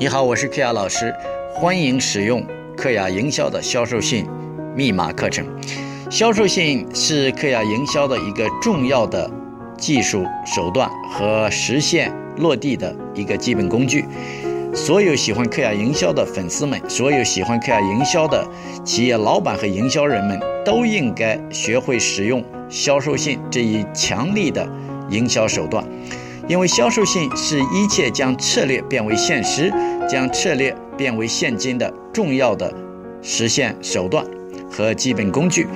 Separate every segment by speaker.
Speaker 1: 你好，我是克雅老师，欢迎使用克雅营销的销售信密码课程。销售信是克雅营销的一个重要的技术手段和实现落地的一个基本工具。所有喜欢克雅营销的粉丝们，所有喜欢克雅营销的企业老板和营销人们，都应该学会使用销售信这一强力的营销手段。因为销售性是一切将策略变为现实、将策略变为现金的重要的实现手段和基本工具。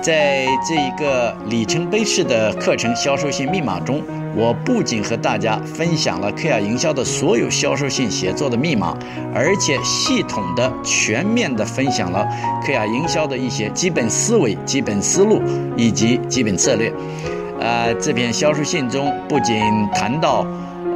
Speaker 1: 在这一个里程碑式的课程《销售性密码》中，我不仅和大家分享了克亚营销的所有销售性写作的密码，而且系统的、全面的分享了克亚营销的一些基本思维、基本思路以及基本策略。呃，这篇销售信中不仅谈到，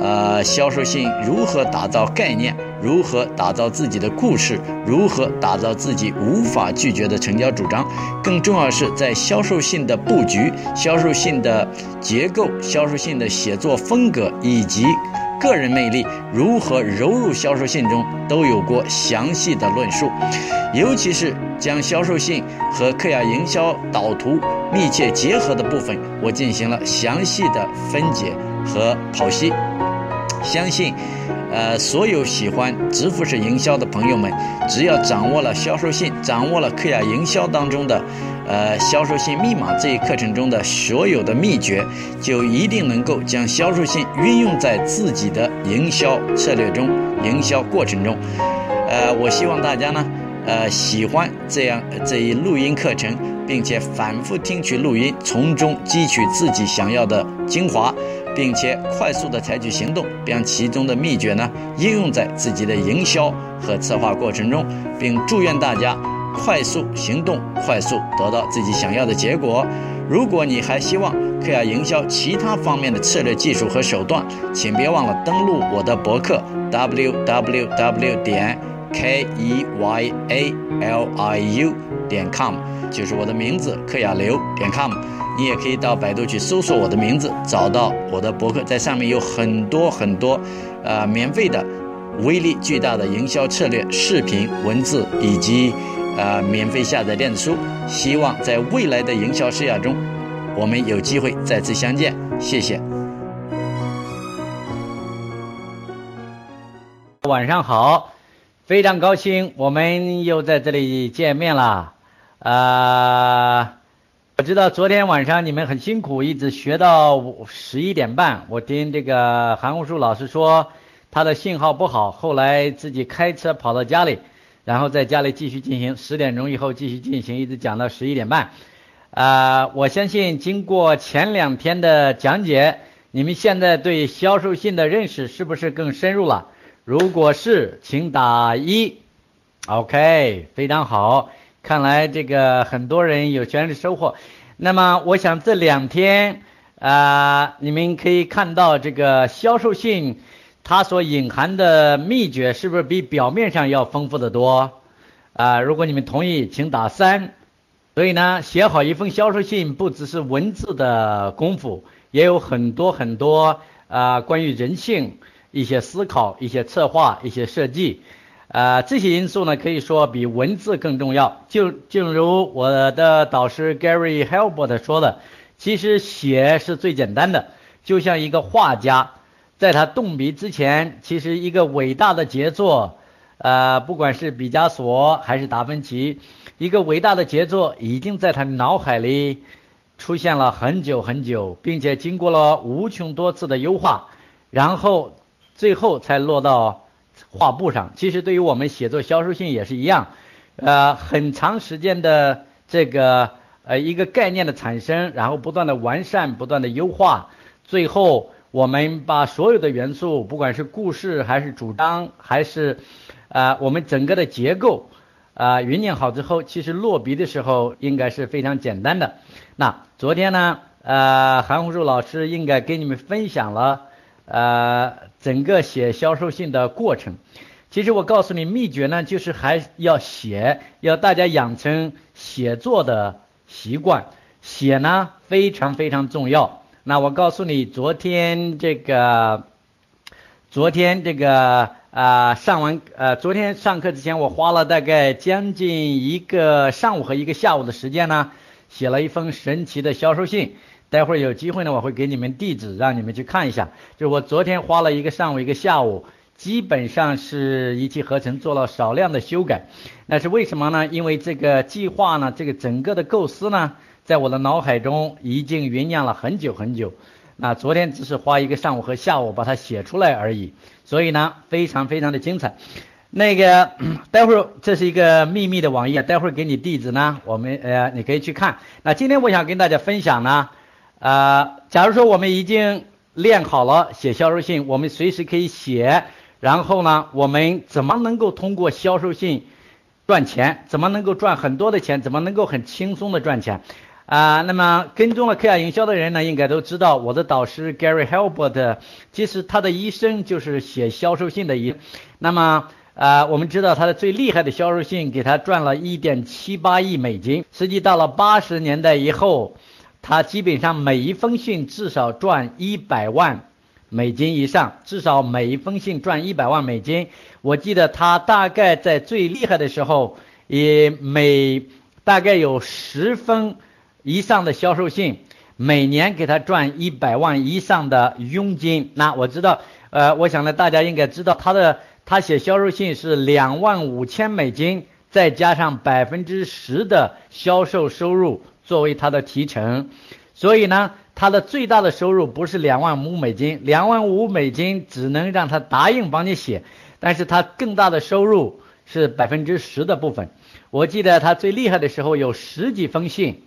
Speaker 1: 呃，销售信如何打造概念，如何打造自己的故事，如何打造自己无法拒绝的成交主张，更重要是在销售信的布局、销售信的结构、销售信的写作风格以及个人魅力如何融入销售信中，都有过详细的论述，尤其是将销售信和克雅营销导图。密切结合的部分，我进行了详细的分解和剖析。相信，呃，所有喜欢直服式营销的朋友们，只要掌握了销售信，掌握了克雅营销当中的，呃，销售信密码这一课程中的所有的秘诀，就一定能够将销售信运用在自己的营销策略中、营销过程中。呃，我希望大家呢。呃，喜欢这样这一录音课程，并且反复听取录音，从中汲取自己想要的精华，并且快速的采取行动，将其中的秘诀呢应用在自己的营销和策划过程中，并祝愿大家快速行动，快速得到自己想要的结果。如果你还希望克雅营销其他方面的策略、技术和手段，请别忘了登录我的博客 www 点。k e y a l i u 点 com 就是我的名字，克雅流点 com。你也可以到百度去搜索我的名字，找到我的博客，在上面有很多很多，呃，免费的、威力巨大的营销策略视频、文字以及呃免费下载电子书。希望在未来的营销事业中，我们有机会再次相见。谢谢。
Speaker 2: 晚上好。非常高兴，我们又在这里见面了。呃，我知道昨天晚上你们很辛苦，一直学到十一点半。我听这个韩红树老师说，他的信号不好，后来自己开车跑到家里，然后在家里继续进行，十点钟以后继续进行，一直讲到十一点半。啊，我相信经过前两天的讲解，你们现在对销售性的认识是不是更深入了？如果是，请打一，OK，非常好。看来这个很多人有全的收获。那么，我想这两天啊，你们可以看到这个销售性，它所隐含的秘诀是不是比表面上要丰富的多？啊，如果你们同意，请打三。所以呢，写好一封销售信，不只是文字的功夫，也有很多很多啊，关于人性。一些思考、一些策划、一些设计，啊，这些因素呢，可以说比文字更重要。就正如我的导师 Gary Halbert 说的，其实写是最简单的，就像一个画家，在他动笔之前，其实一个伟大的杰作，呃，不管是毕加索还是达芬奇，一个伟大的杰作已经在他脑海里出现了很久很久，并且经过了无穷多次的优化，然后。最后才落到画布上。其实对于我们写作销售信也是一样，呃，很长时间的这个呃一个概念的产生，然后不断的完善，不断的优化，最后我们把所有的元素，不管是故事还是主张，还是啊我们整个的结构啊酝酿好之后，其实落笔的时候应该是非常简单的。那昨天呢，呃，韩红树老师应该跟你们分享了。呃，整个写销售信的过程，其实我告诉你秘诀呢，就是还要写，要大家养成写作的习惯，写呢非常非常重要。那我告诉你，昨天这个，昨天这个啊，上完呃，昨天上课之前，我花了大概将近一个上午和一个下午的时间呢，写了一封神奇的销售信。待会儿有机会呢，我会给你们地址，让你们去看一下。就是我昨天花了一个上午一个下午，基本上是一气呵成做了少量的修改。那是为什么呢？因为这个计划呢，这个整个的构思呢，在我的脑海中已经酝酿了很久很久。那昨天只是花一个上午和下午把它写出来而已，所以呢，非常非常的精彩。那个，待会儿这是一个秘密的网页，待会儿给你地址呢，我们呃，你可以去看。那今天我想跟大家分享呢。呃，假如说我们已经练好了写销售信，我们随时可以写。然后呢，我们怎么能够通过销售信赚钱？怎么能够赚很多的钱？怎么能够很轻松的赚钱？啊，那么跟踪了科亚营销的人呢，应该都知道我的导师 Gary Halbert，其实他的一生就是写销售信的一。那么啊，我们知道他的最厉害的销售信给他赚了一点七八亿美金。实际到了八十年代以后。他基本上每一封信至少赚一百万美金以上，至少每一封信赚一百万美金。我记得他大概在最厉害的时候，也每大概有十封以上的销售信，每年给他赚一百万以上的佣金。那我知道，呃，我想呢，大家应该知道他的他写销售信是两万五千美金，再加上百分之十的销售收入。作为他的提成，所以呢，他的最大的收入不是两万五美金，两万五美金只能让他答应帮你写，但是他更大的收入是百分之十的部分。我记得他最厉害的时候有十几封信，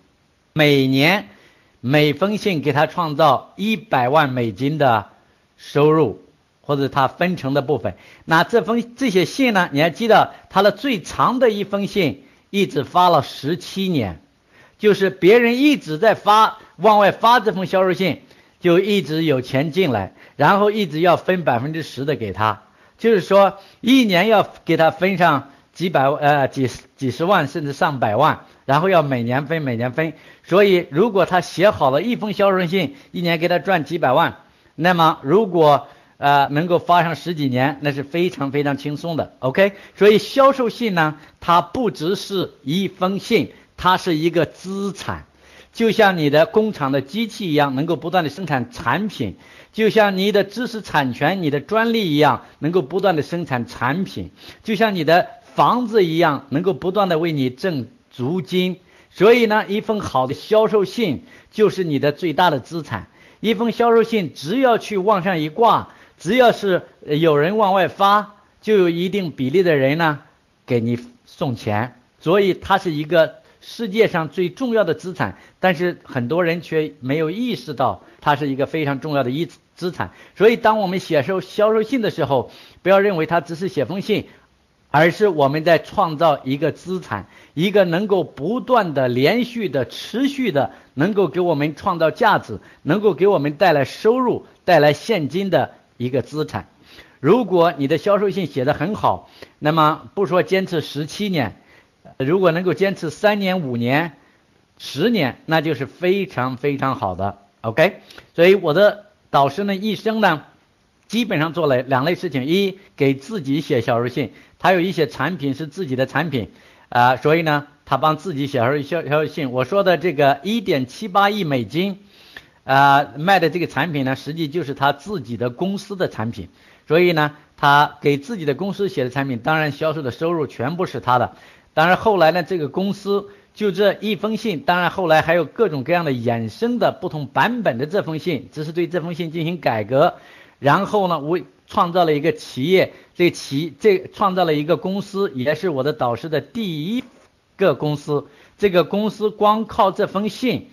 Speaker 2: 每年每封信给他创造一百万美金的收入，或者他分成的部分。那这封这些信呢？你还记得他的最长的一封信一直发了十七年。就是别人一直在发往外发这封销售信，就一直有钱进来，然后一直要分百分之十的给他，就是说一年要给他分上几百呃几十几十万甚至上百万，然后要每年分每年分。所以如果他写好了一封销售信，一年给他赚几百万，那么如果呃能够发上十几年，那是非常非常轻松的。OK，所以销售信呢，它不只是一封信。它是一个资产，就像你的工厂的机器一样，能够不断的生产产品；就像你的知识产权、你的专利一样，能够不断的生产产品；就像你的房子一样，能够不断的为你挣租金。所以呢，一封好的销售信就是你的最大的资产。一封销售信只要去往上一挂，只要是有人往外发，就有一定比例的人呢给你送钱。所以它是一个。世界上最重要的资产，但是很多人却没有意识到它是一个非常重要的一资产。所以，当我们写售销售信的时候，不要认为它只是写封信，而是我们在创造一个资产，一个能够不断的、连续的、持续的，能够给我们创造价值，能够给我们带来收入、带来现金的一个资产。如果你的销售信写得很好，那么不说坚持十七年。如果能够坚持三年、五年、十年，那就是非常非常好的。OK，所以我的导师呢，一生呢，基本上做了两类事情：一给自己写销售信，他有一些产品是自己的产品啊，所以呢，他帮自己写销销销售信。我说的这个一点七八亿美金啊卖的这个产品呢，实际就是他自己的公司的产品，所以呢，他给自己的公司写的产品，当然销售的收入全部是他的。当然后来呢，这个公司就这一封信，当然后来还有各种各样的衍生的不同版本的这封信，只是对这封信进行改革，然后呢，我创造了一个企业，这企这创造了一个公司，也是我的导师的第一个公司。这个公司光靠这封信，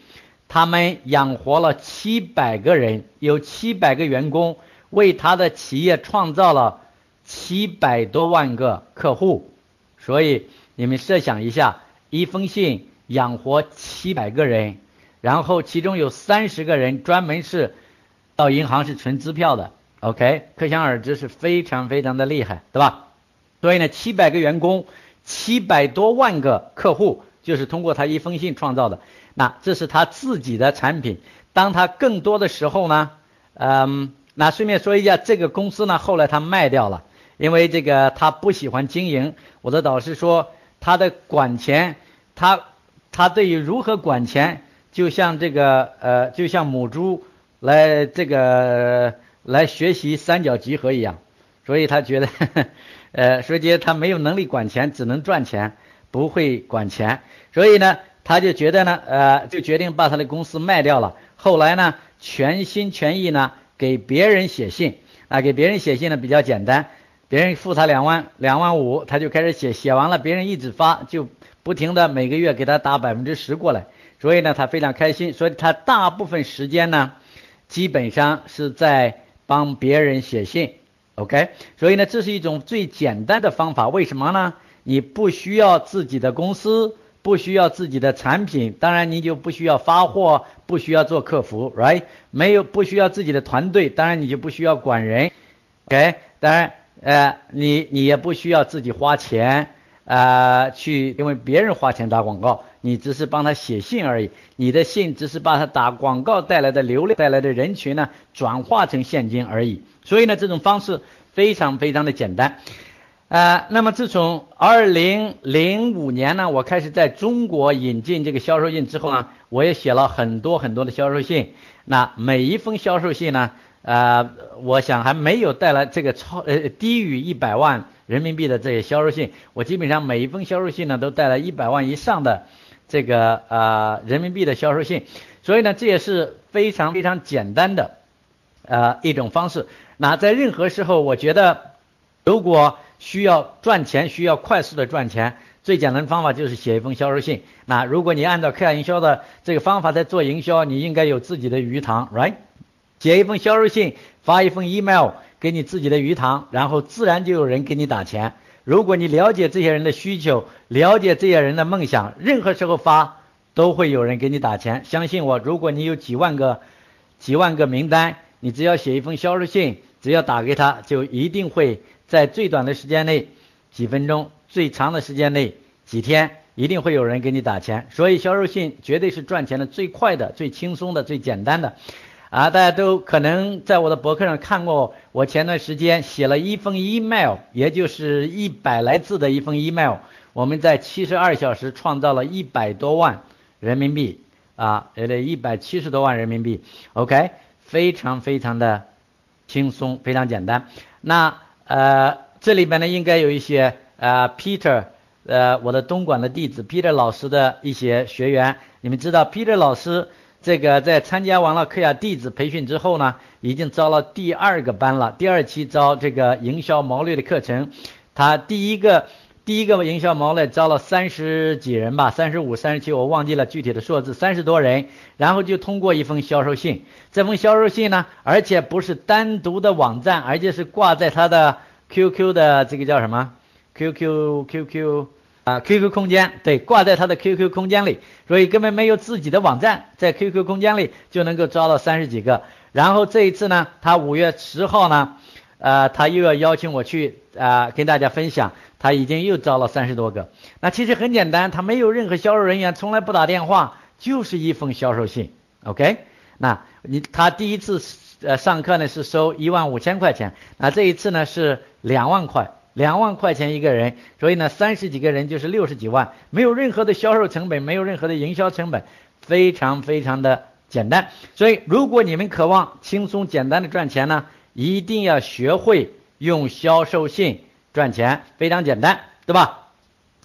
Speaker 2: 他们养活了七百个人，有七百个员工，为他的企业创造了七百多万个客户，所以。你们设想一下，一封信养活七百个人，然后其中有三十个人专门是到银行是存支票的，OK，可想而知是非常非常的厉害，对吧？所以呢，七百个员工，七百多万个客户，就是通过他一封信创造的。那这是他自己的产品。当他更多的时候呢，嗯，那顺便说一下，这个公司呢，后来他卖掉了。因为这个他不喜欢经营。我的导师说，他的管钱，他他对于如何管钱，就像这个呃，就像母猪来这个来学习三角集合一样，所以他觉得，呵 呵呃，所以他没有能力管钱，只能赚钱，不会管钱，所以呢，他就觉得呢，呃，就决定把他的公司卖掉了。后来呢，全心全意呢给别人写信。啊，给别人写信呢比较简单，别人付他两万两万五，他就开始写，写完了别人一直发，就不停的每个月给他打百分之十过来，所以呢他非常开心，所以他大部分时间呢基本上是在帮别人写信，OK，所以呢这是一种最简单的方法，为什么呢？你不需要自己的公司。不需要自己的产品，当然你就不需要发货，不需要做客服，right？没有不需要自己的团队，当然你就不需要管人，OK？当然，呃，你你也不需要自己花钱，呃，去因为别人花钱打广告，你只是帮他写信而已，你的信只是把他打广告带来的流量带来的人群呢转化成现金而已，所以呢这种方式非常非常的简单。呃，那么自从二零零五年呢，我开始在中国引进这个销售信之后呢，我也写了很多很多的销售信。那每一封销售信呢，呃，我想还没有带来这个超呃低于一百万人民币的这些销售信。我基本上每一封销售信呢，都带来一百万以上的这个呃人民币的销售信。所以呢，这也是非常非常简单的呃一种方式。那在任何时候，我觉得如果需要赚钱，需要快速的赚钱，最简单的方法就是写一封销售信。那如果你按照科亚营销的这个方法在做营销，你应该有自己的鱼塘，right？写一封销售信，发一封 email 给你自己的鱼塘，然后自然就有人给你打钱。如果你了解这些人的需求，了解这些人的梦想，任何时候发都会有人给你打钱。相信我，如果你有几万个、几万个名单，你只要写一封销售信，只要打给他，就一定会。在最短的时间内，几分钟；最长的时间内，几天，一定会有人给你打钱。所以销售信绝对是赚钱的最快的、最轻松的、最简单的。啊，大家都可能在我的博客上看过，我前段时间写了一封 email，也就是一百来字的一封 email，我们在七十二小时创造了一百多万人民币啊，也得一百七十多万人民币。OK，非常非常的轻松，非常简单。那。呃，这里边呢应该有一些呃，Peter，呃，我的东莞的弟子 Peter 老师的一些学员。你们知道 Peter 老师这个在参加完了克雅弟子培训之后呢，已经招了第二个班了，第二期招这个营销毛略的课程。他第一个第一个营销毛略招了三十几人吧，三十五、三十七，我忘记了具体的数字，三十多人。然后就通过一封销售信。这封销售信呢，而且不是单独的网站，而且是挂在他的 QQ 的这个叫什么？QQ QQ 啊，QQ 空间，对，挂在他的 QQ 空间里，所以根本没有自己的网站，在 QQ 空间里就能够招到三十几个。然后这一次呢，他五月十号呢，呃，他又要邀请我去啊，跟大家分享，他已经又招了三十多个。那其实很简单，他没有任何销售人员，从来不打电话，就是一封销售信，OK。那你他第一次呃上课呢是收一万五千块钱，那这一次呢是两万块，两万块钱一个人，所以呢三十几个人就是六十几万，没有任何的销售成本，没有任何的营销成本，非常非常的简单。所以如果你们渴望轻松简单的赚钱呢，一定要学会用销售信赚钱，非常简单，对吧？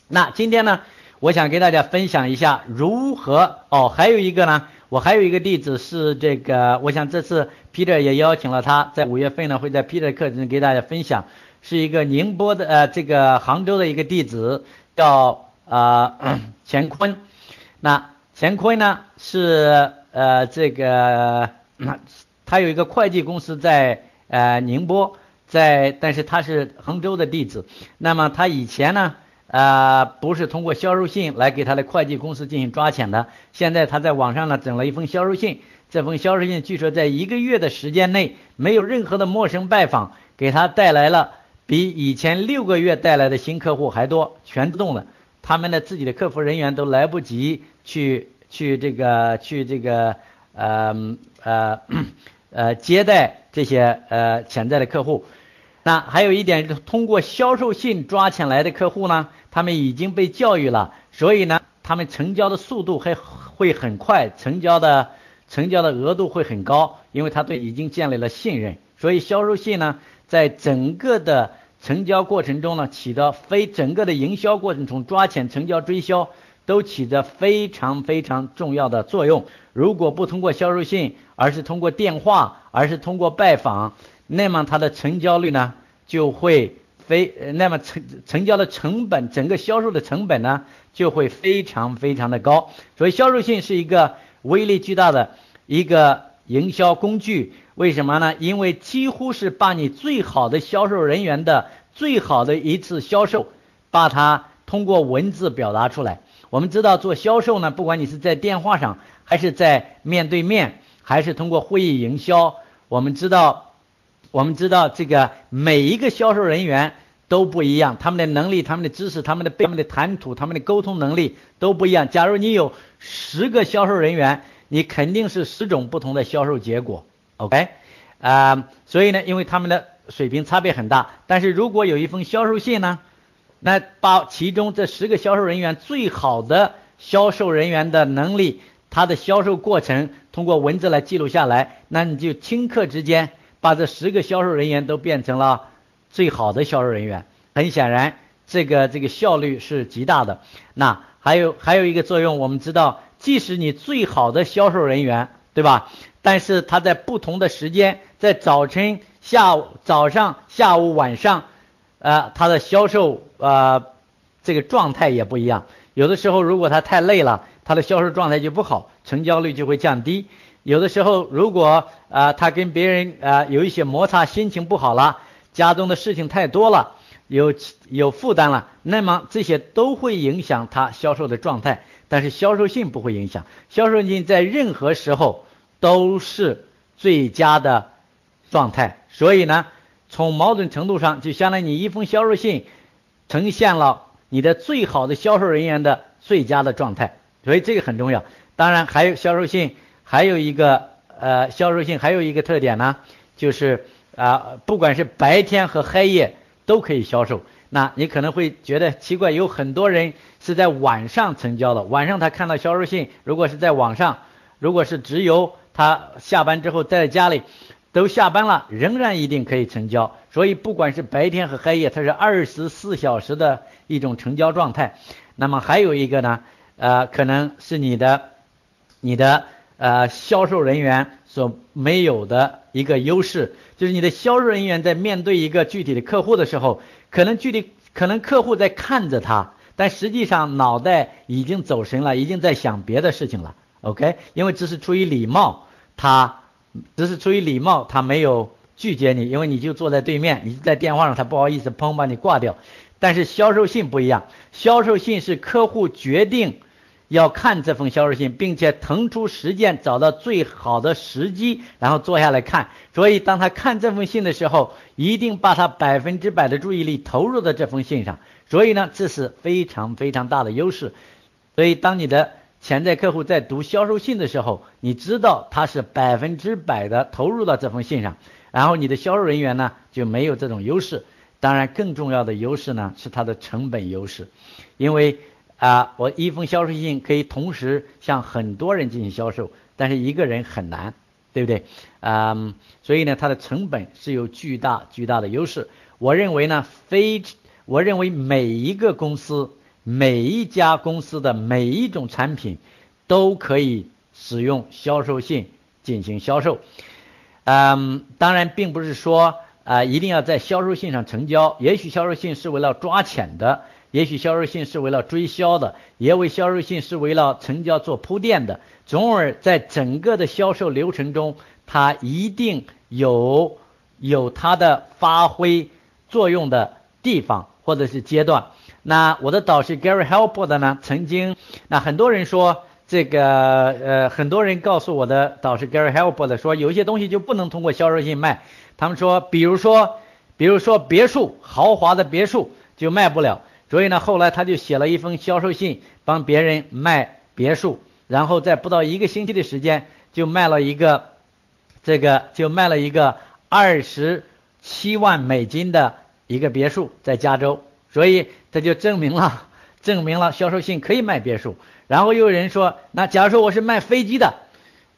Speaker 2: 那今天呢，我想给大家分享一下如何哦，还有一个呢。我还有一个弟子是这个，我想这次 Peter 也邀请了他，在五月份呢会在 Peter 课程给大家分享，是一个宁波的呃这个杭州的一个弟子叫 啊乾坤，那乾坤呢是呃这个他有一个会计公司在呃宁波，在但是他是杭州的弟子，那么他以前呢。呃，不是通过销售信来给他的会计公司进行抓钱的。现在他在网上呢整了一封销售信，这封销售信据说在一个月的时间内，没有任何的陌生拜访，给他带来了比以前六个月带来的新客户还多，全自动的。他们的自己的客服人员都来不及去去这个去这个呃呃呃接待这些呃潜在的客户。那还有一点，通过销售信抓钱来的客户呢，他们已经被教育了，所以呢，他们成交的速度还会很快，成交的成交的额度会很高，因为他对已经建立了信任。所以销售信呢，在整个的成交过程中呢，起到非整个的营销过程中抓钱、成交、追销都起着非常非常重要的作用。如果不通过销售信，而是通过电话，而是通过拜访。那么它的成交率呢就会非，那么成成交的成本，整个销售的成本呢就会非常非常的高。所以销售信是一个威力巨大的一个营销工具。为什么呢？因为几乎是把你最好的销售人员的最好的一次销售，把它通过文字表达出来。我们知道做销售呢，不管你是在电话上，还是在面对面，还是通过会议营销，我们知道。我们知道这个每一个销售人员都不一样，他们的能力、他们的知识、他们的他们的谈吐、他们的沟通能力都不一样。假如你有十个销售人员，你肯定是十种不同的销售结果。OK，啊，所以呢，因为他们的水平差别很大。但是如果有一封销售信呢，那把其中这十个销售人员最好的销售人员的能力，他的销售过程通过文字来记录下来，那你就顷刻之间。把这十个销售人员都变成了最好的销售人员，很显然，这个这个效率是极大的。那还有还有一个作用，我们知道，即使你最好的销售人员，对吧？但是他在不同的时间，在早晨、下午、早上、下午、晚上，呃，他的销售呃这个状态也不一样。有的时候，如果他太累了，他的销售状态就不好，成交率就会降低。有的时候，如果啊他跟别人啊有一些摩擦，心情不好了，家中的事情太多了，有有负担了，那么这些都会影响他销售的状态。但是销售性不会影响，销售性在任何时候都是最佳的状态。所以呢，从某种程度上，就相当于你一封销售信呈现了你的最好的销售人员的最佳的状态。所以这个很重要。当然还有销售信。还有一个呃销售信还有一个特点呢，就是啊不管是白天和黑夜都可以销售。那你可能会觉得奇怪，有很多人是在晚上成交的。晚上他看到销售信，如果是在网上，如果是只有他下班之后在家里，都下班了，仍然一定可以成交。所以不管是白天和黑夜，它是二十四小时的一种成交状态。那么还有一个呢，呃，可能是你的你的。呃，销售人员所没有的一个优势，就是你的销售人员在面对一个具体的客户的时候，可能具体可能客户在看着他，但实际上脑袋已经走神了，已经在想别的事情了。OK，因为这是出于礼貌，他只是出于礼貌，他没有拒绝你，因为你就坐在对面，你在电话上，他不好意思砰把你挂掉。但是销售信不一样，销售信是客户决定。要看这封销售信，并且腾出时间找到最好的时机，然后坐下来看。所以，当他看这封信的时候，一定把他百分之百的注意力投入到这封信上。所以呢，这是非常非常大的优势。所以，当你的潜在客户在读销售信的时候，你知道他是百分之百的投入到这封信上，然后你的销售人员呢就没有这种优势。当然，更重要的优势呢是它的成本优势，因为。啊，我一封销售信可以同时向很多人进行销售，但是一个人很难，对不对？嗯，所以呢，它的成本是有巨大巨大的优势。我认为呢，非我认为每一个公司、每一家公司的每一种产品都可以使用销售信进行销售。嗯，当然，并不是说啊一定要在销售信上成交，也许销售信是为了抓钱的。也许销售信是为了追销的，也为销售信是为了成交做铺垫的。总而在整个的销售流程中，它一定有有它的发挥作用的地方或者是阶段。那我的导师 Gary Halbert 呢，曾经那很多人说这个呃，很多人告诉我的导师 Gary Halbert 说，有一些东西就不能通过销售信卖。他们说，比如说，比如说别墅，豪华的别墅就卖不了。所以呢，后来他就写了一封销售信，帮别人卖别墅，然后在不到一个星期的时间，就卖了一个，这个就卖了一个二十七万美金的一个别墅在加州，所以这就证明了，证明了销售信可以卖别墅。然后又有人说，那假如说我是卖飞机的，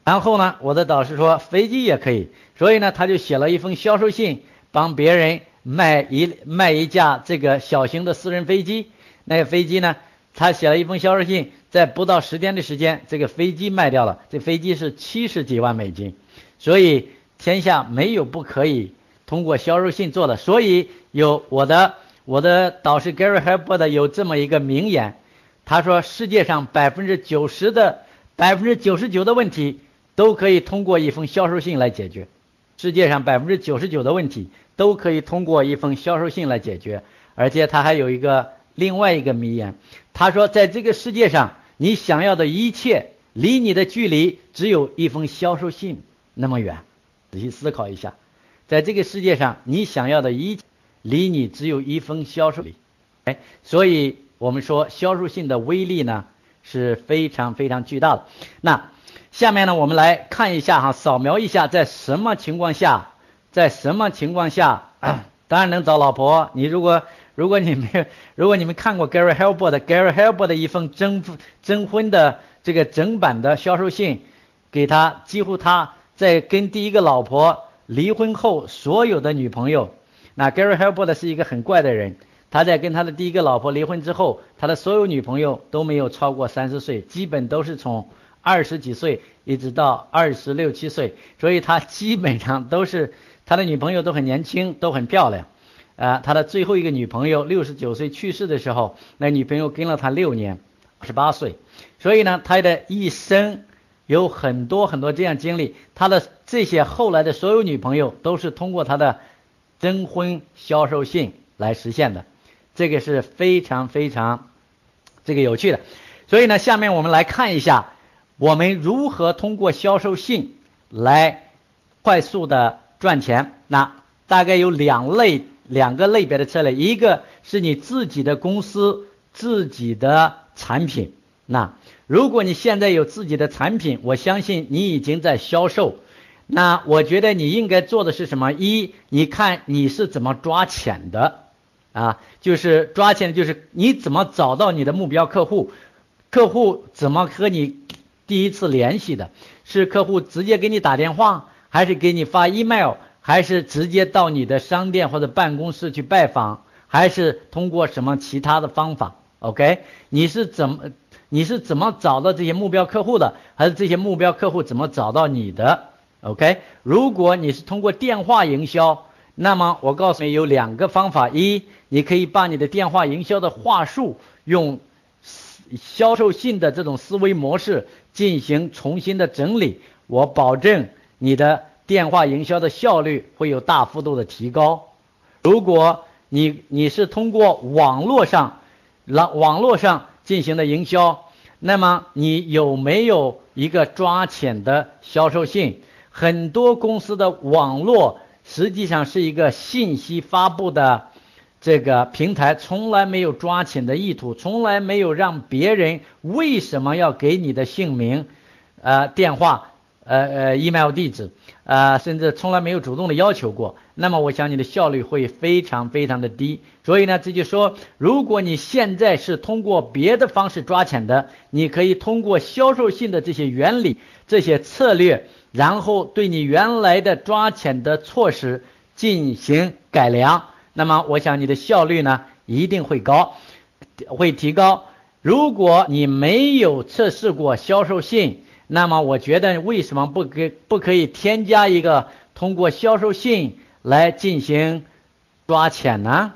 Speaker 2: 然后呢，我的导师说飞机也可以，所以呢，他就写了一封销售信，帮别人卖一卖一架这个小型的私人飞机。那个飞机呢，他写了一封销售信，在不到十天的时间，这个飞机卖掉了。这飞机是七十几万美金，所以天下没有不可以通过销售信做的。所以有我的我的导师 Gary Halbert 有这么一个名言。他说：“世界上百分之九十的百分之九十九的问题都可以通过一封销售信来解决。世界上百分之九十九的问题都可以通过一封销售信来解决。而且他还有一个另外一个名言，他说：在这个世界上，你想要的一切离你的距离只有一封销售信那么远。仔细思考一下，在这个世界上，你想要的一切离你只有一封销售信。哎，所以。”我们说销售信的威力呢是非常非常巨大的。那下面呢，我们来看一下哈，扫描一下在什么情况下，在什么情况下，当然能找老婆。你如果如果你没有，如果你们看过 Gary Halbert Gary Halbert 的一封征征婚的这个整版的销售信，给他几乎他在跟第一个老婆离婚后所有的女朋友，那 Gary Herbert 是一个很怪的人。他在跟他的第一个老婆离婚之后，他的所有女朋友都没有超过三十岁，基本都是从二十几岁一直到二十六七岁，所以他基本上都是他的女朋友都很年轻，都很漂亮。啊，他的最后一个女朋友六十九岁去世的时候，那女朋友跟了他六年，十八岁。所以呢，他的一生有很多很多这样经历。他的这些后来的所有女朋友都是通过他的征婚销售信来实现的。这个是非常非常这个有趣的，所以呢，下面我们来看一下我们如何通过销售信来快速的赚钱。那大概有两类两个类别的策略，一个是你自己的公司自己的产品。那如果你现在有自己的产品，我相信你已经在销售。那我觉得你应该做的是什么？一，你看你是怎么抓钱的。啊，就是抓钱，就是你怎么找到你的目标客户？客户怎么和你第一次联系的？是客户直接给你打电话，还是给你发 email，还是直接到你的商店或者办公室去拜访，还是通过什么其他的方法？OK，你是怎么你是怎么找到这些目标客户的？还是这些目标客户怎么找到你的？OK，如果你是通过电话营销。那么我告诉你有两个方法：一，你可以把你的电话营销的话术用销售性的这种思维模式进行重新的整理，我保证你的电话营销的效率会有大幅度的提高。如果你你是通过网络上，网网络上进行的营销，那么你有没有一个抓钱的销售性？很多公司的网络。实际上是一个信息发布的这个平台，从来没有抓钱的意图，从来没有让别人为什么要给你的姓名、呃电话、呃呃 email 地址，呃甚至从来没有主动的要求过。那么我想你的效率会非常非常的低。所以呢，这就说，如果你现在是通过别的方式抓钱的，你可以通过销售性的这些原理、这些策略。然后对你原来的抓潜的措施进行改良，那么我想你的效率呢一定会高，会提高。如果你没有测试过销售信，那么我觉得为什么不给不可以添加一个通过销售信来进行抓潜呢？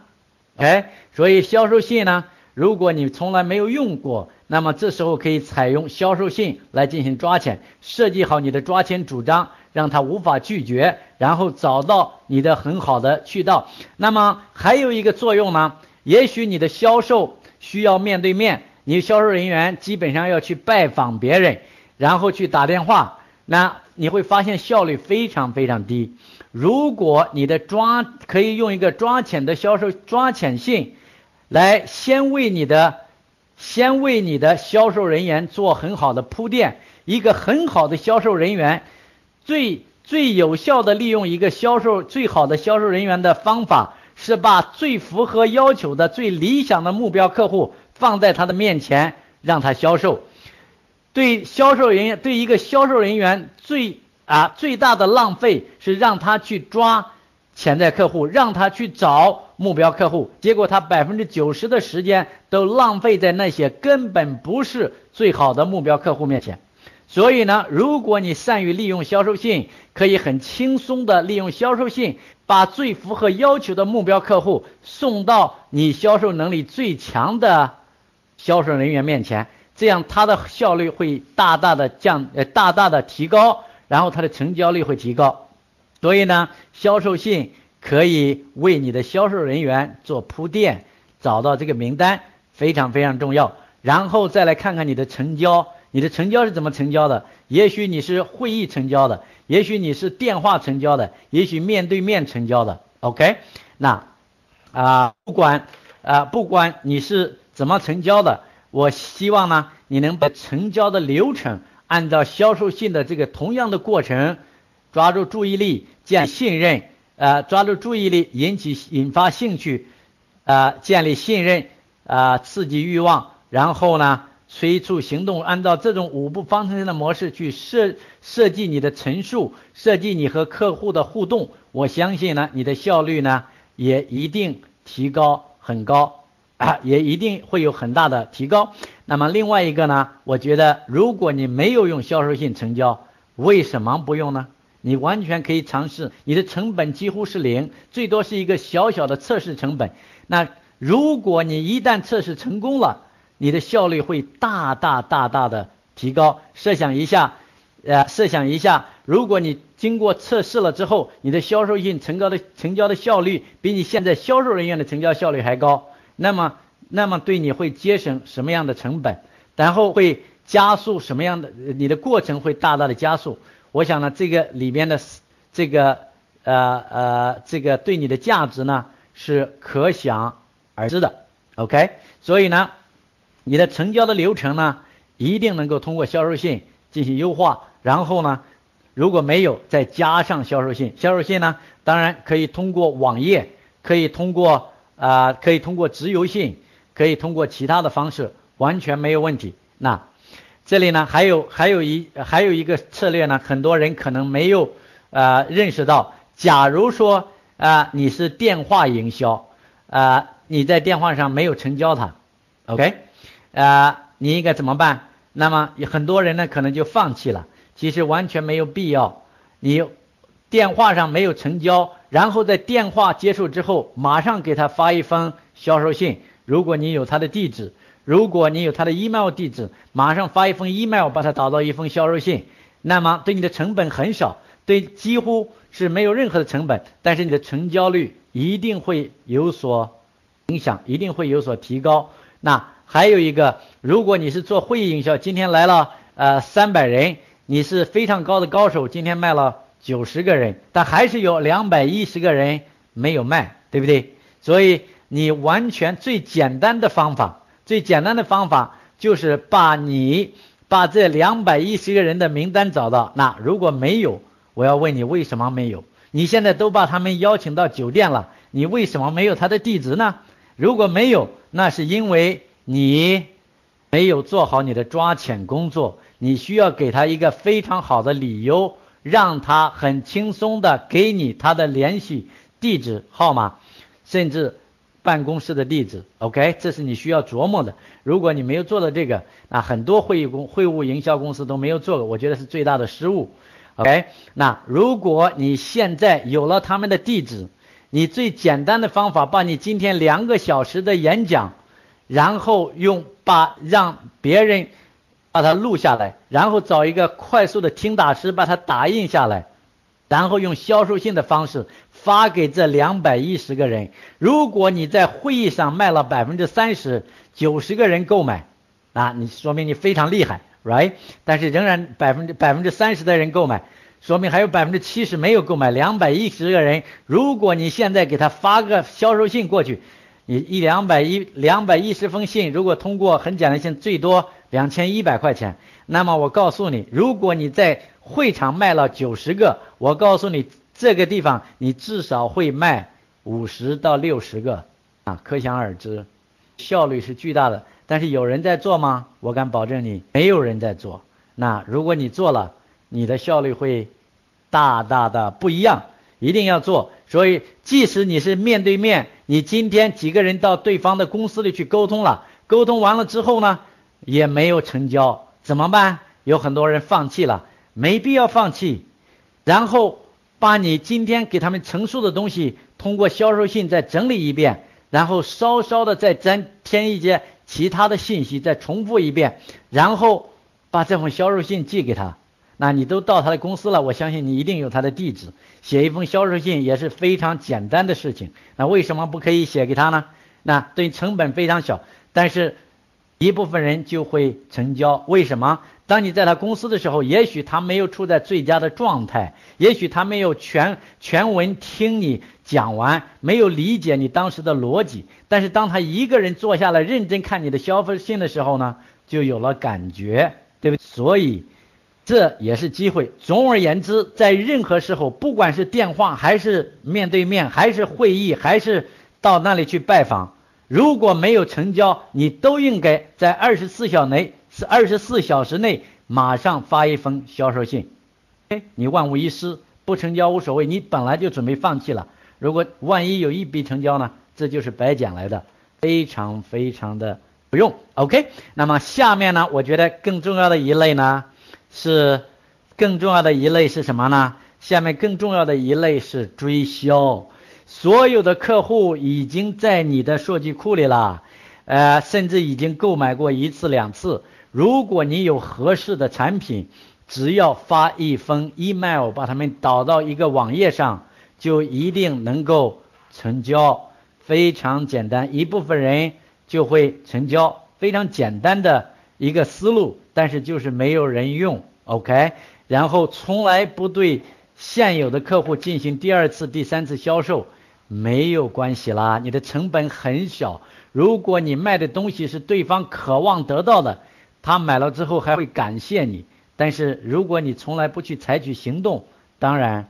Speaker 2: 哎，所以销售信呢，如果你从来没有用过。那么这时候可以采用销售信来进行抓钱，设计好你的抓钱主张，让他无法拒绝，然后找到你的很好的渠道。那么还有一个作用呢，也许你的销售需要面对面，你销售人员基本上要去拜访别人，然后去打电话，那你会发现效率非常非常低。如果你的抓可以用一个抓钱的销售抓钱信，来先为你的。先为你的销售人员做很好的铺垫，一个很好的销售人员，最最有效的利用一个销售最好的销售人员的方法是把最符合要求的、最理想的目标客户放在他的面前，让他销售。对销售人员，对一个销售人员最啊最大的浪费是让他去抓潜在客户，让他去找目标客户，结果他百分之九十的时间都浪费在那些根本不是最好的目标客户面前。所以呢，如果你善于利用销售信，可以很轻松的利用销售信，把最符合要求的目标客户送到你销售能力最强的销售人员面前。这样，他的效率会大大的降，呃，大大的提高，然后它的成交率会提高。所以呢，销售信可以为你的销售人员做铺垫，找到这个名单非常非常重要。然后再来看看你的成交，你的成交是怎么成交的？也许你是会议成交的，也许你是电话成交的，也许面对面成交的。OK，那啊，不管啊，不管你是怎么成交的。我希望呢，你能把成交的流程按照销售信的这个同样的过程，抓住注意力，建信任，呃，抓住注意力，引起引发兴趣，呃，建立信任，啊，刺激欲望，然后呢，催促行动，按照这种五步方程式的模式去设设计你的陈述，设计你和客户的互动，我相信呢，你的效率呢也一定提高很高。啊，也一定会有很大的提高。那么另外一个呢，我觉得如果你没有用销售性成交，为什么不用呢？你完全可以尝试，你的成本几乎是零，最多是一个小小的测试成本。那如果你一旦测试成功了，你的效率会大大大大的提高。设想一下，呃，设想一下，如果你经过测试了之后，你的销售性成交的成交的效率比你现在销售人员的成交效率还高。那么，那么对你会节省什么样的成本？然后会加速什么样的？你的过程会大大的加速。我想呢，这个里面的这个呃呃，这个对你的价值呢是可想而知的。OK，所以呢，你的成交的流程呢一定能够通过销售信进行优化。然后呢，如果没有，再加上销售信。销售信呢，当然可以通过网页，可以通过。啊，可以通过直邮信，可以通过其他的方式，完全没有问题。那这里呢，还有还有一还有一个策略呢，很多人可能没有呃认识到。假如说啊你是电话营销啊，你在电话上没有成交他，OK，啊你应该怎么办？那么很多人呢可能就放弃了。其实完全没有必要，你电话上没有成交。然后在电话结束之后，马上给他发一封销售信。如果你有他的地址，如果你有他的 email 地址，马上发一封 email，把它打到一封销售信。那么对你的成本很少，对几乎是没有任何的成本，但是你的成交率一定会有所影响，一定会有所提高。那还有一个，如果你是做会议营销，今天来了呃三百人，你是非常高的高手，今天卖了。九十个人，但还是有两百一十个人没有卖，对不对？所以你完全最简单的方法，最简单的方法就是把你把这两百一十个人的名单找到。那如果没有，我要问你为什么没有？你现在都把他们邀请到酒店了，你为什么没有他的地址呢？如果没有，那是因为你没有做好你的抓潜工作，你需要给他一个非常好的理由。让他很轻松的给你他的联系地址号码，甚至办公室的地址。OK，这是你需要琢磨的。如果你没有做到这个，那很多会议公会务营销公司都没有做过，我觉得是最大的失误。OK，那如果你现在有了他们的地址，你最简单的方法，把你今天两个小时的演讲，然后用把让别人。把它录下来，然后找一个快速的听打师把它打印下来，然后用销售性的方式发给这两百一十个人。如果你在会议上卖了百分之三十，九十个人购买，啊，你说明你非常厉害，right？但是仍然百分之百分之三十的人购买，说明还有百分之七十没有购买。两百一十个人，如果你现在给他发个销售信过去，你一两百一两百一十封信，如果通过很简单信，最多两千一百块钱。那么我告诉你，如果你在会场卖了九十个，我告诉你这个地方你至少会卖五十到六十个啊，可想而知，效率是巨大的。但是有人在做吗？我敢保证你没有人在做。那如果你做了，你的效率会大大的不一样，一定要做。所以，即使你是面对面，你今天几个人到对方的公司里去沟通了，沟通完了之后呢，也没有成交，怎么办？有很多人放弃了，没必要放弃。然后把你今天给他们陈述的东西，通过销售信再整理一遍，然后稍稍的再增添一些其他的信息，再重复一遍，然后把这封销售信寄给他。那你都到他的公司了，我相信你一定有他的地址，写一封销售信也是非常简单的事情。那为什么不可以写给他呢？那对成本非常小，但是一部分人就会成交。为什么？当你在他公司的时候，也许他没有处在最佳的状态，也许他没有全全文听你讲完，没有理解你当时的逻辑。但是当他一个人坐下来认真看你的销售信的时候呢，就有了感觉，对不对？所以。这也是机会。总而言之，在任何时候，不管是电话还是面对面，还是会议，还是到那里去拜访，如果没有成交，你都应该在二十四小时内是二十四小时内马上发一封销售信。哎，你万无一失，不成交无所谓，你本来就准备放弃了。如果万一有一笔成交呢？这就是白捡来的，非常非常的不用。OK，那么下面呢，我觉得更重要的一类呢。是更重要的一类是什么呢？下面更重要的一类是追销。所有的客户已经在你的数据库里了，呃，甚至已经购买过一次两次。如果你有合适的产品，只要发一封 email，把他们导到一个网页上，就一定能够成交。非常简单，一部分人就会成交。非常简单的一个思路。但是就是没有人用，OK，然后从来不对现有的客户进行第二次、第三次销售，没有关系啦，你的成本很小。如果你卖的东西是对方渴望得到的，他买了之后还会感谢你。但是如果你从来不去采取行动，当然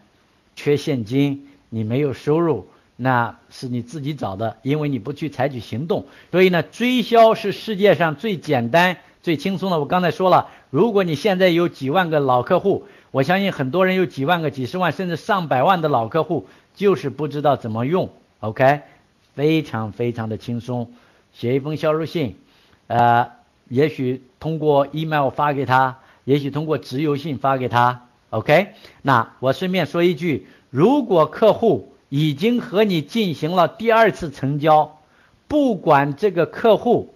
Speaker 2: 缺现金，你没有收入，那是你自己找的，因为你不去采取行动。所以呢，追销是世界上最简单。最轻松的，我刚才说了，如果你现在有几万个老客户，我相信很多人有几万个、几十万甚至上百万的老客户，就是不知道怎么用。OK，非常非常的轻松，写一封销售信，呃，也许通过 email 发给他，也许通过直邮信发给他。OK，那我顺便说一句，如果客户已经和你进行了第二次成交，不管这个客户。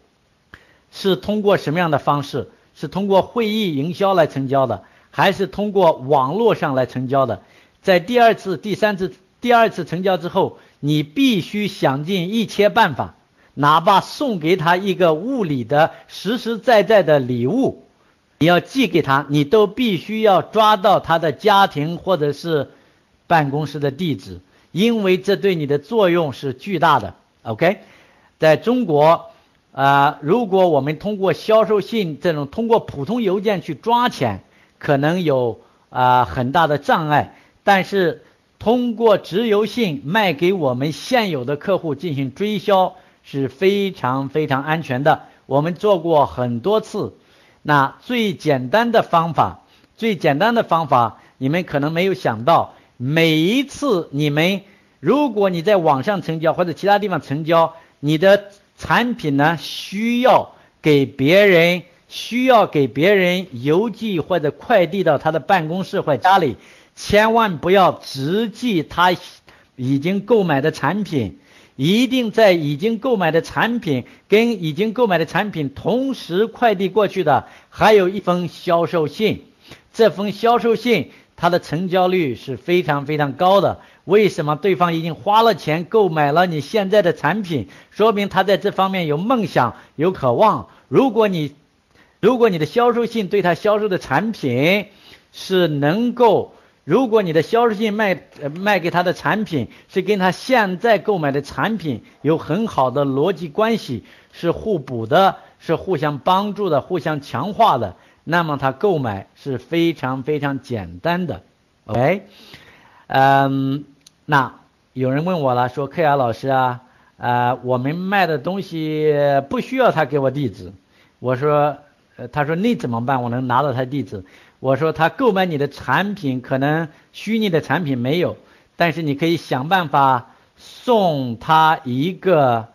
Speaker 2: 是通过什么样的方式？是通过会议营销来成交的，还是通过网络上来成交的？在第二次、第三次、第二次成交之后，你必须想尽一切办法，哪怕送给他一个物理的、实实在在的礼物，你要寄给他，你都必须要抓到他的家庭或者是办公室的地址，因为这对你的作用是巨大的。OK，在中国。啊，如果我们通过销售信这种通过普通邮件去抓钱，可能有啊很大的障碍。但是通过直邮信卖给我们现有的客户进行追销是非常非常安全的。我们做过很多次。那最简单的方法，最简单的方法，你们可能没有想到，每一次你们如果你在网上成交或者其他地方成交，你的。产品呢，需要给别人，需要给别人邮寄或者快递到他的办公室或家里，千万不要直寄他已经购买的产品，一定在已经购买的产品跟已经购买的产品同时快递过去的，还有一封销售信，这封销售信它的成交率是非常非常高的。为什么对方已经花了钱购买了你现在的产品？说明他在这方面有梦想、有渴望。如果你，如果你的销售信对他销售的产品是能够如果你的销售性卖呃卖给他的产品是跟他现在购买的产品有很好的逻辑关系，是互补的，是互相帮助的，互相强化的，那么他购买是非常非常简单的。OK，嗯，那有人问我了，说克雅老师啊，呃，我们卖的东西不需要他给我地址，我说，呃，他说那怎么办？我能拿到他地址？我说他购买你的产品，可能虚拟的产品没有，但是你可以想办法送他一个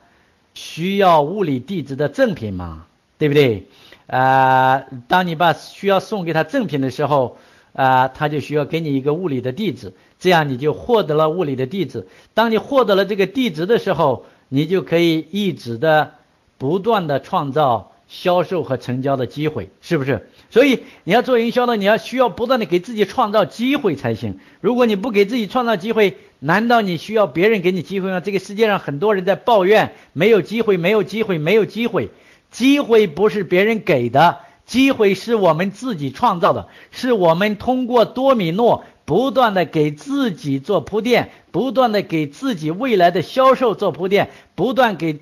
Speaker 2: 需要物理地址的赠品嘛，对不对？呃，当你把需要送给他赠品的时候。啊，他就需要给你一个物理的地址，这样你就获得了物理的地址。当你获得了这个地址的时候，你就可以一直的不断的创造销售和成交的机会，是不是？所以你要做营销呢，你要需要不断的给自己创造机会才行。如果你不给自己创造机会，难道你需要别人给你机会吗？这个世界上很多人在抱怨没有机会，没有机会，没有机会。机会不是别人给的。机会是我们自己创造的，是我们通过多米诺不断的给自己做铺垫，不断的给自己未来的销售做铺垫，不断给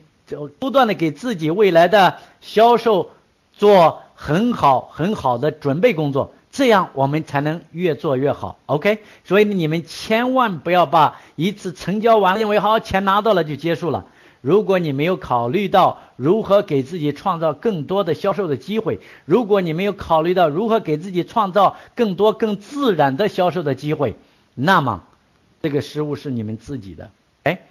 Speaker 2: 不断的给自己未来的销售做很好很好的准备工作，这样我们才能越做越好。OK，所以你们千万不要把一次成交完了，认为好钱拿到了就结束了。如果你没有考虑到如何给自己创造更多的销售的机会，如果你没有考虑到如何给自己创造更多更自然的销售的机会，那么这个失误是你们自己的。哎，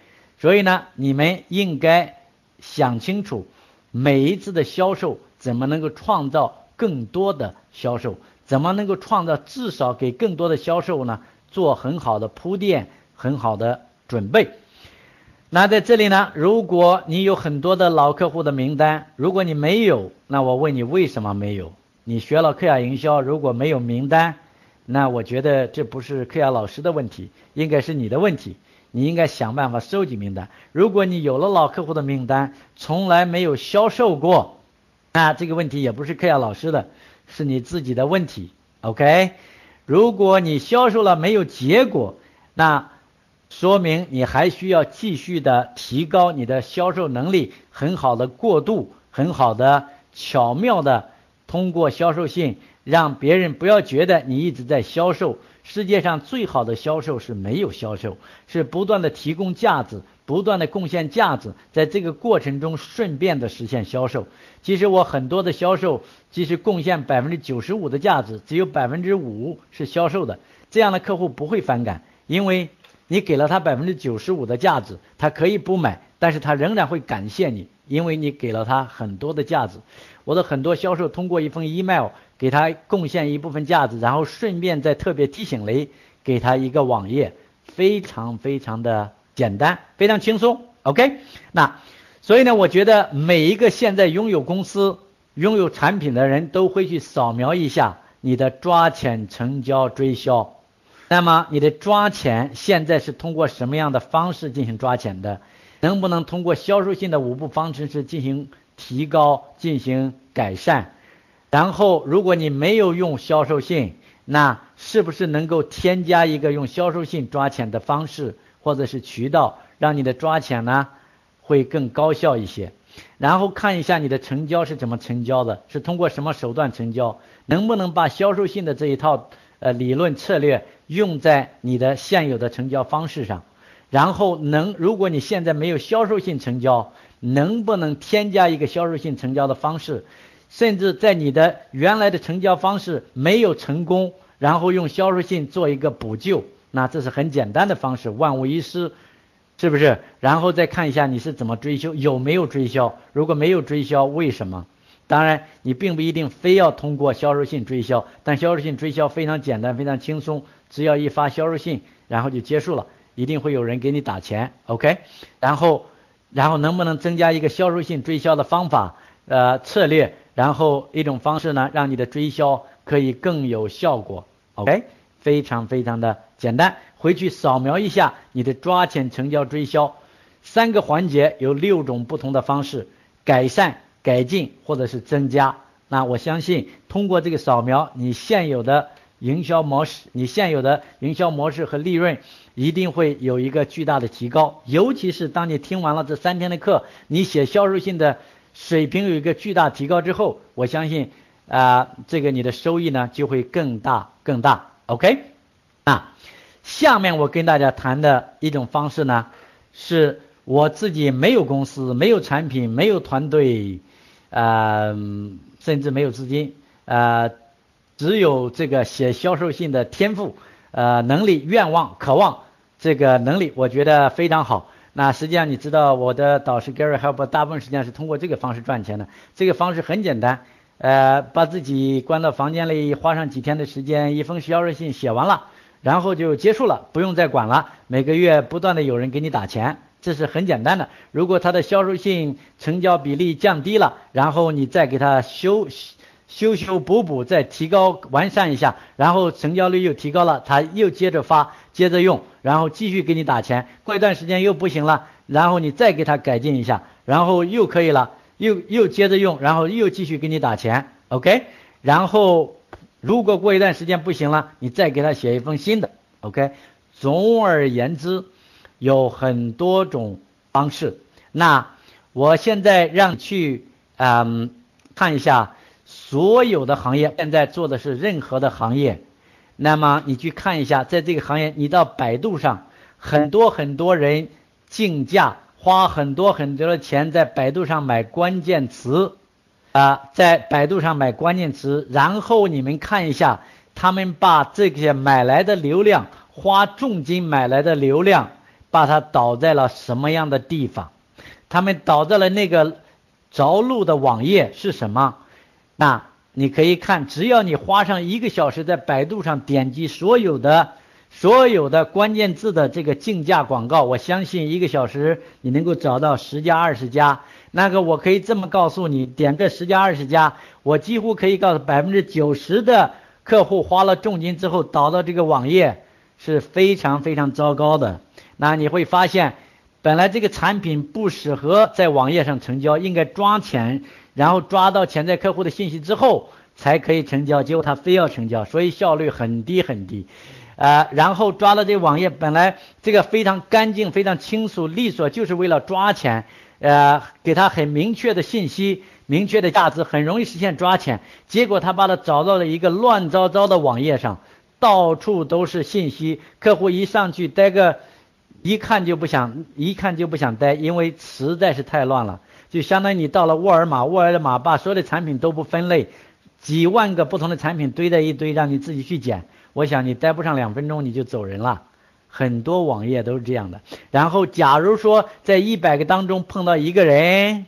Speaker 2: 所以呢，你们应该想清楚每一次的销售怎么能够创造更多的销售，怎么能够创造至少给更多的销售呢做很好的铺垫，很好的准备。那在这里呢，如果你有很多的老客户的名单，如果你没有，那我问你为什么没有？你学了克亚营销，如果没有名单，那我觉得这不是克亚老师的问题，应该是你的问题。你应该想办法收集名单。如果你有了老客户的名单，从来没有销售过，那这个问题也不是克亚老师的，是你自己的问题。OK？如果你销售了没有结果，那。说明你还需要继续的提高你的销售能力，很好的过渡，很好的巧妙的通过销售性，让别人不要觉得你一直在销售。世界上最好的销售是没有销售，是不断的提供价值，不断的贡献价值，在这个过程中顺便的实现销售。其实我很多的销售，即使贡献百分之九十五的价值，只有百分之五是销售的，这样的客户不会反感，因为。你给了他百分之九十五的价值，他可以不买，但是他仍然会感谢你，因为你给了他很多的价值。我的很多销售通过一封 email 给他贡献一部分价值，然后顺便再特别提醒雷给他一个网页，非常非常的简单，非常轻松。OK，那所以呢，我觉得每一个现在拥有公司、拥有产品的人都会去扫描一下你的抓钱成交追销。那么你的抓钱现在是通过什么样的方式进行抓钱的？能不能通过销售性的五步方程式进行提高、进行改善？然后，如果你没有用销售性，那是不是能够添加一个用销售性抓钱的方式或者是渠道，让你的抓钱呢会更高效一些？然后看一下你的成交是怎么成交的，是通过什么手段成交？能不能把销售性的这一套呃理论策略？用在你的现有的成交方式上，然后能，如果你现在没有销售性成交，能不能添加一个销售性成交的方式？甚至在你的原来的成交方式没有成功，然后用销售性做一个补救，那这是很简单的方式，万无一失，是不是？然后再看一下你是怎么追销，有没有追销？如果没有追销，为什么？当然，你并不一定非要通过销售性追销，但销售性追销非常简单，非常轻松。只要一发销售信，然后就结束了，一定会有人给你打钱，OK？然后，然后能不能增加一个销售性追销的方法，呃，策略？然后一种方式呢，让你的追销可以更有效果，OK？非常非常的简单，回去扫描一下你的抓钱成交追销三个环节，有六种不同的方式，改善、改进或者是增加。那我相信通过这个扫描，你现有的。营销模式，你现有的营销模式和利润一定会有一个巨大的提高。尤其是当你听完了这三天的课，你写销售信的水平有一个巨大提高之后，我相信啊，这个你的收益呢就会更大更大。OK，啊，下面我跟大家谈的一种方式呢，是我自己没有公司、没有产品、没有团队，呃，甚至没有资金，呃。只有这个写销售信的天赋、呃能力、愿望、渴望这个能力，我觉得非常好。那实际上你知道，我的导师 Gary Help 大部分时间是通过这个方式赚钱的。这个方式很简单，呃，把自己关到房间里，花上几天的时间，一封销售信写完了，然后就结束了，不用再管了。每个月不断的有人给你打钱，这是很简单的。如果他的销售性成交比例降低了，然后你再给他修。修修补补，再提高完善一下，然后成交率又提高了，他又接着发，接着用，然后继续给你打钱。过一段时间又不行了，然后你再给他改进一下，然后又可以了，又又接着用，然后又继续给你打钱。OK，然后如果过一段时间不行了，你再给他写一封新的。OK，总而言之，有很多种方式。那我现在让去嗯看一下。所有的行业现在做的是任何的行业，那么你去看一下，在这个行业，你到百度上，很多很多人竞价，花很多很多的钱在百度上买关键词，啊，在百度上买关键词，然后你们看一下，他们把这些买来的流量，花重金买来的流量，把它导在了什么样的地方？他们导在了那个着陆的网页是什么？那你可以看，只要你花上一个小时在百度上点击所有的所有的关键字的这个竞价广告，我相信一个小时你能够找到十家二十家。那个我可以这么告诉你，点个十家二十家，我几乎可以告诉百分之九十的客户花了重金之后导到这个网页是非常非常糟糕的。那你会发现，本来这个产品不适合在网页上成交，应该抓钱。然后抓到潜在客户的信息之后，才可以成交。结果他非要成交，所以效率很低很低。呃，然后抓了这网页，本来这个非常干净、非常清楚利索，就是为了抓钱。呃，给他很明确的信息、明确的价值，很容易实现抓钱。结果他把他找到了一个乱糟糟的网页上，到处都是信息。客户一上去待个，一看就不想，一看就不想待，因为实在是太乱了。就相当于你到了沃尔玛，沃尔玛把所有的产品都不分类，几万个不同的产品堆在一堆，让你自己去捡。我想你待不上两分钟你就走人了。很多网页都是这样的。然后，假如说在一百个当中碰到一个人，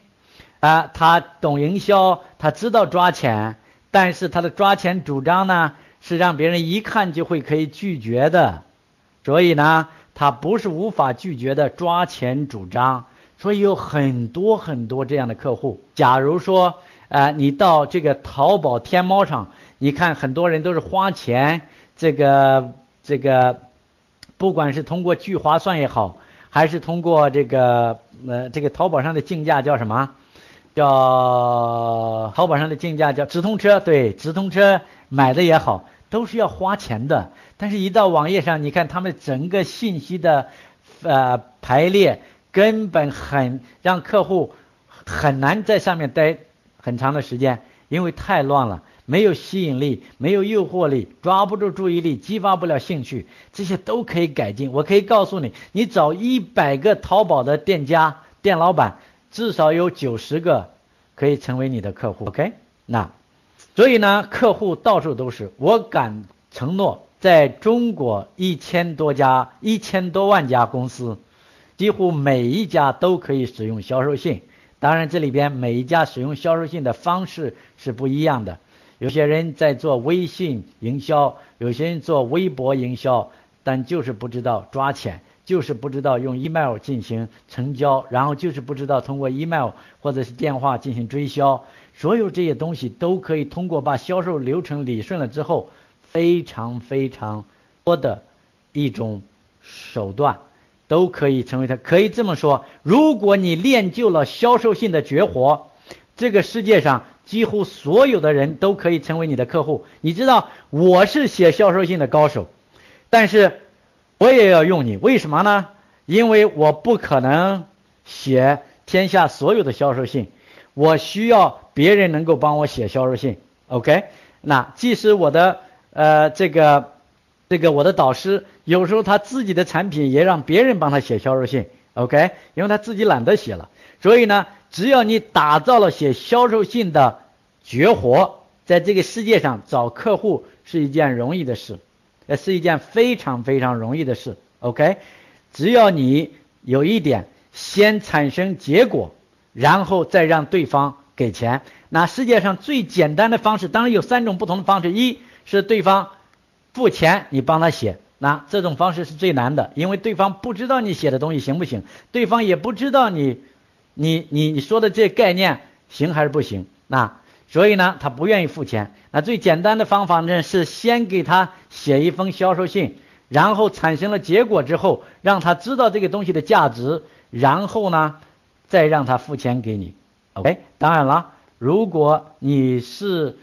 Speaker 2: 啊，他懂营销，他知道抓钱，但是他的抓钱主张呢是让别人一看就会可以拒绝的，所以呢，他不是无法拒绝的抓钱主张。所以有很多很多这样的客户。假如说，呃，你到这个淘宝、天猫上，你看很多人都是花钱，这个这个，不管是通过聚划算也好，还是通过这个呃这个淘宝上的竞价叫什么？叫淘宝上的竞价叫直通车，对，直通车买的也好，都是要花钱的。但是，一到网页上，你看他们整个信息的呃排列。根本很让客户很难在上面待很长的时间，因为太乱了，没有吸引力，没有诱惑力，抓不住注意力，激发不了兴趣，这些都可以改进。我可以告诉你，你找一百个淘宝的店家、店老板，至少有九十个可以成为你的客户。OK，那所以呢，客户到处都是，我敢承诺，在中国一千多家、一千多万家公司。几乎每一家都可以使用销售信，当然这里边每一家使用销售信的方式是不一样的。有些人在做微信营销，有些人做微博营销，但就是不知道抓钱，就是不知道用 email 进行成交，然后就是不知道通过 email 或者是电话进行追销。所有这些东西都可以通过把销售流程理顺了之后，非常非常多的一种手段。都可以成为他，可以这么说：如果你练就了销售性的绝活，这个世界上几乎所有的人都可以成为你的客户。你知道我是写销售信的高手，但是我也要用你，为什么呢？因为我不可能写天下所有的销售信，我需要别人能够帮我写销售信。OK，那即使我的呃这个这个我的导师有时候他自己的产品也让别人帮他写销售信。OK，因为他自己懒得写了，所以呢，只要你打造了写销售信的绝活，在这个世界上找客户是一件容易的事，呃，是一件非常非常容易的事。OK，只要你有一点，先产生结果，然后再让对方给钱。那世界上最简单的方式，当然有三种不同的方式，一是对方付钱，你帮他写。那这种方式是最难的，因为对方不知道你写的东西行不行，对方也不知道你，你你你说的这概念行还是不行。那所以呢，他不愿意付钱。那最简单的方法呢，是先给他写一封销售信，然后产生了结果之后，让他知道这个东西的价值，然后呢，再让他付钱给你。OK，当然了，如果你是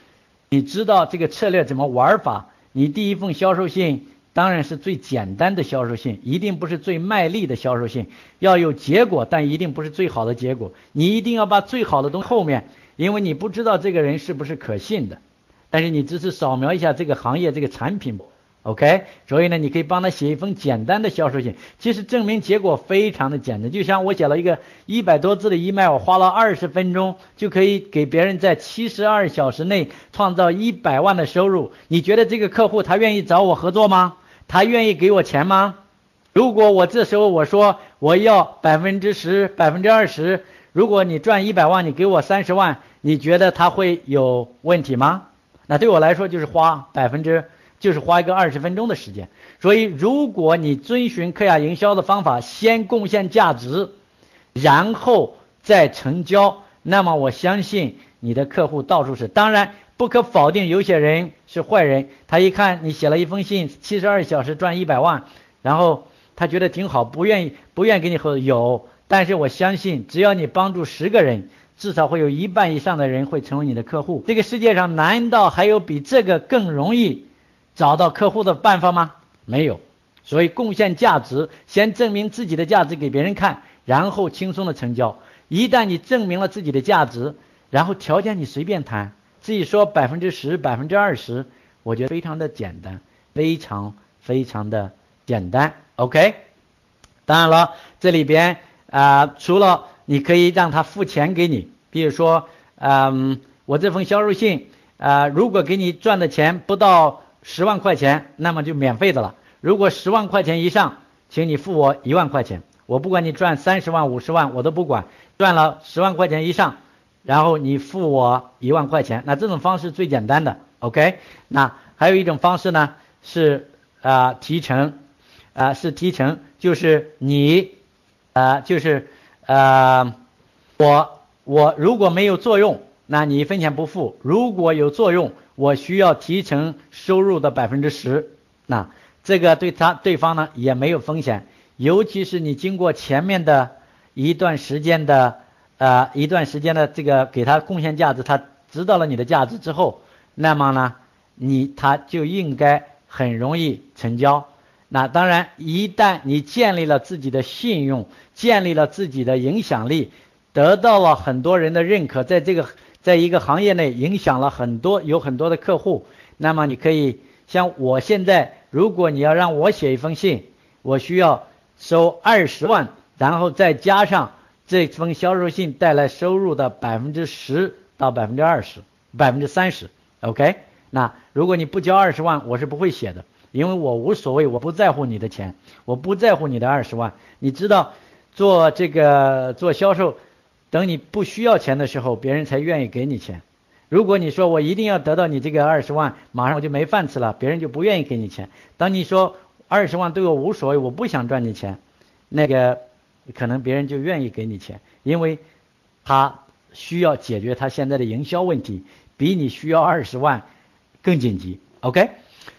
Speaker 2: 你知道这个策略怎么玩法，你第一封销售信。当然是最简单的销售信，一定不是最卖力的销售信，要有结果，但一定不是最好的结果。你一定要把最好的东西后面，因为你不知道这个人是不是可信的，但是你只是扫描一下这个行业这个产品，OK？所以呢，你可以帮他写一封简单的销售信，其实证明结果非常的简单。就像我写了一个一百多字的 email，我花了二十分钟就可以给别人在七十二小时内创造一百万的收入。你觉得这个客户他愿意找我合作吗？他愿意给我钱吗？如果我这时候我说我要百分之十、百分之二十，如果你赚一百万，你给我三十万，你觉得他会有问题吗？那对我来说就是花百分之，就是花一个二十分钟的时间。所以，如果你遵循克亚营销的方法，先贡献价值，然后再成交，那么我相信你的客户到处是。当然。不可否定，有些人是坏人。他一看你写了一封信，七十二小时赚一百万，然后他觉得挺好，不愿意不愿意跟你合作。有，但是我相信，只要你帮助十个人，至少会有一半以上的人会成为你的客户。这个世界上难道还有比这个更容易找到客户的办法吗？没有。所以贡献价值，先证明自己的价值给别人看，然后轻松的成交。一旦你证明了自己的价值，然后条件你随便谈。至于说百分之十、百分之二十，我觉得非常的简单，非常非常的简单。OK，当然了，这里边啊，除了你可以让他付钱给你，比如说，嗯，我这封销售信啊，如果给你赚的钱不到十万块钱，那么就免费的了。如果十万块钱以上，请你付我一万块钱，我不管你赚三十万、五十万，我都不管，赚了十万块钱以上。然后你付我一万块钱，那这种方式最简单的，OK？那还有一种方式呢，是啊提成，啊是提成，就是你，啊就是呃我我如果没有作用，那你一分钱不付；如果有作用，我需要提成收入的百分之十。那这个对他对方呢也没有风险，尤其是你经过前面的一段时间的。呃，一段时间的这个给他贡献价值，他知道了你的价值之后，那么呢，你他就应该很容易成交。那当然，一旦你建立了自己的信用，建立了自己的影响力，得到了很多人的认可，在这个在一个行业内影响了很多有很多的客户，那么你可以像我现在，如果你要让我写一封信，我需要收二十万，然后再加上。这封销售信带来收入的百分之十到百分之二十，百分之三十，OK？那如果你不交二十万，我是不会写的，因为我无所谓，我不在乎你的钱，我不在乎你的二十万。你知道，做这个做销售，等你不需要钱的时候，别人才愿意给你钱。如果你说我一定要得到你这个二十万，马上我就没饭吃了，别人就不愿意给你钱。当你说二十万对我无所谓，我不想赚你钱，那个。可能别人就愿意给你钱，因为他需要解决他现在的营销问题，比你需要二十万更紧急。OK，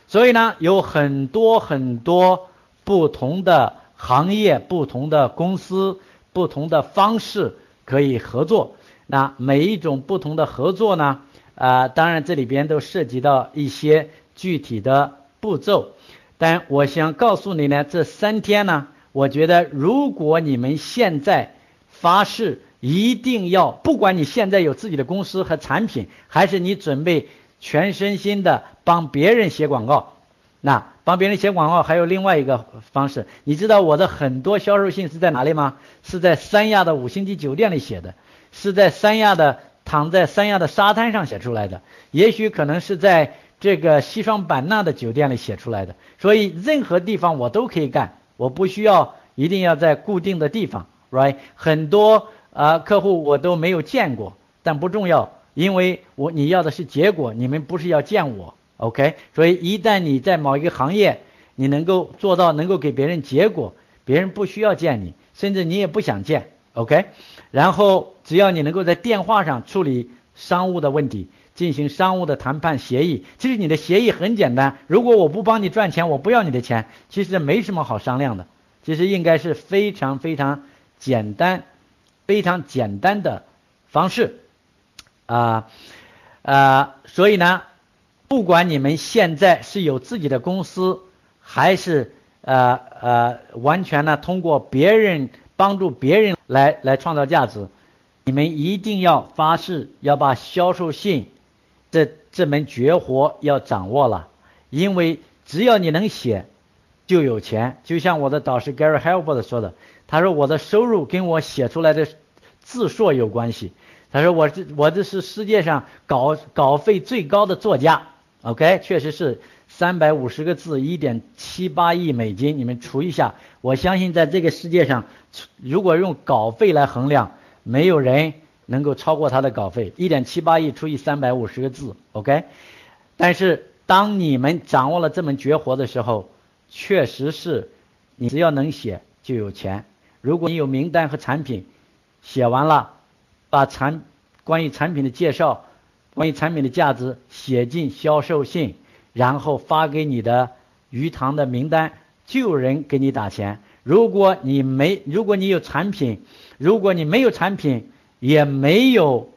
Speaker 2: 所以呢，有很多很多不同的行业、不同的公司、不同的方式可以合作。那每一种不同的合作呢，啊，当然这里边都涉及到一些具体的步骤。但我想告诉你呢，这三天呢，我觉得如果你们现在发誓一定要，不管你现在有自己的公司和产品，还是你准备全身心的帮别人写广告，那帮别人写广告还有另外一个方式。你知道我的很多销售信是在哪里吗？是在三亚的五星级酒店里写的，是在三亚的躺在三亚的沙滩上写出来的，也许可能是在。这个西双版纳的酒店里写出来的，所以任何地方我都可以干，我不需要一定要在固定的地方，right？很多啊客户我都没有见过，但不重要，因为我你要的是结果，你们不是要见我，OK？所以一旦你在某一个行业，你能够做到能够给别人结果，别人不需要见你，甚至你也不想见，OK？然后只要你能够在电话上处理商务的问题。进行商务的谈判协议，其实你的协议很简单。如果我不帮你赚钱，我不要你的钱，其实没什么好商量的。其实应该是非常非常简单、非常简单的方式啊啊！所以呢，不管你们现在是有自己的公司，还是呃呃完全呢通过别人帮助别人来来创造价值，你们一定要发誓要把销售信。这这门绝活要掌握了，因为只要你能写，就有钱。就像我的导师 Gary Halbert 说的，他说我的收入跟我写出来的字数有关系。他说我这我这是世界上稿稿费最高的作家。OK，确实是三百五十个字，一点七八亿美金。你们除一下，我相信在这个世界上，如果用稿费来衡量，没有人。能够超过他的稿费，一点七八亿除以三百五十个字，OK。但是当你们掌握了这门绝活的时候，确实是，你只要能写就有钱。如果你有名单和产品，写完了，把产关于产品的介绍，关于产品的价值写进销售信，然后发给你的鱼塘的名单，就有人给你打钱。如果你没，如果你有产品，如果你没有产品，也没有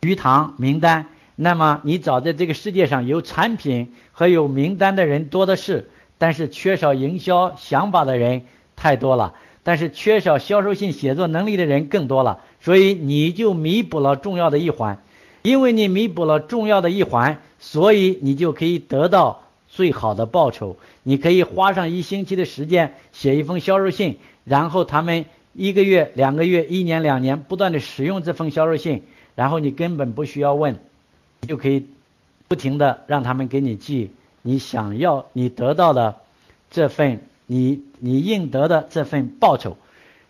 Speaker 2: 鱼塘名单，那么你找在这个世界上有产品和有名单的人多的是，但是缺少营销想法的人太多了，但是缺少销售性写作能力的人更多了，所以你就弥补了重要的一环，因为你弥补了重要的一环，所以你就可以得到最好的报酬。你可以花上一星期的时间写一封销售信，然后他们。一个月、两个月、一年、两年，不断的使用这封销售信，然后你根本不需要问，你就可以不停的让他们给你寄你想要、你得到的这份你你应得的这份报酬。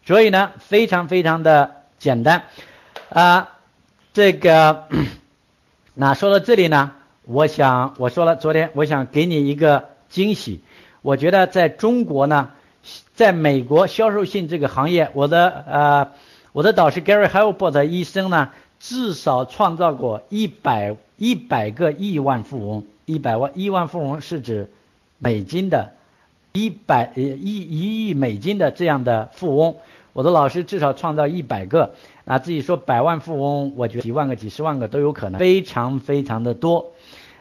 Speaker 2: 所以呢，非常非常的简单啊。这个，那说到这里呢，我想我说了，昨天我想给你一个惊喜。我觉得在中国呢。在美国销售性这个行业，我的呃，我的导师 Gary Halbert 医生呢，至少创造过一百一百个亿万富翁，一百万亿万富翁是指美金的，一百呃一一亿美金的这样的富翁，我的老师至少创造一百个，啊，自己说百万富翁，我觉得几万个、几十万个都有可能，非常非常的多。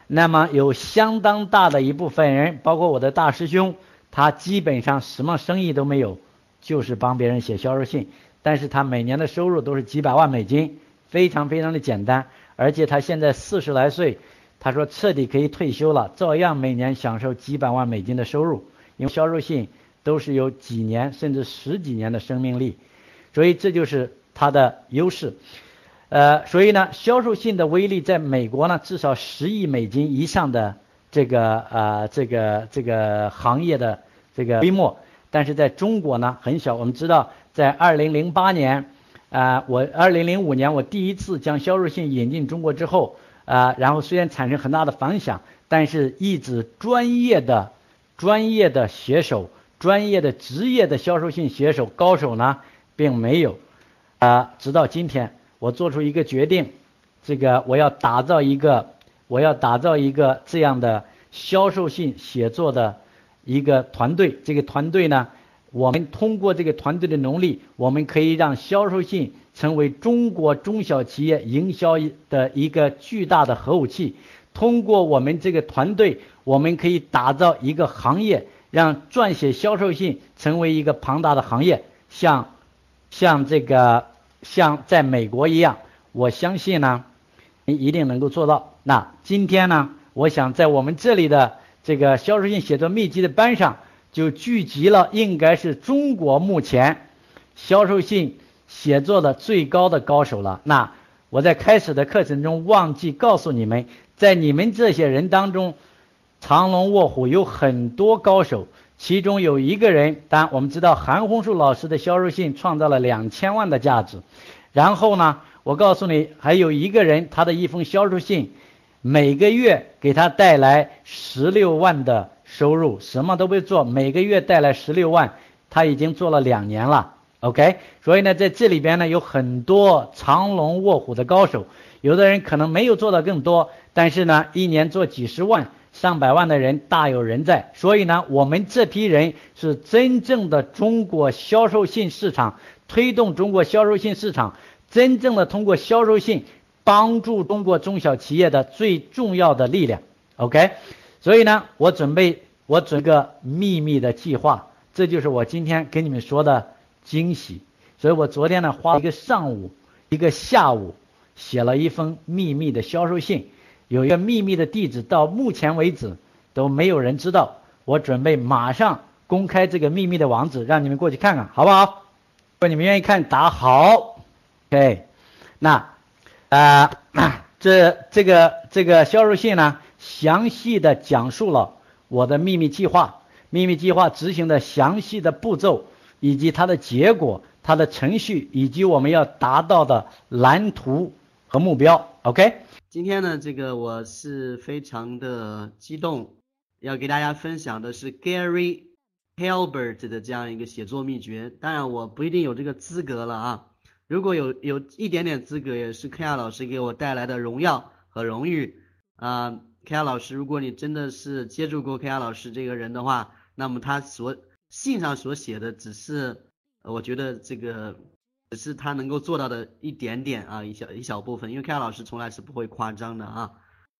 Speaker 2: 那么有相当大的一部分人，包括我的大师兄。他基本上什么生意都没有，就是帮别人写销售信，但是他每年的收入都是几百万美金，非常非常的简单，而且他现在四十来岁，他说彻底可以退休了，照样每年享受几百万美金的收入，因为销售信都是有几年甚至十几年的生命力，所以这就是他的优势，呃，所以呢，销售信的威力在美国呢，至少十亿美金以上的。这个啊，这个这个行业的这个规模，但是在中国呢很小。我们知道，在二零零八年啊，我二零零五年我第一次将销售信引进中国之后啊，然后虽然产生很大的反响，但是一直专业的、专业的写手、专业的职业的销售信写手高手呢，并没有啊。直到今天，我做出一个决定，这个我要打造一个。我要打造一个这样的销售性写作的一个团队。这个团队呢，我们通过这个团队的能力，我们可以让销售性成为中国中小企业营销的一个巨大的核武器。通过我们这个团队，我们可以打造一个行业，让撰写销售信成为一个庞大的行业，像像这个像在美国一样。我相信呢，你一定能够做到。那今天呢，我想在我们这里的这个销售性写作秘籍的班上，就聚集了应该是中国目前销售性写作的最高的高手了。那我在开始的课程中忘记告诉你们，在你们这些人当中，藏龙卧虎有很多高手，其中有一个人，当我们知道韩红树老师的销售性创造了两千万的价值，然后呢？我告诉你，还有一个人，他的一封销售信，每个月给他带来十六万的收入，什么都不做，每个月带来十六万，他已经做了两年了。OK，所以呢，在这里边呢，有很多藏龙卧虎的高手，有的人可能没有做到更多，但是呢，一年做几十万、上百万的人大有人在。所以呢，我们这批人是真正的中国销售性市场推动中国销售性市场。真正的通过销售性帮助中国中小企业的最重要的力量，OK，所以呢，我准备我准个秘密的计划，这就是我今天跟你们说的惊喜。所以我昨天呢花了一个上午，一个下午写了一封秘密的销售信，有一个秘密的地址，到目前为止都没有人知道。我准备马上公开这个秘密的网址，让你们过去看看，好不好？如果你们愿意看，打好。OK，那 啊，这这个这个销售信呢，详细的讲述了我的秘密计划，秘密计划执行的详细的步骤，以及它的结果、它的程序，以及我们要达到的蓝图和目标。OK，
Speaker 3: 今天呢，这个我是非常的激动，要给大家分享的是 Gary Halbert 的这样一个写作秘诀。当然，我不一定有这个资格了啊。如果有有一点点资格，也是 K R 老师给我带来的荣耀和荣誉啊，K R 老师，如果你真的是接触过 K R 老师这个人的话，那么他所信上所写的只是，我觉得这个只是他能够做到的一点点啊，一小一小部分，因为 K R 老师从来是不会夸张的啊。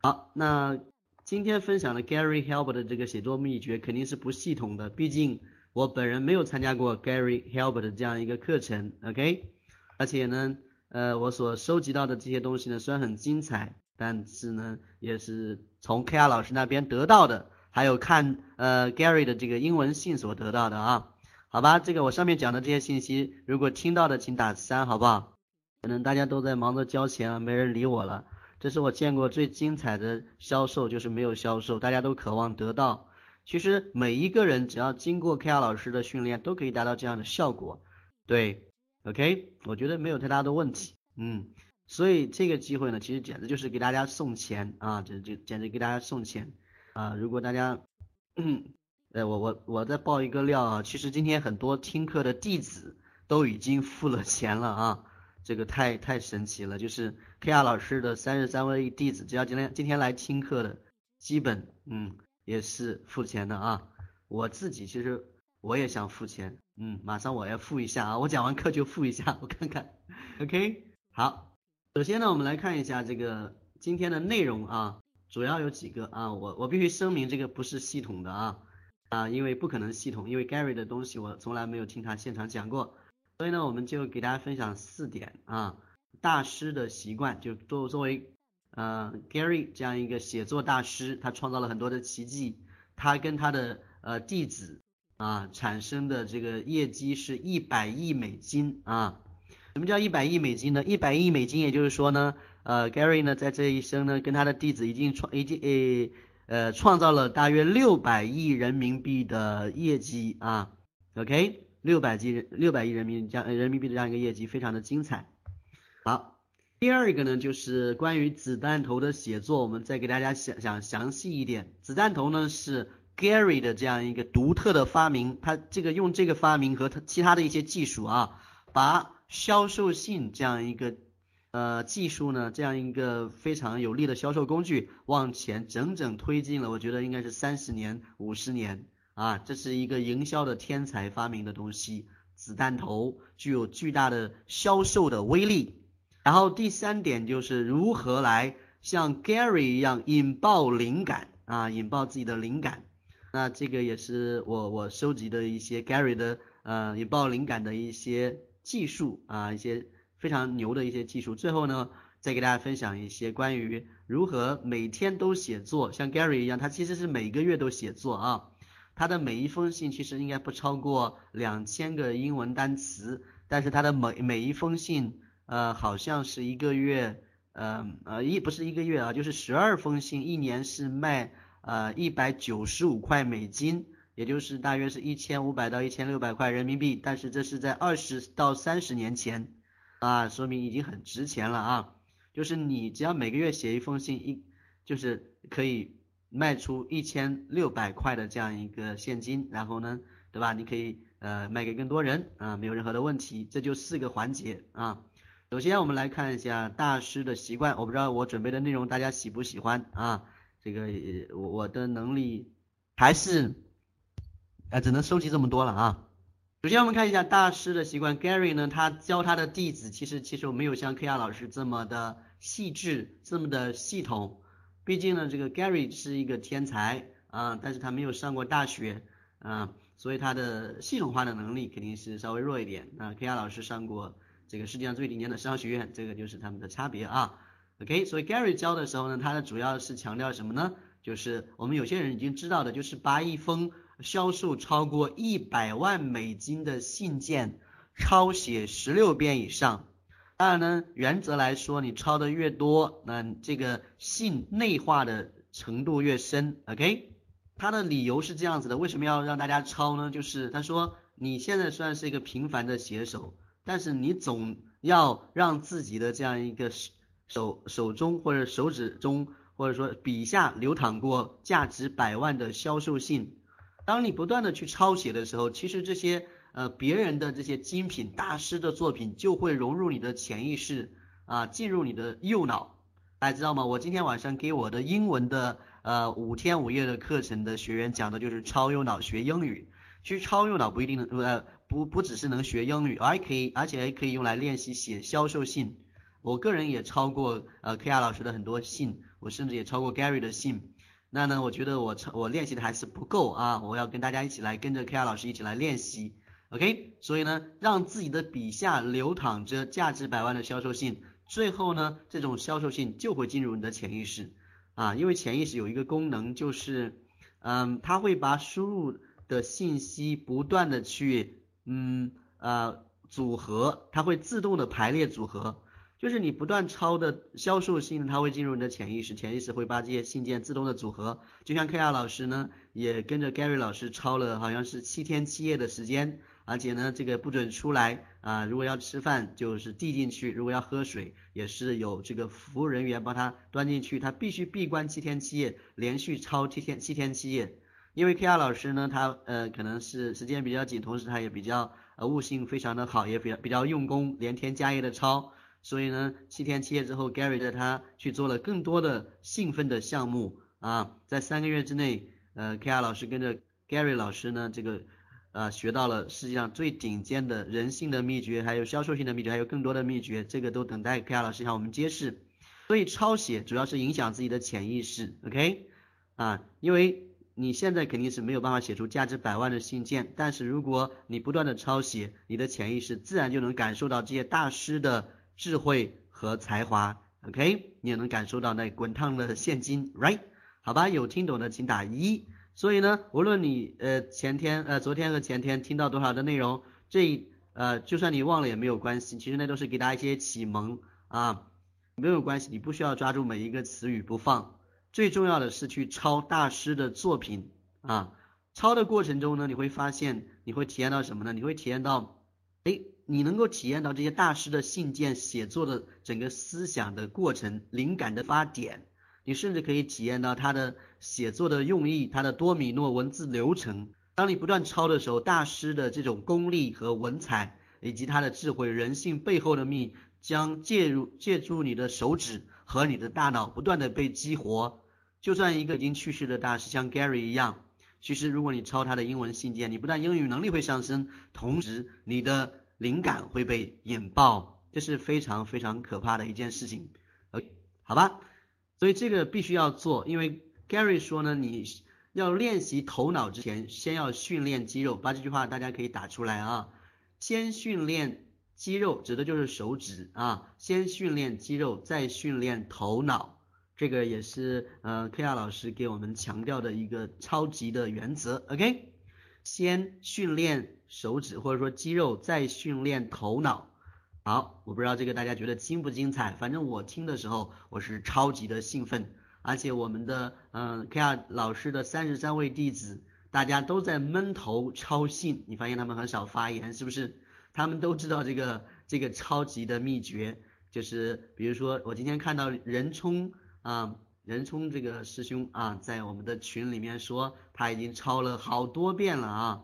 Speaker 3: 好，那今天分享的 Gary Halbert 的这个写作秘诀肯定是不系统的，毕竟我本人没有参加过 Gary Halbert 的这样一个课程，OK。而且呢，呃，我所收集到的这些东西呢，虽然很精彩，但是呢，也是从 K R 老师那边得到的，还有看呃 Gary 的这个英文信所得到的啊。好吧，这个我上面讲的这些信息，如果听到的请打三，好不好？可能大家都在忙着交钱啊，没人理我了。这是我见过最精彩的销售，就是没有销售，大家都渴望得到。其实每一个人只要经过 K R 老师的训练，都可以达到这样的效果。对。OK，我觉得没有太大的问题，嗯，所以这个机会呢，其实简直就是给大家送钱啊，这这简直给大家送钱啊！如果大家，呃，我我我再爆一个料啊，其实今天很多听课的弟子都已经付了钱了啊，这个太太神奇了，就是 K R 老师的三十三位弟子，只要今天今天来听课的，基本嗯也是付钱的啊，我自己其实。我也想付钱，嗯，马上我要付一下啊，我讲完课就付一下，我看看，OK，好，首先呢，我们来看一下这个今天的内容啊，主要有几个啊，我我必须声明这个不是系统的啊啊，因为不可能系统，因为 Gary 的东西我从来没有听他现场讲过，所以呢，我们就给大家分享四点啊，大师的习惯，就作作为呃 Gary 这样一个写作大师，他创造了很多的奇迹，他跟他的呃弟子。啊，产生的这个业绩是一百亿美金啊！什么叫一百亿美金呢？一百亿美金，也就是说呢，呃，Gary 呢在这一生呢，跟他的弟子已经创，已经诶呃创造了大约六百亿人民币的业绩啊。OK，六百亿六百亿人民这样人民币的这样一个业绩，非常的精彩。好，第二个呢，就是关于子弹头的写作，我们再给大家想想详细一点。子弹头呢是。Gary 的这样一个独特的发明，他这个用这个发明和他其他的一些技术啊，把销售信这样一个呃技术呢，这样一个非常有力的销售工具往前整整推进了，我觉得应该是三十年、五十年啊，这是一个营销的天才发明的东西，子弹头，具有巨大的销售的威力。然后第三点就是如何来像 Gary 一样引爆灵感啊，引爆自己的灵感。那这个也是我我收集的一些 Gary 的呃引爆灵感的一些技术啊，一些非常牛的一些技术。最后呢，再给大家分享一些关于如何每天都写作，像 Gary 一样，他其实是每个月都写作啊。他的每一封信其实应该不超过两千个英文单词，但是他的每每一封信，呃，好像是一个月，呃呃一不是一个月啊，就是十二封信，一年是卖呃一百九十五块美金，也就是大约是一千五百到一千六百块人民币，但是这是在二十到三十年前啊，说明已经很值钱了啊，就是你只要每个月写一封信，一就是可以。卖出一千六百块的这样一个现金，然后呢，对吧？你可以呃卖给更多人啊，没有任何的问题。这就四个环节啊。首先我们来看一下大师的习惯，我不知道我准备的内容大家喜不喜欢啊？这个我我的能力还是啊只能收集这么多了啊。首先我们看一下大师的习惯，Gary 呢，他教他的弟子其实其实我没有像 K R 老师这么的细致，这么的系统。毕竟呢，这个 Gary 是一个天才啊，但是他没有上过大学啊，所以他的系统化的能力肯定是稍微弱一点啊。K R 老师上过这个世界上最顶尖的商学院，这个就是他们的差别啊。OK，所以 Gary 教的时候呢，他的主要是强调什么呢？就是我们有些人已经知道的，就是把一封销售超过一百万美金的信件抄写十六遍以上。当然呢，原则来说，你抄的越多，那这个信内化的程度越深。OK，他的理由是这样子的，为什么要让大家抄呢？就是他说，你现在算是一个平凡的写手，但是你总要让自己的这样一个手手中或者手指中或者说笔下流淌过价值百万的销售信。当你不断的去抄写的时候，其实这些。呃，别人的这些精品大师的作品就会融入你的潜意识啊，进入你的右脑，大家知道吗？我今天晚上给我的英文的呃五天五夜的课程的学员讲的就是超右脑学英语。其实超右脑不一定能呃不不只是能学英语，而可以而且还可以用来练习写销售信。我个人也抄过呃 K R 老师的很多信，我甚至也抄过 Gary 的信。那呢，我觉得我抄我练习的还是不够啊，我要跟大家一起来跟着 K R 老师一起来练习。OK，所以呢，让自己的笔下流淌着价值百万的销售信，最后呢，这种销售信就会进入你的潜意识啊，因为潜意识有一个功能，就是嗯，它会把输入的信息不断的去嗯呃组合，它会自动的排列组合。就是你不断抄的销售信，它会进入你的潜意识，潜意识会把这些信件自动的组合。就像 K R 老师呢，也跟着 Gary 老师抄了好像是七天七夜的时间，而且呢，这个不准出来啊，如果要吃饭就是递进去，如果要喝水也是有这个服务人员帮他端进去，他必须闭关七天七夜，连续抄七天七天七夜。因为 K R 老师呢，他呃可能是时间比较紧，同时他也比较呃悟性非常的好，也比较比较用功，连天加夜的抄。所以呢，七天七夜之后，Gary 带他去做了更多的兴奋的项目啊，在三个月之内，呃，K.R 老师跟着 Gary 老师呢，这个呃学到了世界上最顶尖的人性的秘诀，还有销售性的秘诀，还有更多的秘诀，这个都等待 K.R 老师向我们揭示。所以抄写主要是影响自己的潜意识，OK？啊，因为你现在肯定是没有办法写出价值百万的信件，但是如果你不断的抄写，你的潜意识自然就能感受到这些大师的。智慧和才华，OK，你也能感受到那滚烫的现金，Right？好吧，有听懂的请打一。所以呢，无论你呃前天呃昨天和前天听到多少的内容，这呃就算你忘了也没有关系，其实那都是给大家一些启蒙啊，没有关系，你不需要抓住每一个词语不放，最重要的是去抄大师的作品啊，抄的过程中呢，你会发现你会体验到什么呢？你会体验到，哎。你能够体验到这些大师的信件写作的整个思想的过程、灵感的发点，你甚至可以体验到他的写作的用意、他的多米诺文字流程。当你不断抄的时候，大师的这种功力和文采，以及他的智慧、人性背后的秘，将介入借助你的手指和你的大脑不断的被激活。就算一个已经去世的大师，像 Gary 一样，其实如果你抄他的英文信件，你不但英语能力会上升，同时你的灵感会被引爆，这是非常非常可怕的一件事情。OK，好吧，所以这个必须要做，因为 Gary 说呢，你要练习头脑之前，先要训练肌肉，把这句话大家可以打出来啊，先训练。肌肉指的就是手指啊，先训练肌肉，再训练头脑，这个也是呃 K R 老师给我们强调的一个超级的原则。OK，先训练手指或者说肌肉，再训练头脑。好，我不知道这个大家觉得精不精彩，反正我听的时候我是超级的兴奋，而且我们的嗯 K R 老师的三十三位弟子，大家都在闷头抄信，你发现他们很少发言，是不是？他们都知道这个这个超级的秘诀，就是比如说我今天看到任冲啊，任冲这个师兄啊，在我们的群里面说他已经抄了好多遍了啊，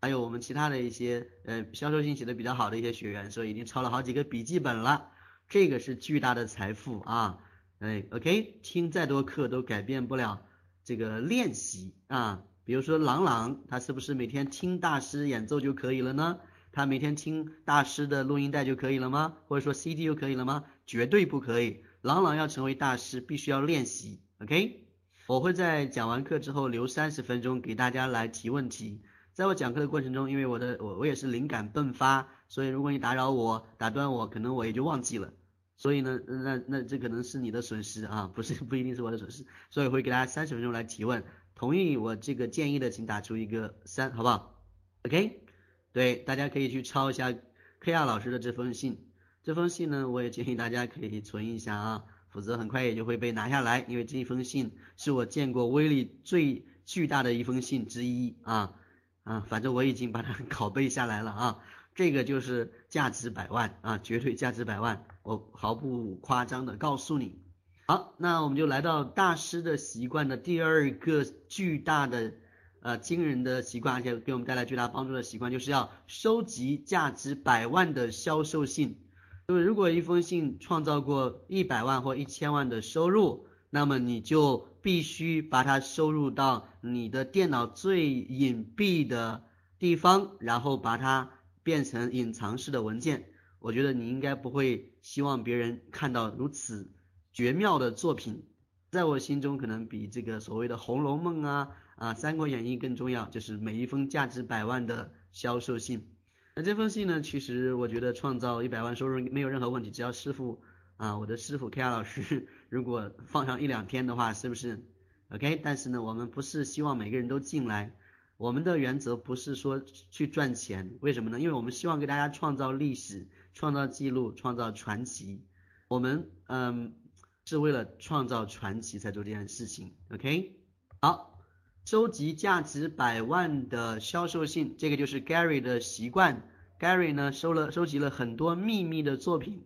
Speaker 3: 还有我们其他的一些呃销售信写的比较好的一些学员说已经抄了好几个笔记本了，这个是巨大的财富啊，哎，OK，听再多课都改变不了这个练习啊，比如说朗朗他是不是每天听大师演奏就可以了呢？他每天听大师的录音带就可以了吗？或者说 CD 就可以了吗？绝对不可以。朗朗要成为大师，必须要练习。OK，我会在讲完课之后留三十分钟给大家来提问题。在我讲课的过程中，因为我的我我也是灵感迸发，所以如果你打扰我、打断我，可能我也就忘记了。所以呢，那那这可能是你的损失啊，不是不一定是我的损失。所以会给大家三十分钟来提问。同意我这个建议的，请打出一个三，好不好？OK。对，大家可以去抄一下 K R 老师的这封信。这封信呢，我也建议大家可以存一下啊，否则很快也就会被拿下来。因为这一封信是我见过威力最巨大的一封信之一啊啊，反正我已经把它 拷贝下来了啊。这个就是价值百万啊，绝对价值百万，我毫不夸张的告诉你。好，那我们就来到大师的习惯的第二个巨大的。呃，惊人的习惯，而且给我们带来巨大帮助的习惯，就是要收集价值百万的销售信。就是如果一封信创造过一百万或一千万的收入，那么你就必须把它收入到你的电脑最隐蔽的地方，然后把它变成隐藏式的文件。我觉得你应该不会希望别人看到如此绝妙的作品，在我心中可能比这个所谓的《红楼梦》啊。啊，《三国演义》更重要，就是每一封价值百万的销售信。那这封信呢，其实我觉得创造一百万收入没有任何问题，只要师傅啊，我的师傅 K R 老师如果放上一两天的话，是不是？OK？但是呢，我们不是希望每个人都进来，我们的原则不是说去赚钱，为什么呢？因为我们希望给大家创造历史、创造记录、创造传奇。我们嗯是为了创造传奇才做这件事情。OK？好。收集价值百万的销售信，这个就是 Gary 的习惯。Gary 呢收了收集了很多秘密的作品。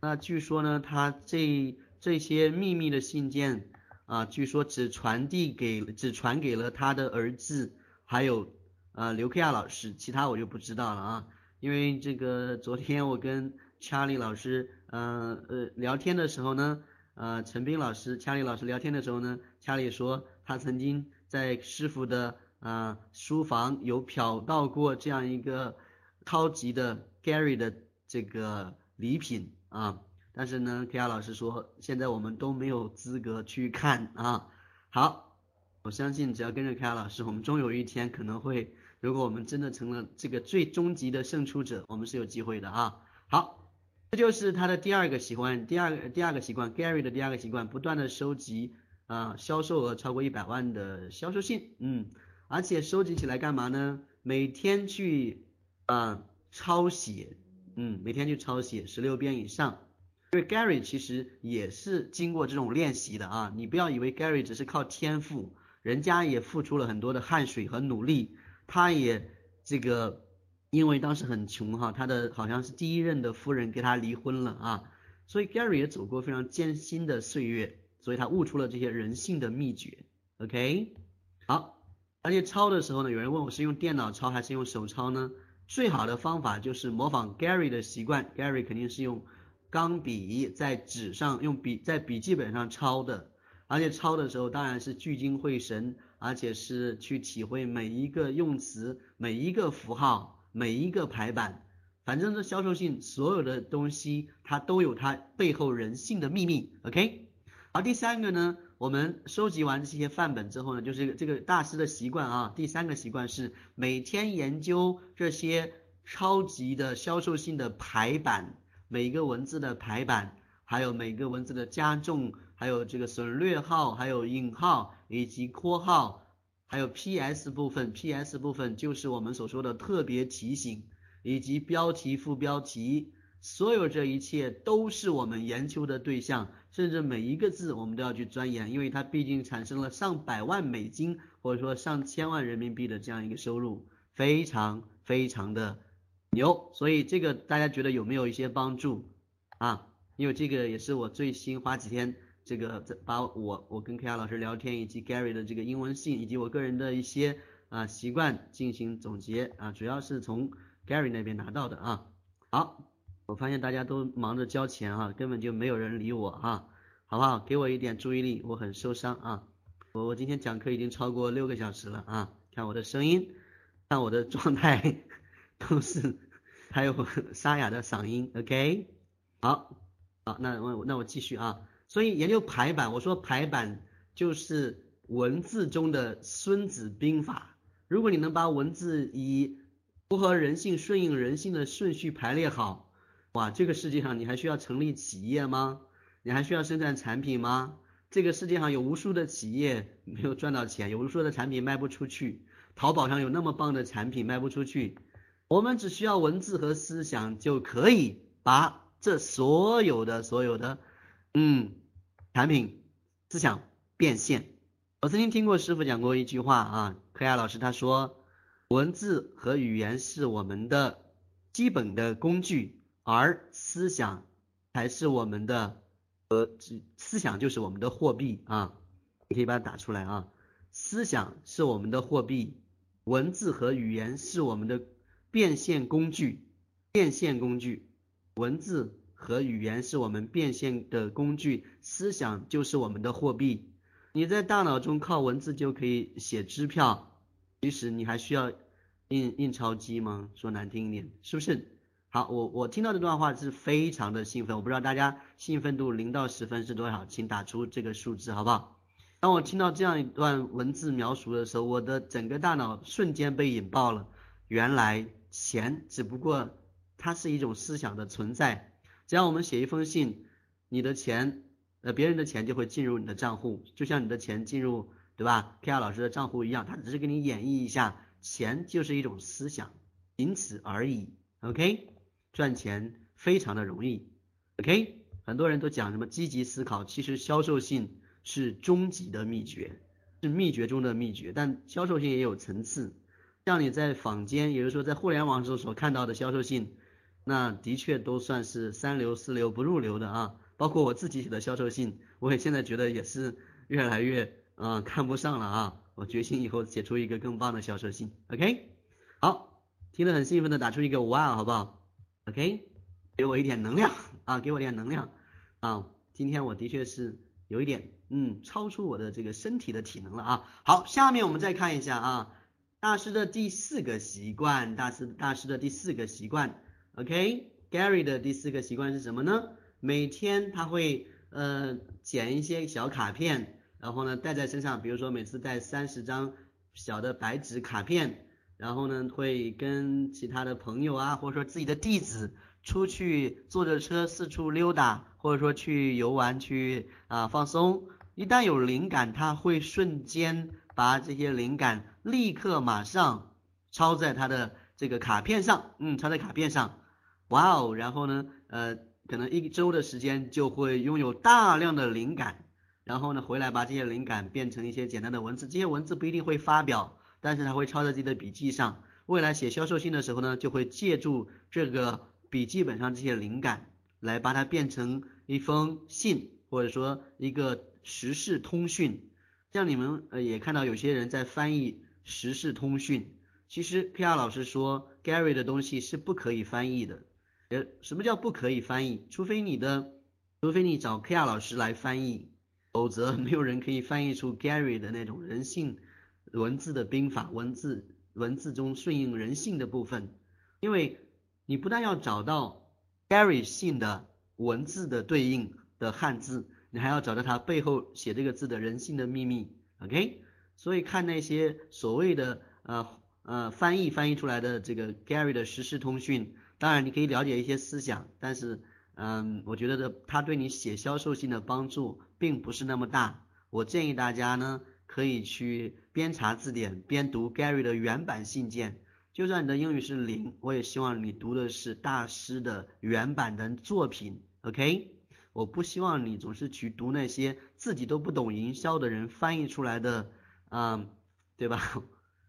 Speaker 3: 那据说呢，他这这些秘密的信件啊，据说只传递给只传给了他的儿子，还有呃刘克亚老师，其他我就不知道了啊。因为这个昨天我跟查理老师呃呃聊天的时候呢，呃陈斌老师查理老师聊天的时候呢查理说他曾经。在师傅的啊书房有瞟到过这样一个超级的 Gary 的这个礼品啊，但是呢，K R 老师说现在我们都没有资格去看啊。好，我相信只要跟着 K R 老师，我们终有一天可能会，如果我们真的成了这个最终极的胜出者，我们是有机会的啊。好，这就是他的第二个习惯，第二个第二个习惯，Gary 的第二个习惯，不断的收集。啊，销售额超过一百万的销售信，嗯，而且收集起来干嘛呢？每天去啊抄写，嗯，每天去抄写十六遍以上。因为 Gary 其实也是经过这种练习的啊，你不要以为 Gary 只是靠天赋，人家也付出了很多的汗水和努力，他也这个因为当时很穷哈，他的好像是第一任的夫人跟他离婚了啊，所以 Gary 也走过非常艰辛的岁月。所以他悟出了这些人性的秘诀，OK，好，而且抄的时候呢，有人问我是用电脑抄还是用手抄呢？最好的方法就是模仿 Gary 的习惯，Gary 肯定是用钢笔在纸上用笔在笔记本上抄的，而且抄的时候当然是聚精会神而且是去体会每一个用词、每一个符号、每一个排版。反正这销售性所有的东西，它都有它背后人性的秘密。OK，好，第三个呢，我们收集完这些范本之后呢，就是这个大师的习惯啊。第三个习惯是每天研究这些超级的销售性的排版，每个文字的排版，还有每个文字的加重。还有这个省略号，还有引号以及括号，还有 P.S 部分，P.S 部分就是我们所说的特别提醒，以及标题、副标题，所有这一切都是我们研究的对象，甚至每一个字我们都要去钻研，因为它毕竟产生了上百万美金或者说上千万人民币的这样一个收入，非常非常的牛，所以这个大家觉得有没有一些帮助啊？因为这个也是我最新花几天。这个把我我跟 K R 老师聊天，以及 Gary 的这个英文信，以及我个人的一些啊习惯进行总结啊，主要是从 Gary 那边拿到的啊。好，我发现大家都忙着交钱啊，根本就没有人理我啊，好不好？给我一点注意力，我很受伤啊。我我今天讲课已经超过六个小时了啊，看我的声音，看我的状态都是，还有沙哑的嗓音，OK？好，好，那我那我继续啊。所以研究排版，我说排版就是文字中的孙子兵法。如果你能把文字以符合人性、顺应人性的顺序排列好，哇，这个世界上你还需要成立企业吗？你还需要生产产品吗？这个世界上有无数的企业没有赚到钱，有无数的产品卖不出去，淘宝上有那么棒的产品卖不出去，我们只需要文字和思想就可以把这所有的所有的，嗯。产品思想变现。我曾经听过师傅讲过一句话啊，柯亚老师他说，文字和语言是我们的基本的工具，而思想才是我们的呃，思想就是我们的货币啊，你可以把它打出来啊，思想是我们的货币，文字和语言是我们的变现工具，变现工具，文字。和语言是我们变现的工具，思想就是我们的货币。你在大脑中靠文字就可以写支票，其实你还需要印印钞机吗？说难听一点，是不是？好，我我听到这段话是非常的兴奋，我不知道大家兴奋度零到十分是多少，请打出这个数字好不好？当我听到这样一段文字描述的时候，我的整个大脑瞬间被引爆了。原来钱只不过它是一种思想的存在。只要我们写一封信，你的钱，呃，别人的钱就会进入你的账户，就像你的钱进入，对吧？K R 老师的账户一样，他只是给你演绎一下，钱就是一种思想，仅此而已。OK，赚钱非常的容易。OK，很多人都讲什么积极思考，其实销售性是终极的秘诀，是秘诀中的秘诀。但销售性也有层次，像你在坊间，也就是说在互联网上所看到的销售性。那的确都算是三流四流不入流的啊，包括我自己写的销售信，我也现在觉得也是越来越啊看不上了啊，我决心以后写出一个更棒的销售信，OK，好，听得很兴奋的打出一个哇，好不好？OK，给我一点能量啊，给我点能量啊，今天我的确是有一点嗯超出我的这个身体的体能了啊，好，下面我们再看一下啊，大师的第四个习惯，大师大师的第四个习惯。OK，Gary 的第四个习惯是什么呢？每天他会呃剪一些小卡片，然后呢带在身上，比如说每次带三十张小的白纸卡片，然后呢会跟其他的朋友啊，或者说自己的弟子出去坐着车四处溜达，或者说去游玩去啊放松。一旦有灵感，他会瞬间把这些灵感立刻马上抄在他的这个卡片上，嗯，抄在卡片上。哇哦，然后呢，呃，可能一周的时间就会拥有大量的灵感，然后呢，回来把这些灵感变成一些简单的文字，这些文字不一定会发表，但是他会抄在自己的笔记上，未来写销售信的时候呢，就会借助这个笔记本上这些灵感，来把它变成一封信，或者说一个时事通讯。像你们呃也看到有些人在翻译时事通讯，其实 K R 老师说 Gary 的东西是不可以翻译的。呃，什么叫不可以翻译？除非你的，除非你找 K R 老师来翻译，否则没有人可以翻译出 Gary 的那种人性文字的兵法，文字文字中顺应人性的部分，因为你不但要找到 Gary 信的文字的对应的汉字，你还要找到他背后写这个字的人性的秘密，OK？所以看那些所谓的呃呃翻译翻译出来的这个 Gary 的实时通讯，当然你可以了解一些思想，但是嗯，我觉得的他对你写销售性的帮助并不是那么大。我建议大家呢。可以去边查字典边读 Gary 的原版信件，就算你的英语是零，我也希望你读的是大师的原版的作品，OK？我不希望你总是去读那些自己都不懂营销的人翻译出来的，嗯，对吧？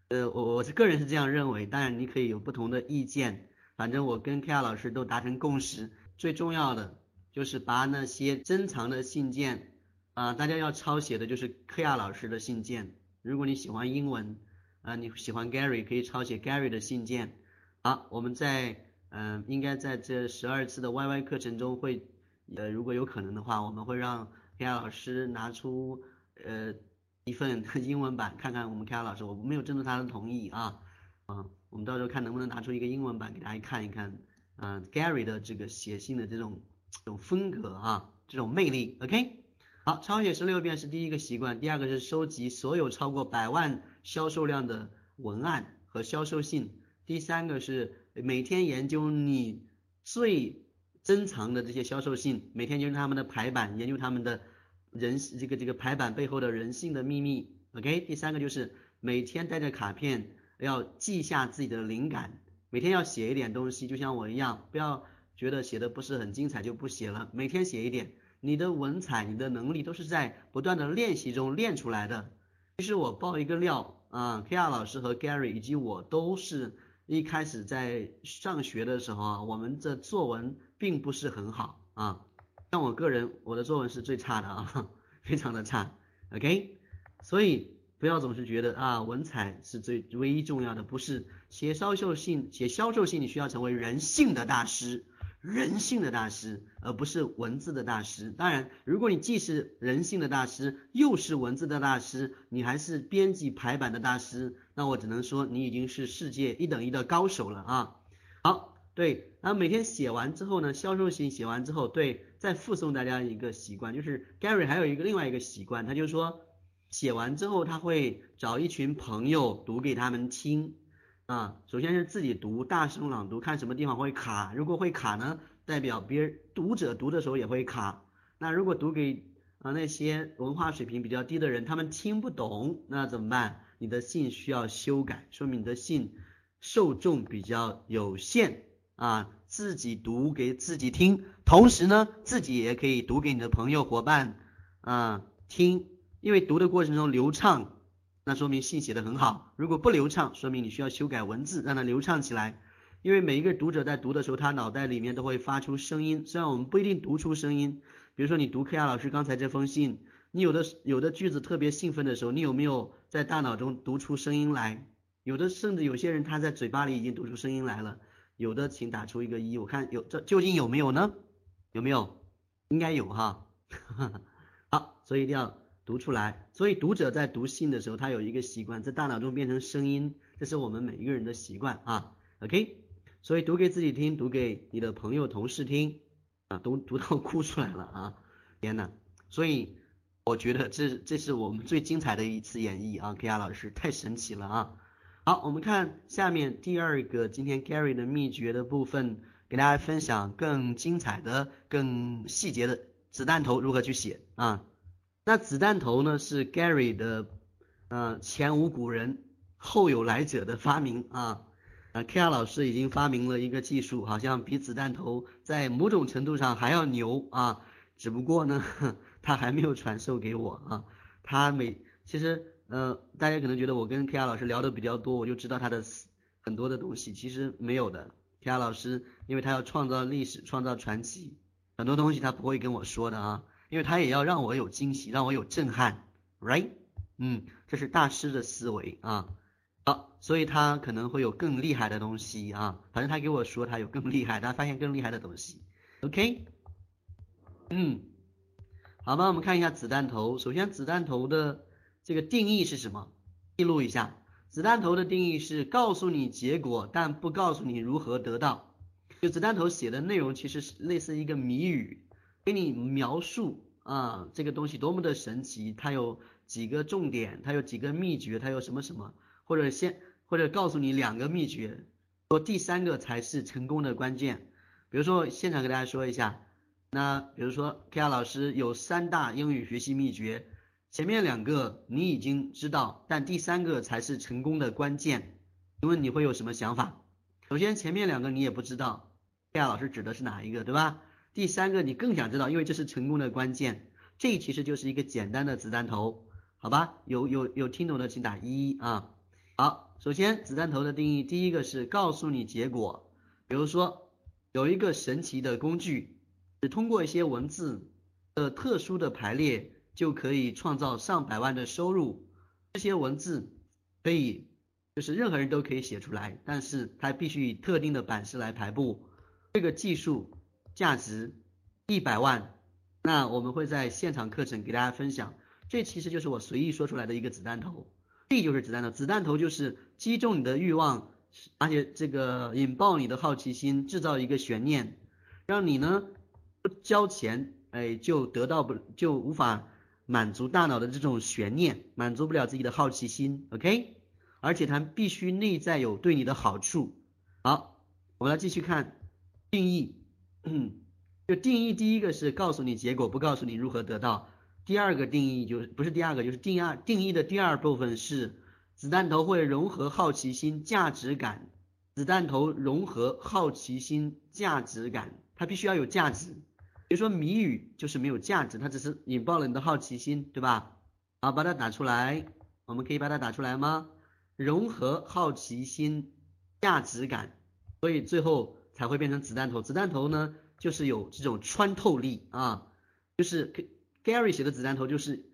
Speaker 3: 呃，我我是个人是这样认为，当然你可以有不同的意见，反正我跟 K R 老师都达成共识，最重要的就是把那些珍藏的信件。啊，大家要抄写的就是科亚老师的信件。如果你喜欢英文，啊，你喜欢 Gary，可以抄写 Gary 的信件。好，我们在嗯，应该在这十二次的 YY 课程中会，呃，如果有可能的话，我们会让科亚老师拿出呃一份 英文版，看看我们科亚老师，我没有征得他的同意啊，啊，我们到时候看能不能拿出一个英文版给大家看一看，嗯，Gary 的这个写信的这种这种风格啊，这种魅力，OK。好，抄写十六遍是第一个习惯，第二个是收集所有超过百万销售量的文案和销售信，第三个是每天研究你最珍藏的这些销售信，每天研究他们的排版，研究他们的人这个这个排版背后的人性的秘密。OK，第三个就是每天带着卡片要记下自己的灵感，每天要写一点东西，就像我一样，不要觉得写的不是很精彩就不写了，每天写一点。你的文采，你的能力都是在不断的练习中练出来的。其实我爆一个料啊，K R 老师和 Gary 以及我都是一开始在上学的时候啊，我们的作文并不是很好啊。像我个人，我的作文是最差的啊，非常的差。OK，所以不要总是觉得啊，文采是最唯一重要的，不是写销售信，写销售信你需要成为人性的大师。人性的大师，而不是文字的大师。当然，如果你既是人性的大师，又是文字的大师，你还是编辑排版的大师，那我只能说你已经是世界一等一的高手了啊！好，对，然后每天写完之后呢，销售型写完之后，对，再附送大家一个习惯，就是 Gary 还有一个另外一个习惯，他就说写完之后他会找一群朋友读给他们听。啊，首先是自己读，大声朗读，看什么地方会卡。如果会卡呢，代表别人读者读的时候也会卡。那如果读给啊那些文化水平比较低的人，他们听不懂，那怎么办？你的信需要修改，说明你的信受众比较有限啊。自己读给自己听，同时呢，自己也可以读给你的朋友伙伴啊听，因为读的过程中流畅。那说明信写的很好，如果不流畅，说明你需要修改文字，让它流畅起来。因为每一个读者在读的时候，他脑袋里面都会发出声音，虽然我们不一定读出声音。比如说你读柯亚老师刚才这封信，你有的有的句子特别兴奋的时候，你有没有在大脑中读出声音来？有的甚至有些人他在嘴巴里已经读出声音来了，有的请打出一个一，我看有这究竟有没有呢？有没有？应该有哈。好，所以一定要。读出来，所以读者在读信的时候，他有一个习惯，在大脑中变成声音，这是我们每一个人的习惯啊。OK，所以读给自己听，读给你的朋友、同事听啊，都读到哭出来了啊！天呐，所以我觉得这这是我们最精彩的一次演绎啊，K R 老师太神奇了啊！好，我们看下面第二个今天 Gary 的秘诀的部分，给大家分享更精彩的、更细节的子弹头如何去写啊。那子弹头呢是 Gary 的，呃前无古人后有来者的发明啊，呃 K R 老师已经发明了一个技术，好像比子弹头在某种程度上还要牛啊，只不过呢 他还没有传授给我啊，他每其实呃大家可能觉得我跟 K R 老师聊的比较多，我就知道他的很多的东西，其实没有的，K R 老师因为他要创造历史，创造传奇，很多东西他不会跟我说的啊。因为他也要让我有惊喜，让我有震撼，right？嗯，这是大师的思维啊。好，所以他可能会有更厉害的东西啊。反正他给我说他有更厉害，他发现更厉害的东西。OK？嗯，好吧，我们看一下子弹头。首先，子弹头的这个定义是什么？记录一下。子弹头的定义是告诉你结果，但不告诉你如何得到。就子弹头写的内容其实是类似一个谜语，给你描述啊这个东西多么的神奇，它有几个重点，它有几个秘诀，它有什么什么，或者先或者告诉你两个秘诀，说第三个才是成功的关键。比如说现场给大家说一下，那比如说 K R 老师有三大英语学习秘诀。前面两个你已经知道，但第三个才是成功的关键。请问你会有什么想法？首先前面两个你也不知道，，K 亚老师指的是哪一个，对吧？第三个你更想知道，因为这是成功的关键。这其实就是一个简单的子弹头，好吧？有有有听懂的请打一啊。好，首先子弹头的定义，第一个是告诉你结果，比如说有一个神奇的工具，只通过一些文字的特殊的排列。就可以创造上百万的收入。这些文字可以，就是任何人都可以写出来，但是它必须以特定的版式来排布。这个技术价值一百万，那我们会在现场课程给大家分享。这其实就是我随意说出来的一个子弹头，这就是子弹头。子弹头就是击中你的欲望，而且这个引爆你的好奇心，制造一个悬念，让你呢不交钱，哎，就得到不就无法。满足大脑的这种悬念，满足不了自己的好奇心，OK？而且它必须内在有对你的好处。好，我们来继续看定义。嗯 就定义第一个是告诉你结果，不告诉你如何得到。第二个定义就是不是第二个，就是第二定义的第二部分是子弹头会融合好奇心、价值感。子弹头融合好奇心、价值感，它必须要有价值。比如说谜语就是没有价值，它只是引爆了你的好奇心，对吧？好，把它打出来，我们可以把它打出来吗？融合好奇心、价值感，所以最后才会变成子弹头。子弹头呢，就是有这种穿透力啊，就是 Gary 写的子弹头就是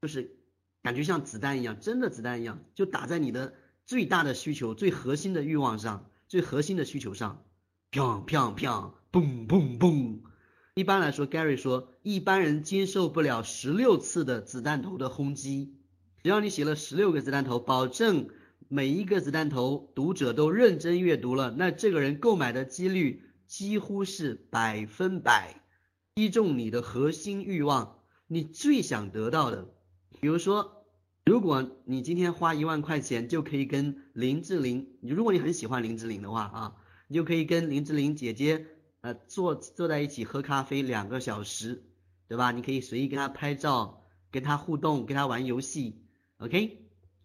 Speaker 3: 就是感觉像子弹一样，真的子弹一样，就打在你的最大的需求、最核心的欲望上、最核心的需求上，砰砰砰，嘣嘣嘣。一般来说，Gary 说，一般人经受不了十六次的子弹头的轰击。只要你写了十六个子弹头，保证每一个子弹头读者都认真阅读了，那这个人购买的几率几乎是百分百，击中你的核心欲望，你最想得到的。比如说，如果你今天花一万块钱就可以跟林志玲，如果你很喜欢林志玲的话啊，你就可以跟林志玲姐姐。呃，坐坐在一起喝咖啡两个小时，对吧？你可以随意跟她拍照，跟她互动，跟她玩游戏，OK？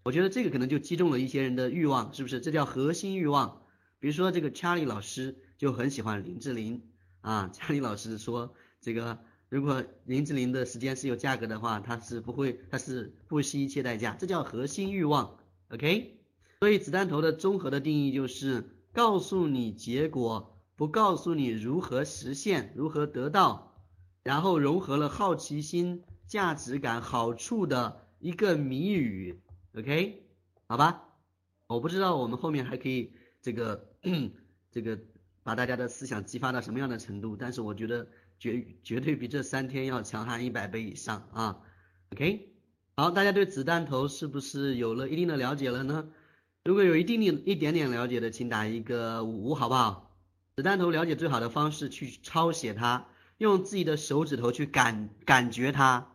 Speaker 3: 我觉得这个可能就击中了一些人的欲望，是不是？这叫核心欲望。比如说这个 Charlie 老师就很喜欢林志玲啊，Charlie 老师说，这个如果林志玲的时间是有价格的话，他是不会，他是不惜一切代价，这叫核心欲望，OK？所以子弹头的综合的定义就是告诉你结果。不告诉你如何实现，如何得到，然后融合了好奇心、价值感、好处的一个谜语，OK，好吧？我不知道我们后面还可以这个这个把大家的思想激发到什么样的程度，但是我觉得绝绝对比这三天要强悍一百倍以上啊，OK，好，大家对子弹头是不是有了一定的了解了呢？如果有一定的一点点了解的，请打一个五，好不好？子弹头了解最好的方式去抄写它，用自己的手指头去感感觉它。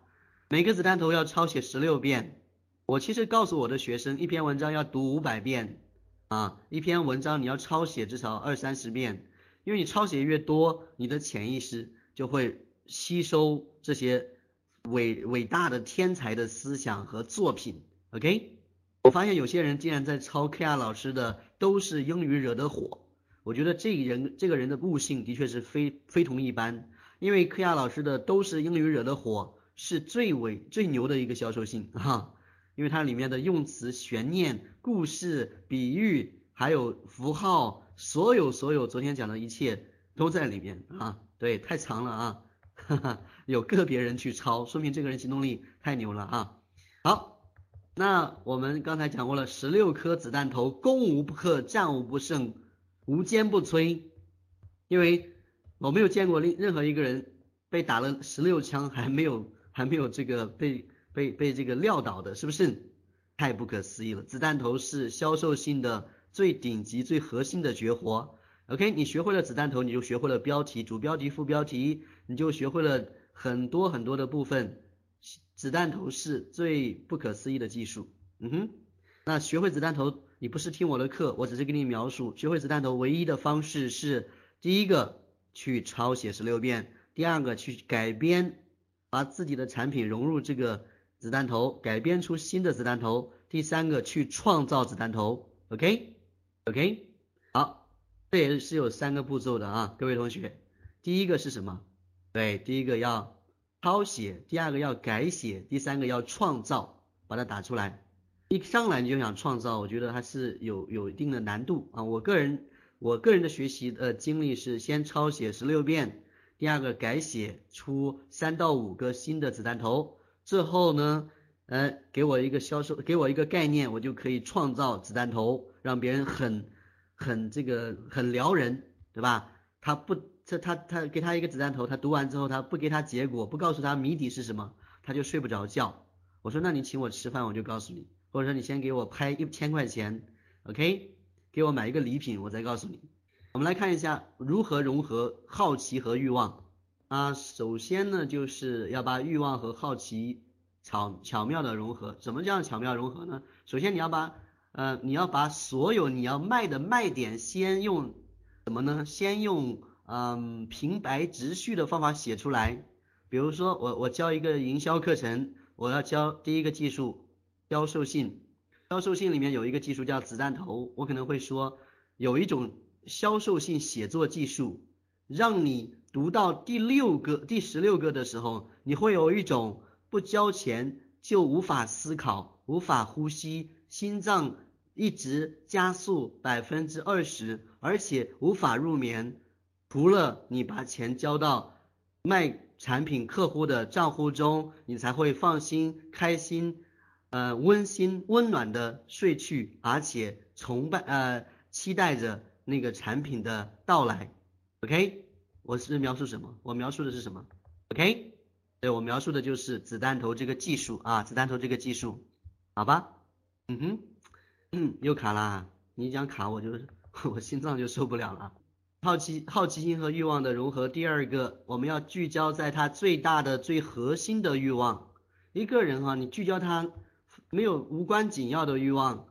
Speaker 3: 每个子弹头要抄写十六遍。我其实告诉我的学生，一篇文章要读五百遍啊，一篇文章你要抄写至少二三十遍，因为你抄写越多，你的潜意识就会吸收这些伟伟大的天才的思想和作品。OK，我发现有些人竟然在抄 K.R 老师的，都是英语惹的祸。我觉得这人这个人的悟性的确是非非同一般，因为科亚老师的都是英语惹的祸，是最伟最牛的一个销售性哈，因为它里面的用词、悬念、故事、比喻，还有符号，所有所有昨天讲的一切都在里面啊，对，太长了啊，哈哈，有个别人去抄，说明这个人行动力太牛了啊。好，那我们刚才讲过了，十六颗子弹头，攻无不克，战无不胜。无坚不摧，因为我没有见过任任何一个人被打了十六枪还没有还没有这个被被被这个撂倒的，是不是？太不可思议了。子弹头是销售性的最顶级、最核心的绝活。OK，你学会了子弹头，你就学会了标题、主标题、副标题，你就学会了很多很多的部分。子弹头是最不可思议的技术。嗯哼，那学会子弹头，你不是听我的课，我只是给你描述。学会子弹头唯一的方式是，第一个去抄写十六遍，第二个去改编，把自己的产品融入这个子弹头，改编出新的子弹头，第三个去创造子弹头。OK，OK，好，这也是有三个步骤的啊，各位同学，第一个是什么？对，第一个要。抄写，第二个要改写，第三个要创造，把它打出来。一上来你就想创造，我觉得还是有有一定的难度啊。我个人我个人的学习呃经历是先抄写十六遍，第二个改写出三到五个新的子弹头，最后呢，呃，给我一个销售，给我一个概念，我就可以创造子弹头，让别人很很这个很撩人，对吧？他不。这他他给他一个子弹头，他读完之后他不给他结果，不告诉他谜底是什么，他就睡不着觉。我说那你请我吃饭，我就告诉你，或者说你先给我拍一千块钱，OK，给我买一个礼品，我再告诉你。我们来看一下如何融合好奇和欲望啊。首先呢，就是要把欲望和好奇巧巧妙的融合。怎么叫巧妙融合呢？首先你要把呃你要把所有你要卖的卖点先用什么呢？先用。嗯，平白直叙的方法写出来。比如说，我我教一个营销课程，我要教第一个技术，销售性。销售性里面有一个技术叫子弹头，我可能会说，有一种销售性写作技术，让你读到第六个、第十六个的时候，你会有一种不交钱就无法思考、无法呼吸、心脏一直加速百分之二十，而且无法入眠。除了你把钱交到卖产品客户的账户中，你才会放心、开心、呃温馨、温暖的睡去，而且崇拜呃期待着那个产品的到来。OK，我是描述什么？我描述的是什么？OK，对我描述的就是子弹头这个技术啊，子弹头这个技术，好吧？嗯哼，又卡啦！你讲卡，我就 我心脏就受不了了。好奇、好奇心和欲望的融合。第二个，我们要聚焦在他最大的、最核心的欲望。一个人哈，你聚焦他没有无关紧要的欲望，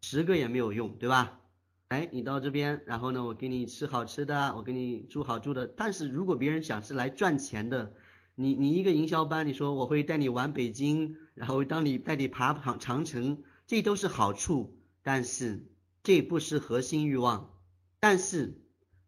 Speaker 3: 十个也没有用，对吧？哎，你到这边，然后呢，我给你吃好吃的，我给你住好住的。但是如果别人想是来赚钱的，你你一个营销班，你说我会带你玩北京，然后当你带你爬长长城，这都是好处，但是这不是核心欲望，但是。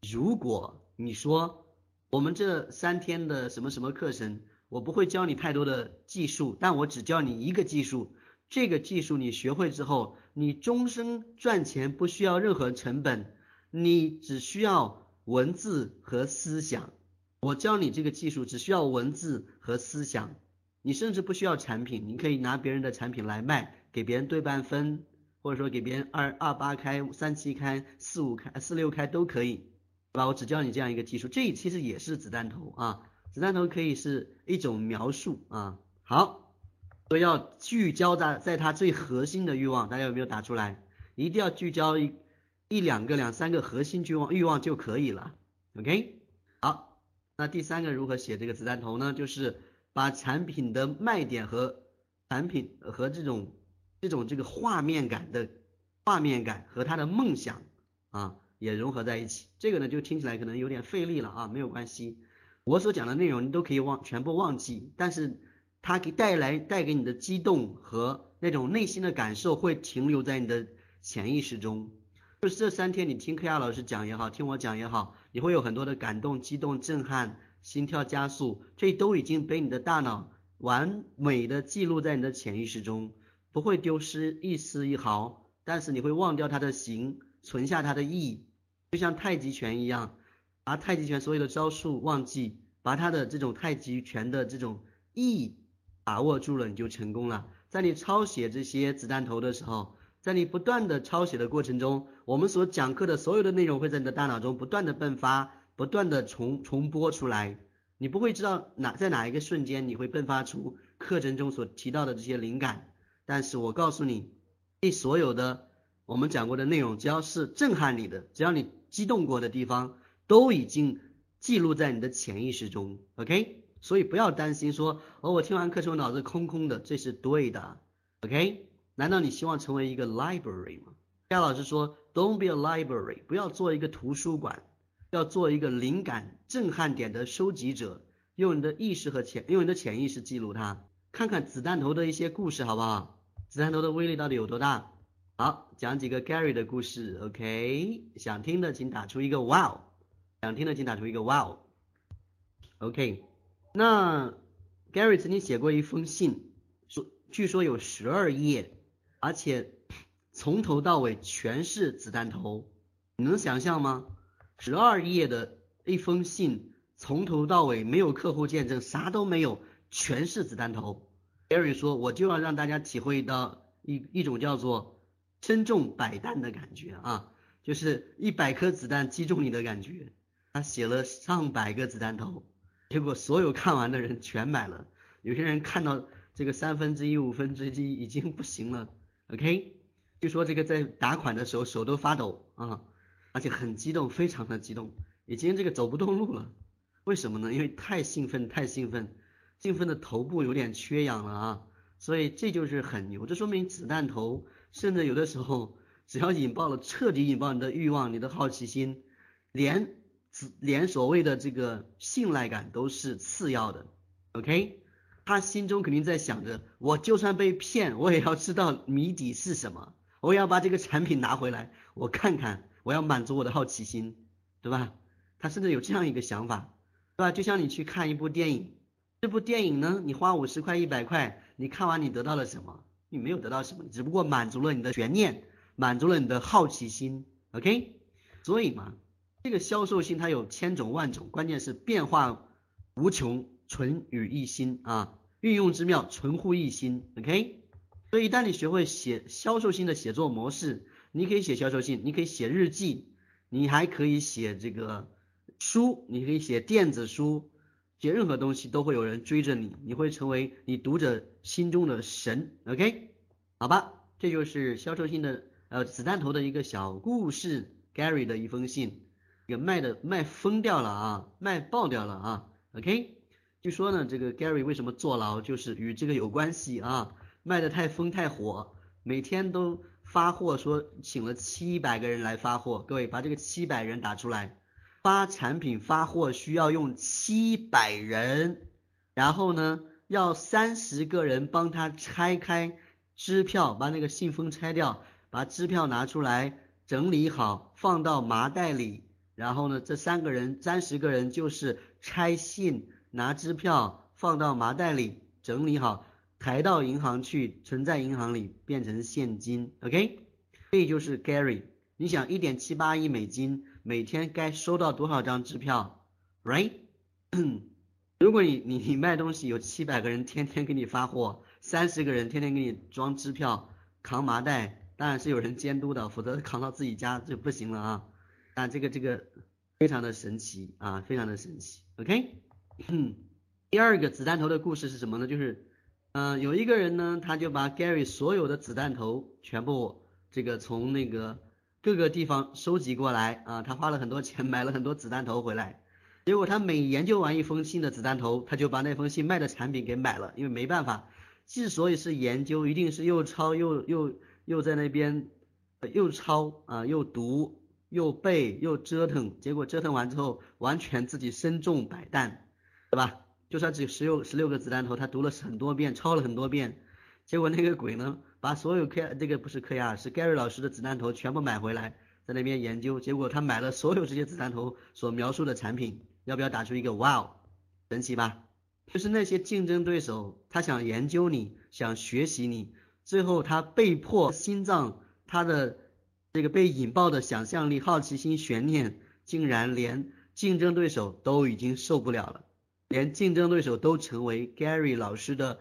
Speaker 3: 如果你说我们这三天的什么什么课程，我不会教你太多的技术，但我只教你一个技术，这个技术你学会之后，你终身赚钱不需要任何成本，你只需要文字和思想。我教你这个技术只需要文字和思想，你甚至不需要产品，你可以拿别人的产品来卖，给别人对半分，或者说给别人二二八开、三七开、四五开、四六开都可以。对吧，我只教你这样一个技术，这其实也是子弹头啊，子弹头可以是一种描述啊。好，所以要聚焦在在它最核心的欲望，大家有没有打出来？一定要聚焦一一两个、两三个核心欲望欲望就可以了。OK，好，那第三个如何写这个子弹头呢？就是把产品的卖点和产品和这种这种这个画面感的画面感和他的梦想啊。也融合在一起，这个呢就听起来可能有点费力了啊，没有关系，我所讲的内容你都可以忘全部忘记，但是它给带来带给你的激动和那种内心的感受会停留在你的潜意识中。就是这三天你听科亚老师讲也好，听我讲也好，你会有很多的感动、激动、震撼、心跳加速，这都已经被你的大脑完美的记录在你的潜意识中，不会丢失一丝一毫，但是你会忘掉它的形，存下它的意。就像太极拳一样，把太极拳所有的招数忘记，把它的这种太极拳的这种意把握住了，你就成功了。在你抄写这些子弹头的时候，在你不断的抄写的过程中，我们所讲课的所有的内容会在你的大脑中不断的迸发，不断的重重播出来。你不会知道哪在哪一个瞬间你会迸发出课程中所提到的这些灵感，但是我告诉你，这所有的我们讲过的内容，只要是震撼你的，只要你激动过的地方，都已经记录在你的潜意识中。OK，所以不要担心说，哦，我听完课程我脑子空空的，这是对的。OK，难道你希望成为一个 library 吗？夏老师说，Don't be a library，不要做一个图书馆，要做一个灵感震撼点的收集者，用你的意识和潜，用你的潜意识记录它，看看子弹头的一些故事，好不好？子弹头的威力到底有多大？好，讲几个 Gary 的故事，OK？想听的请打出一个 Wow，想听的请打出一个 Wow，OK？那 Gary 曾经写过一封信，说据说有十二页，而且。从头到尾全是子弹头，你能想象吗？十二页的一封信，从头到尾没有客户见证，啥都没有，全是子弹头。Gary 说，我就要让大家体会到一一种叫做身中百弹的感觉啊，就是一百颗子弹击中你的感觉。他写了上百个子弹头，结果所有看完的人全买了，有些人看到这个三分之一、五分之一已经不行了。OK。据说这个在打款的时候手都发抖啊，而且很激动，非常的激动，已经这个走不动路了。为什么呢？因为太兴奋，太兴奋，兴奋的头部有点缺氧了啊。所以这就是很牛，这说明子弹头，甚至有的时候只要引爆了，彻底引爆你的欲望、你的好奇心，连连所谓的这个信赖感都是次要的。OK，他心中肯定在想着，我就算被骗，我也要知道谜底是什么。我也要把这个产品拿回来，我看看，我要满足我的好奇心，对吧？他甚至有这样一个想法，对吧？就像你去看一部电影，这部电影呢，你花五十块、一百块，你看完你得到了什么？你没有得到什么，只不过满足了你的悬念，满足了你的好奇心，OK？所以嘛，这个销售性它有千种万种，关键是变化无穷，存于一心啊，运用之妙，存乎一心，OK？所以，一旦你学会写销售性的写作模式，你可以写销售信，你可以写日记，你还可以写这个书，你可以写电子书，写任何东西都会有人追着你，你会成为你读者心中的神。OK，好吧，这就是销售性的呃子弹头的一个小故事，Gary 的一封信，也卖的卖疯掉了啊，卖爆掉了啊。OK，据说呢，这个 Gary 为什么坐牢，就是与这个有关系啊。卖的太疯太火，每天都发货，说请了七百个人来发货。各位把这个七百人打出来，发产品发货需要用七百人，然后呢要三十个人帮他拆开支票，把那个信封拆掉，把支票拿出来整理好，放到麻袋里。然后呢这三个人三十个人就是拆信、拿支票、放到麻袋里整理好。抬到银行去，存在银行里变成现金，OK？这就是 Gary。你想一点七八亿美金，每天该收到多少张支票，Right？如果你你你卖东西有七百个人天天给你发货，三十个人天天给你装支票、扛麻袋，当然是有人监督的，否则扛到自己家就不行了啊。啊，这个这个非常的神奇啊，非常的神奇，OK？第二个子弹头的故事是什么呢？就是。嗯，有一个人呢，他就把 Gary 所有的子弹头全部这个从那个各个地方收集过来啊，他花了很多钱买了很多子弹头回来，结果他每研究完一封信的子弹头，他就把那封信卖的产品给买了，因为没办法，之所以是研究，一定是又抄又又又在那边又抄啊又读又背又折腾，结果折腾完之后完全自己身中百弹，对吧？就算只有十六十六个子弹头，他读了很多遍，抄了很多遍，结果那个鬼呢，把所有科这个不是科亚，是 Gary 老师的子弹头全部买回来，在那边研究，结果他买了所有这些子弹头所描述的产品，要不要打出一个 Wow，神奇吧？就是那些竞争对手，他想研究你，想学习你，最后他被迫心脏他的这个被引爆的想象力、好奇心、悬念，竟然连竞争对手都已经受不了了。连竞争对手都成为 Gary 老师的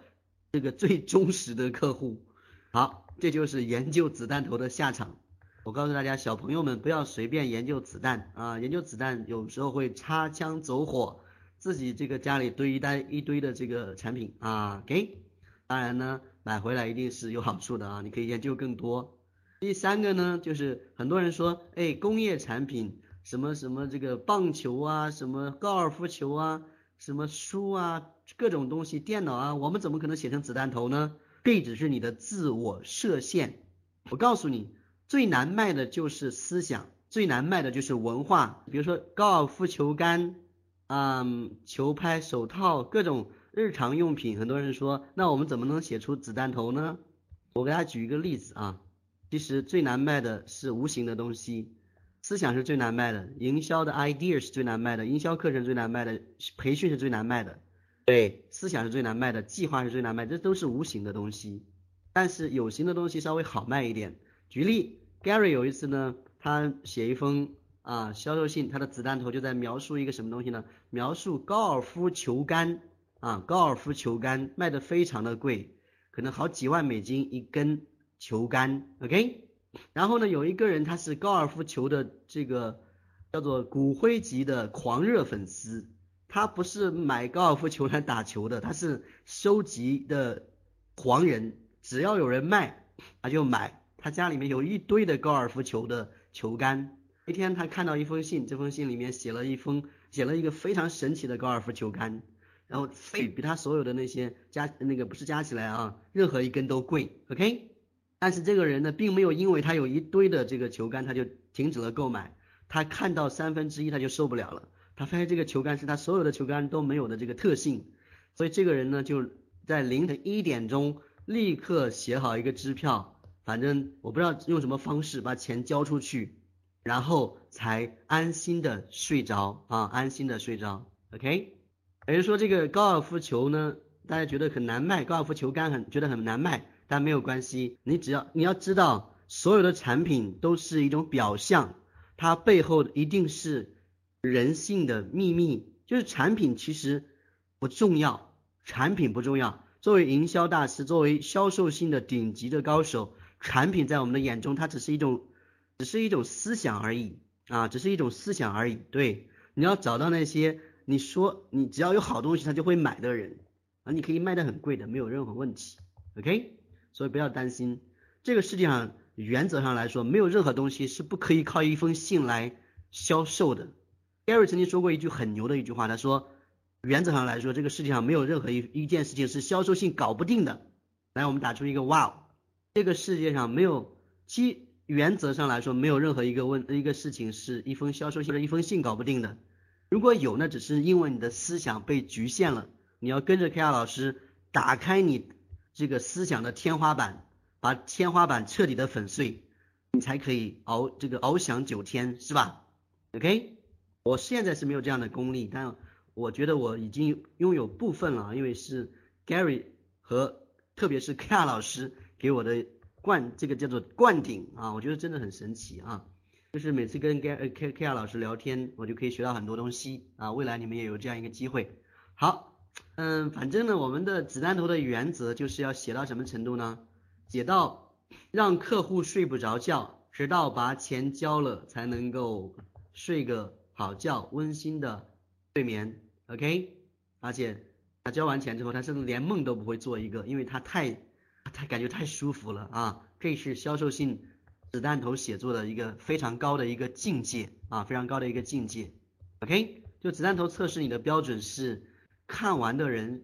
Speaker 3: 这个最忠实的客户，好，这就是研究子弹头的下场。我告诉大家，小朋友们不要随便研究子弹啊，研究子弹有时候会擦枪走火，自己这个家里堆一袋一堆的这个产品啊，给当然呢，买回来一定是有好处的啊，你可以研究更多。第三个呢，就是很多人说，哎，工业产品，什么什么这个棒球啊，什么高尔夫球啊，什么书啊，各种东西，电脑啊，我们怎么可能写成子弹头呢？这只是你的自我设限。我告诉你，最难卖的就是思想，最难卖的就是文化。比如说高尔夫球杆，嗯，球拍、手套，各种日常用品。很多人说，那我们怎么能写出子弹头呢？我给大家举一个例子啊，其实最难卖的是无形的东西，思想是最难卖的，营销的 idea 是最难卖的，营销课程最难卖的，培训是最难卖的。对，思想是最难卖的，计划是最难卖，这都是无形的东西。但是有形的东西稍微好卖一点。举例，Gary 有一次呢，他写一封啊销售信，他的子弹头就在描述一个什么东西呢？描述高尔夫球杆啊，高尔夫球杆卖的非常的贵，可能好几万美金一根球杆，OK。然后呢，有一个人他是高尔夫球的这个叫做骨灰级的狂热粉丝，他不是买高尔夫球来打球的，他是收集的狂人。只要有人卖，他就买。他家里面有一堆的高尔夫球的球杆。一天，他看到一封信，这封信里面写了一封，写了一个非常神奇的高尔夫球杆，然后非比他所有的那些加那个不是加起来啊，任何一根都贵。OK，但是这个人呢，并没有因为他有一堆的这个球杆，他就停止了购买。他看到三分之一，他就受不了了。他发现这个球杆是他所有的球杆都没有的这个特性，所以这个人呢，就在凌晨一点钟。立刻写好一个支票，反正我不知道用什么方式把钱交出去，然后才安心的睡着啊，安心的睡着。OK，也就说这个高尔夫球呢，大家觉得很难卖，高尔夫球杆很觉得很难卖，但没有关系，你只要你要知道，所有的产品都是一种表象，它背后一定是人性的秘密，就是产品其实不重要，产品不重要。作为营销大师，作为销售性的顶级的高手，产品在我们的眼中，它只是一种，只是一种思想而已啊，只是一种思想而已。对，你要找到那些你说你只要有好东西他就会买的人啊，你可以卖的很贵的，没有任何问题。OK，所以不要担心，这个世界上原则上来说，没有任何东西是不可以靠一封信来销售的。Gary 曾经说过一句很牛的一句话，他说。原则上来说，这个世界上没有任何一一件事情是销售性搞不定的。来，我们打出一个 wow。这个世界上没有，基原则上来说，没有任何一个问一个事情是一封销售性的一封信搞不定的。如果有，那只是因为你的思想被局限了。你要跟着 K R 老师打开你这个思想的天花板，把天花板彻底的粉碎，你才可以翱这个翱翔九天，是吧？OK，我现在是没有这样的功力，但。我觉得我已经拥有部分了，因为是 Gary 和特别是 K R 老师给我的灌，这个叫做灌顶啊，我觉得真的很神奇啊。就是每次跟 K K K R 老师聊天，我就可以学到很多东西啊。未来你们也有这样一个机会。好，嗯，反正呢，我们的子弹头的原则就是要写到什么程度呢？写到让客户睡不着觉，直到把钱交了才能够睡个好觉，温馨的睡眠。OK，而且他交完钱之后，他甚至连梦都不会做一个，因为他太他感觉太舒服了啊！这是销售性子弹头写作的一个非常高的一个境界啊，非常高的一个境界。OK，就子弹头测试你的标准是看完的人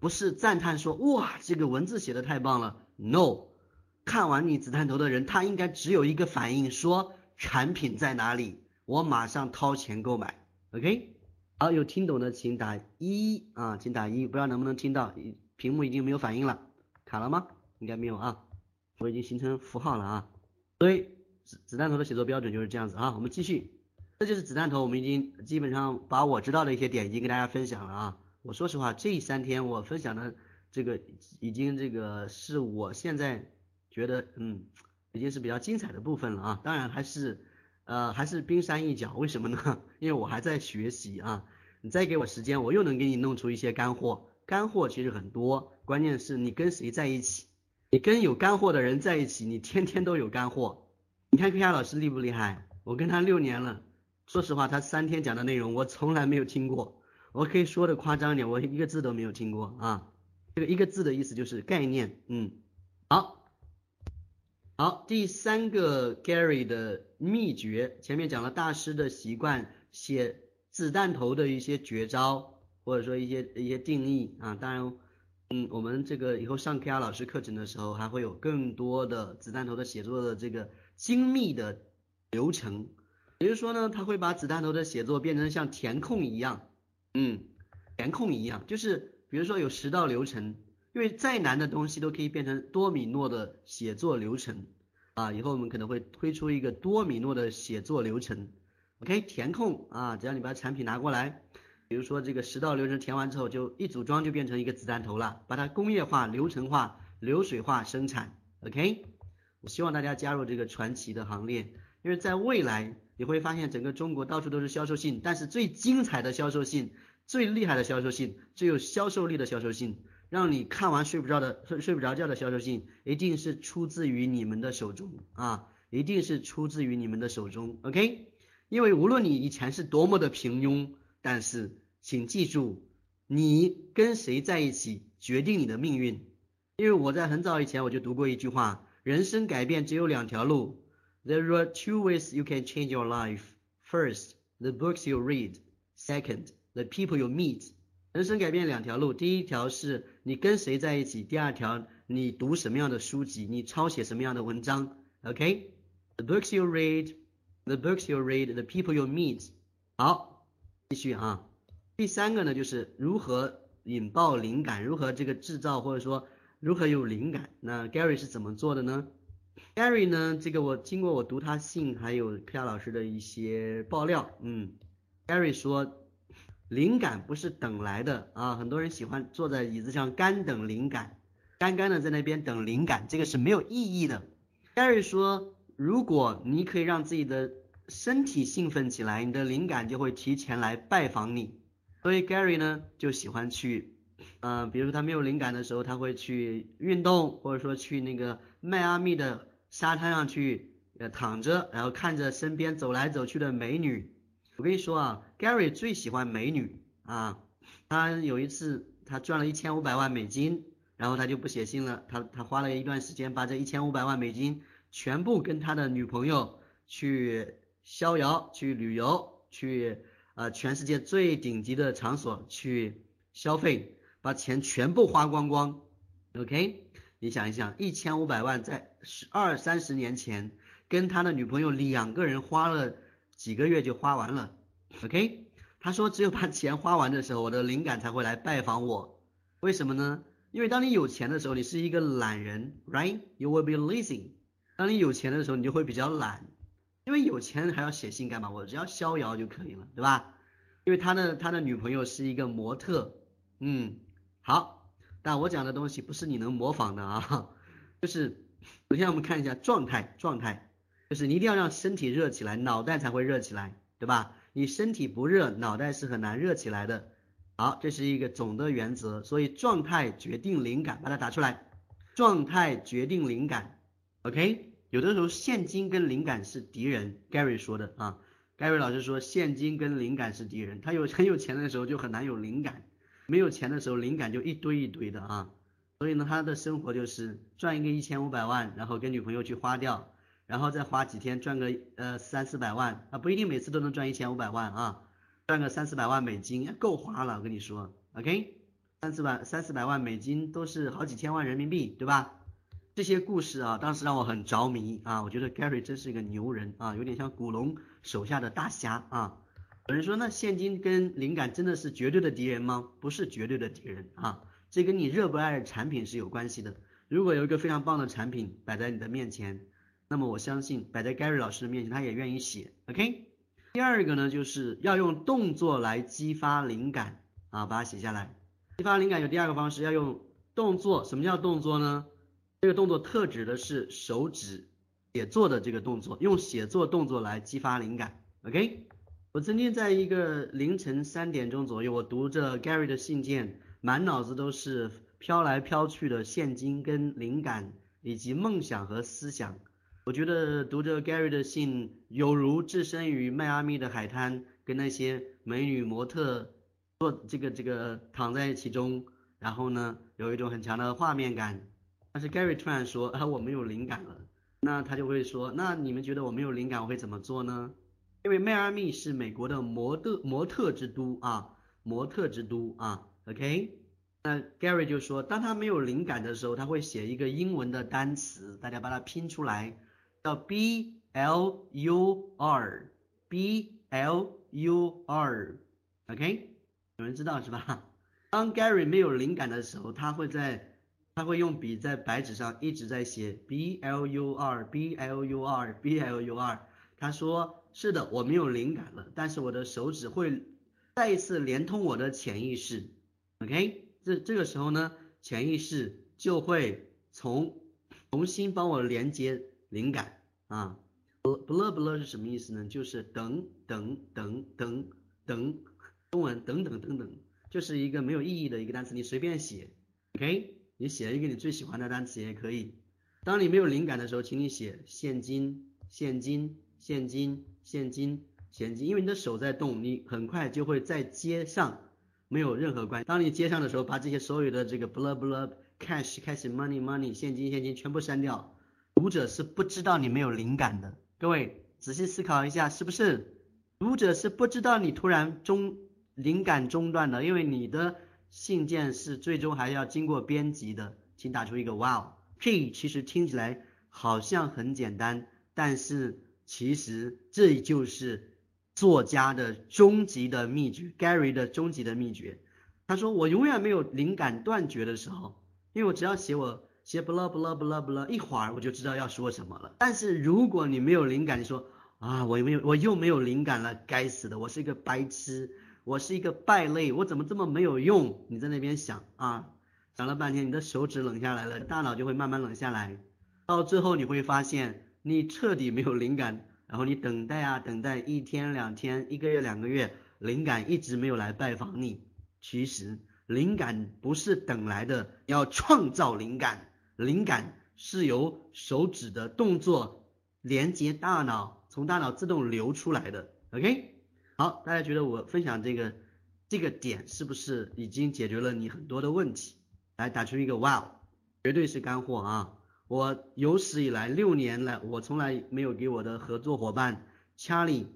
Speaker 3: 不是赞叹说哇这个文字写的太棒了，No，看完你子弹头的人他应该只有一个反应说产品在哪里，我马上掏钱购买。OK。好，有听懂的请打一啊，请打一，不知道能不能听到，屏幕已经没有反应了，卡了吗？应该没有啊，我已经形成符号了啊。所以子子弹头的写作标准就是这样子啊。我们继续，这就是子弹头，我们已经基本上把我知道的一些点已经跟大家分享了啊。我说实话，这三天我分享的这个已经这个是我现在觉得嗯已经是比较精彩的部分了啊。当然还是。呃，还是冰山一角，为什么呢？因为我还在学习啊。你再给我时间，我又能给你弄出一些干货。干货其实很多，关键是你跟谁在一起。你跟有干货的人在一起，你天天都有干货。你看 K 亚老师厉不厉害？我跟他六年了，说实话，他三天讲的内容我从来没有听过。我可以说的夸张一点，我一个字都没有听过啊。这个一个字的意思就是概念，嗯，好，好，第三个 Gary 的秘诀，前面讲了大师的习惯，写子弹头的一些绝招，或者说一些一些定义啊，当然，嗯，我们这个以后上 KR 老师课程的时候，还会有更多的子弹头的写作的这个精密的流程，也就是说呢，他会把子弹头的写作变成像填空一样，嗯，填空一样，就是。比如说有十道流程，因为再难的东西都可以变成多米诺的写作流程啊。以后我们可能会推出一个多米诺的写作流程。OK，填空啊，只要你把产品拿过来，比如说这个十道流程填完之后，就一组装就变成一个子弹头了，把它工业化、流程化、流水化生产。OK，我希望大家加入这个传奇的行列，因为在未来你会发现整个中国到处都是销售信，但是最精彩的销售信。最厉害的销售信，最有销售力的销售信，让你看完睡不着的睡睡不着觉的销售信，一定是出自于你们的手中啊，一定是出自于你们的手中，OK？因为无论你以前是多么的平庸，但是请记住，你跟谁在一起决定你的命运。因为我在很早以前我就读过一句话，人生改变只有两条路，There are two ways you can change your life. First, the books you read. Second. The people you meet，人生改变两条路，第一条是你跟谁在一起，第二条你读什么样的书籍，你抄写什么样的文章。OK，the books you read，the books you read，the people you meet。好，继续啊。第三个呢，就是如何引爆灵感，如何这个制造或者说如何有灵感。那 Gary 是怎么做的呢？Gary 呢，这个我经过我读他信，还有皮亚老师的一些爆料，嗯，Gary 说。灵感不是等来的啊，很多人喜欢坐在椅子上干等灵感，干干的在那边等灵感，这个是没有意义的。Gary 说，如果你可以让自己的身体兴奋起来，你的灵感就会提前来拜访你。所以 Gary 呢就喜欢去，呃，比如他没有灵感的时候，他会去运动，或者说去那个迈阿密的沙滩上去呃躺着，然后看着身边走来走去的美女。我跟你说啊，Gary 最喜欢美女啊。他有一次他赚了一千五百万美金，然后他就不写信了。他他花了一段时间把这一千五百万美金全部跟他的女朋友去逍遥、去旅游、去呃全世界最顶级的场所去消费，把钱全部花光光。OK，你想一想，一千五百万在十二三十年前跟他的女朋友两个人花了。几个月就花完了，OK？他说只有把钱花完的时候，我的灵感才会来拜访我。为什么呢？因为当你有钱的时候，你是一个懒人，Right？You will be lazy。当你有钱的时候，你就会比较懒，因为有钱还要写信干嘛？我只要逍遥就可以了，对吧？因为他的他的女朋友是一个模特，嗯，好，但我讲的东西不是你能模仿的啊，就是首先我们看一下状态，状态。就是你一定要让身体热起来，脑袋才会热起来，对吧？你身体不热，脑袋是很难热起来的。好，这是一个总的原则，所以状态决定灵感，把它打出来。状态决定灵感，OK？有的时候现金跟灵感是敌人，Gary 说的啊，Gary 老师说现金跟灵感是敌人，他有很有钱的时候就很难有灵感，没有钱的时候灵感就一堆一堆的啊。所以呢，他的生活就是赚一个一千五百万，然后跟女朋友去花掉。然后再花几天赚个呃三四百万啊，不一定每次都能赚一千五百万啊，赚个三四百万美金够花了，我跟你说，OK，三四百三四百万美金都是好几千万人民币，对吧？这些故事啊，当时让我很着迷啊，我觉得 Gary 真是一个牛人啊，有点像古龙手下的大侠啊。有人说那现金跟灵感真的是绝对的敌人吗？不是绝对的敌人啊，这跟你热不爱产品是有关系的。如果有一个非常棒的产品摆在你的面前。那么我相信摆在 Gary 老师的面前，他也愿意写，OK。第二个呢，就是要用动作来激发灵感啊，把它写下来。激发灵感有第二个方式，要用动作。什么叫动作呢？这个动作特指的是手指写作的这个动作，用写作动作来激发灵感，OK。我曾经在一个凌晨三点钟左右，我读着 Gary 的信件，满脑子都是飘来飘去的现金跟灵感，以及梦想和思想。我觉得读着 Gary 的信，有如置身于迈阿密的海滩，跟那些美女模特做这个这个躺在其中，然后呢有一种很强的画面感。但是 Gary 突然说啊我没有灵感了，那他就会说那你们觉得我没有灵感我会怎么做呢？因为迈阿密是美国的模特模特之都啊，模特之都啊，OK？那 Gary 就说当他没有灵感的时候，他会写一个英文的单词，大家把它拼出来，叫 B L U R，B L U R，OK？有人知道是吧？当 Gary 没有灵感的时候，他会在他会用笔在白纸上一直在写 B L U R，B L U R，B L U R。他说是的，我没有灵感了，但是我的手指会再一次连通我的潜意识，OK？这这个时候呢，潜意识就会从重新帮我连接灵感啊。blah blah 是什么意思呢？就是等等等等等，中文等等等等，就是一个没有意义的一个单词，你随便写，OK？你写一个你最喜欢的单词也可以。当你没有灵感的时候，请你写现金，现金，现金，现金，现金，因为你的手在动，你很快就会再接上，没有任何关系。当你接上的时候，把这些所有的这个 blah blah cash 开始 money money 现金现金全部删掉，读者是不知道你没有灵感的。各位仔细思考一下，是不是？读者是不知道你突然中灵感中断的，因为你的信件是最终还要经过编辑的。请打出一个 wow。P 其实听起来好像很简单，但是其实这就是作家的终极的秘诀，Gary 的终极的秘诀。他说我永远没有灵感断绝的时候，因为我只要写我。写 blah blah blah blah，一会儿我就知道要说什么了。但是如果你没有灵感，你说啊，我没有，我又没有灵感了，该死的，我是一个白痴，我是一个败类，我怎么这么没有用？你在那边想啊，想了半天，你的手指冷下来了，大脑就会慢慢冷下来，到最后你会发现你彻底没有灵感，然后你等待啊等待，一天两天，一个月两个月，灵感一直没有来拜访你。其实灵感不是等来的，要创造灵感。灵感是由手指的动作连接大脑，从大脑自动流出来的。OK，好，大家觉得我分享这个这个点是不是已经解决了你很多的问题？来打出一个 Wow，绝对是干货啊！我有史以来六年来，我从来没有给我的合作伙伴 Charlie、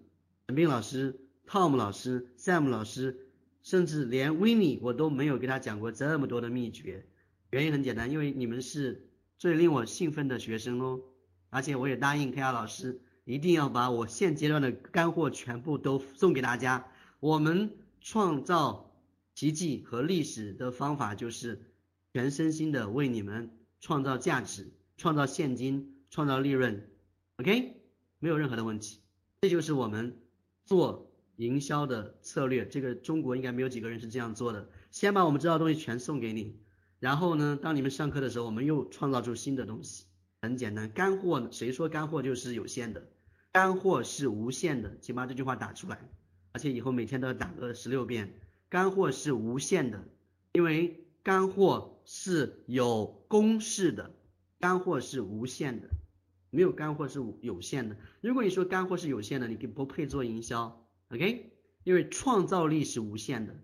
Speaker 3: 陈斌老师、Tom 老师、Sam 老师，甚至连 Winnie 我都没有给他讲过这么多的秘诀。原因很简单，因为你们是最令我兴奋的学生哦，而且我也答应 K R 老师，一定要把我现阶段的干货全部都送给大家。我们创造奇迹和历史的方法就是全身心的为你们创造价值、创造现金、创造利润。OK，没有任何的问题，这就是我们做营销的策略。这个中国应该没有几个人是这样做的，先把我们知道的东西全送给你。然后呢，当你们上课的时候，我们又创造出新的东西。很简单，干货，谁说干货就是有限的？干货是无限的，请把这句话打出来，而且以后每天都要打个十六遍。干货是无限的，因为干货是有公式的，干货是无限的，没有干货是有限的。如果你说干货是有限的，你可以不配做营销，OK？因为创造力是无限的。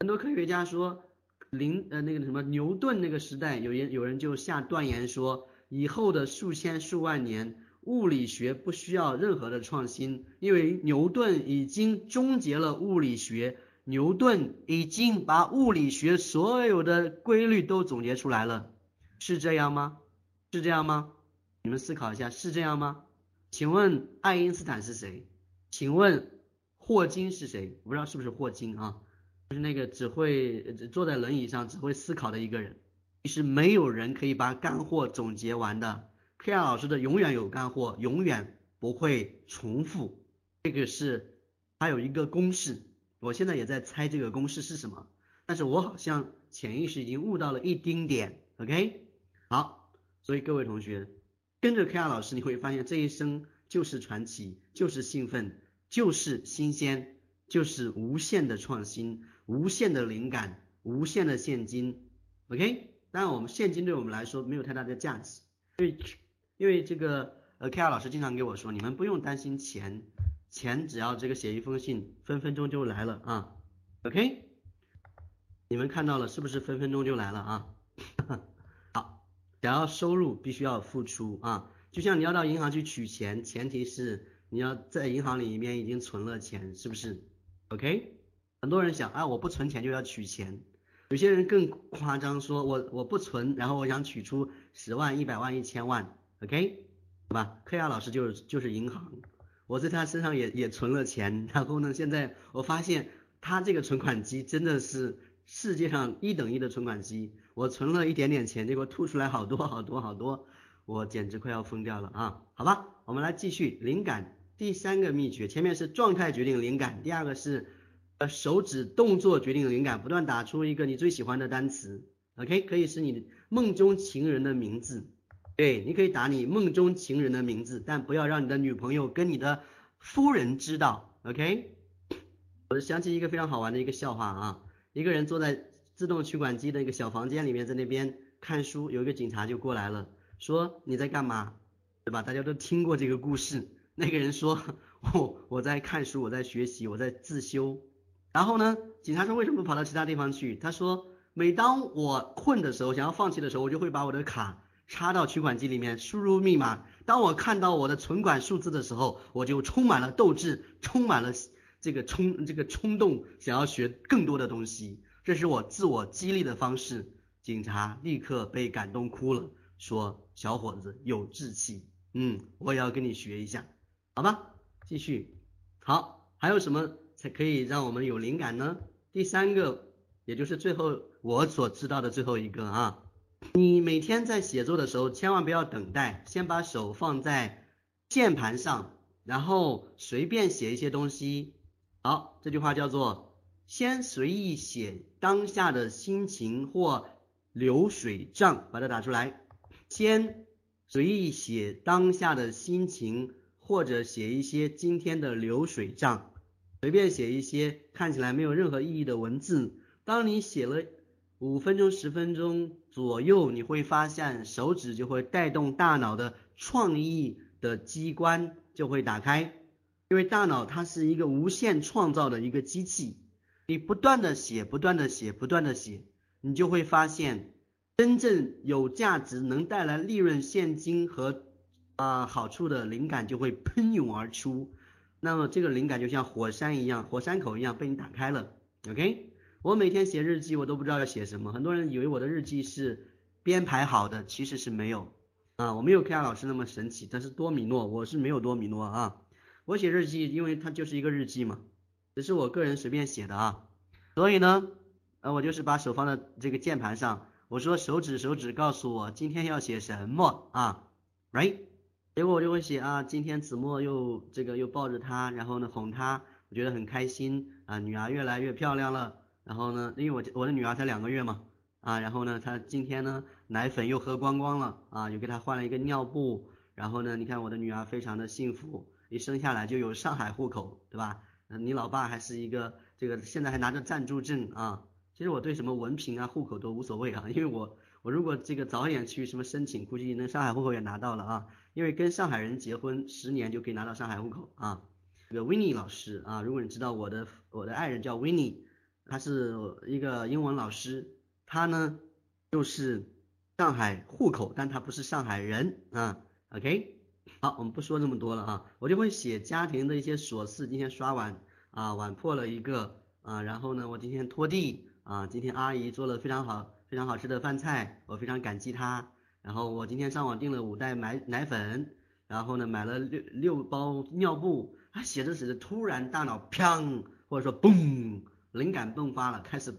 Speaker 3: 很多科学家说。林呃那个什么牛顿那个时代，有人有人就下断言说，以后的数千数万年，物理学不需要任何的创新，因为牛顿已经终结了物理学，牛顿已经把物理学所有的规律都总结出来了，是这样吗？是这样吗？你们思考一下，是这样吗？请问爱因斯坦是谁？请问霍金是谁？我不知道是不是霍金啊？就是那个只会坐在轮椅上只会思考的一个人，其实没有人可以把干货总结完的。K R 老师的永远有干货，永远不会重复。这个是还有一个公式，我现在也在猜这个公式是什么，但是我好像潜意识已经悟到了一丁点。OK，好，所以各位同学跟着 K R 老师，你会发现这一生就是传奇，就是兴奋，就是新鲜。就是无限的创新，无限的灵感，无限的现金，OK？当然，我们现金对我们来说没有太大的价值，因为因为这个呃，K R 老师经常给我说，你们不用担心钱，钱只要这个写一封信，分分钟就来了啊，OK？你们看到了是不是分分钟就来了啊？想要收入必须要付出啊，就像你要到银行去取钱，前提是你要在银行里面已经存了钱，是不是？OK？很多人想啊，我不存钱就要取钱，有些人更夸张，说我我不存，然后我想取出十万、一百万、一千万，OK？好吧？科亚老师就是就是银行。我在他身上也也存了钱，然后呢，现在我发现他这个存款机真的是世界上一等一的存款机。我存了一点点钱，结果吐出来好多好多好多，我简直快要疯掉了啊！好吧，我们来继续灵感第三个秘诀，前面是状态决定灵感，第二个是呃手指动作决定灵感，不断打出一个你最喜欢的单词，OK，可以是你梦中情人的名字。对，你可以打你梦中情人的名字，但不要让你的女朋友跟你的夫人知道，OK？我想起一个非常好玩的一个笑话啊，一个人坐在自动取款机的一个小房间里面，在那边看书，有一个警察就过来了，说你在干嘛？对吧？大家都听过这个故事。那个人说，我我在看书，我在学习，我在自修。然后呢，警察说为什么不跑到其他地方去？他说，每当我困的时候，想要放弃的时候，我就会把我的卡。插到取款机里面，输入密码。当我看到我的存款数字的时候，我就充满了斗志，充满了这个冲这个冲动，想要学更多的东西。这是我自我激励的方式。警察立刻被感动哭了，说：“小伙子有志气，嗯，我也要跟你学一下，好吧？”继续，好，还有什么才可以让我们有灵感呢？第三个，也就是最后我所知道的最后一个啊。你每天在写作的时候，千万不要等待，先把手放在键盘上，然后随便写一些东西。好，这句话叫做“先随意写当下的心情或流水账”，把它打出来。先随意写当下的心情，或者写一些今天的流水账，随便写一些看起来没有任何意义的文字。当你写了。五分钟、十分钟左右，你会发现手指就会带动大脑的创意的机关就会打开，因为大脑它是一个无限创造的一个机器，你不断的写、不断的写、不断的写，你就会发现真正有价值、能带来利润、现金和啊好处的灵感就会喷涌而出，那么这个灵感就像火山一样、火山口一样被你打开了，OK。我每天写日记，我都不知道要写什么。很多人以为我的日记是编排好的，其实是没有啊。我没有 K 亚老师那么神奇，但是多米诺我是没有多米诺啊。我写日记，因为它就是一个日记嘛，只是我个人随便写的啊。所以呢，呃，我就是把手放在这个键盘上，我说手指手指告诉我今天要写什么啊，right？结果我就会写啊，今天子墨又这个又抱着他，然后呢哄他，我觉得很开心啊，女儿越来越漂亮了。然后呢，因为我我的女儿才两个月嘛，啊，然后呢，她今天呢奶粉又喝光光了，啊，又给她换了一个尿布，然后呢，你看我的女儿非常的幸福，一生下来就有上海户口，对吧？嗯，你老爸还是一个这个现在还拿着暂住证啊，其实我对什么文凭啊、户口都无所谓啊，因为我我如果这个早点去什么申请，估计能上海户口也拿到了啊，因为跟上海人结婚十年就可以拿到上海户口啊。这个 Winnie 老师啊，如果你知道我的我的爱人叫 Winnie。他是一个英文老师，他呢就是上海户口，但他不是上海人啊。OK，好，我们不说这么多了啊，我就会写家庭的一些琐事。今天刷碗啊，碗破了一个啊，然后呢，我今天拖地啊，今天阿姨做了非常好、非常好吃的饭菜，我非常感激她。然后我今天上网订了五袋奶奶粉，然后呢买了六六包尿布。啊，写着写着，突然大脑砰，或者说嘣。灵感迸发了，开始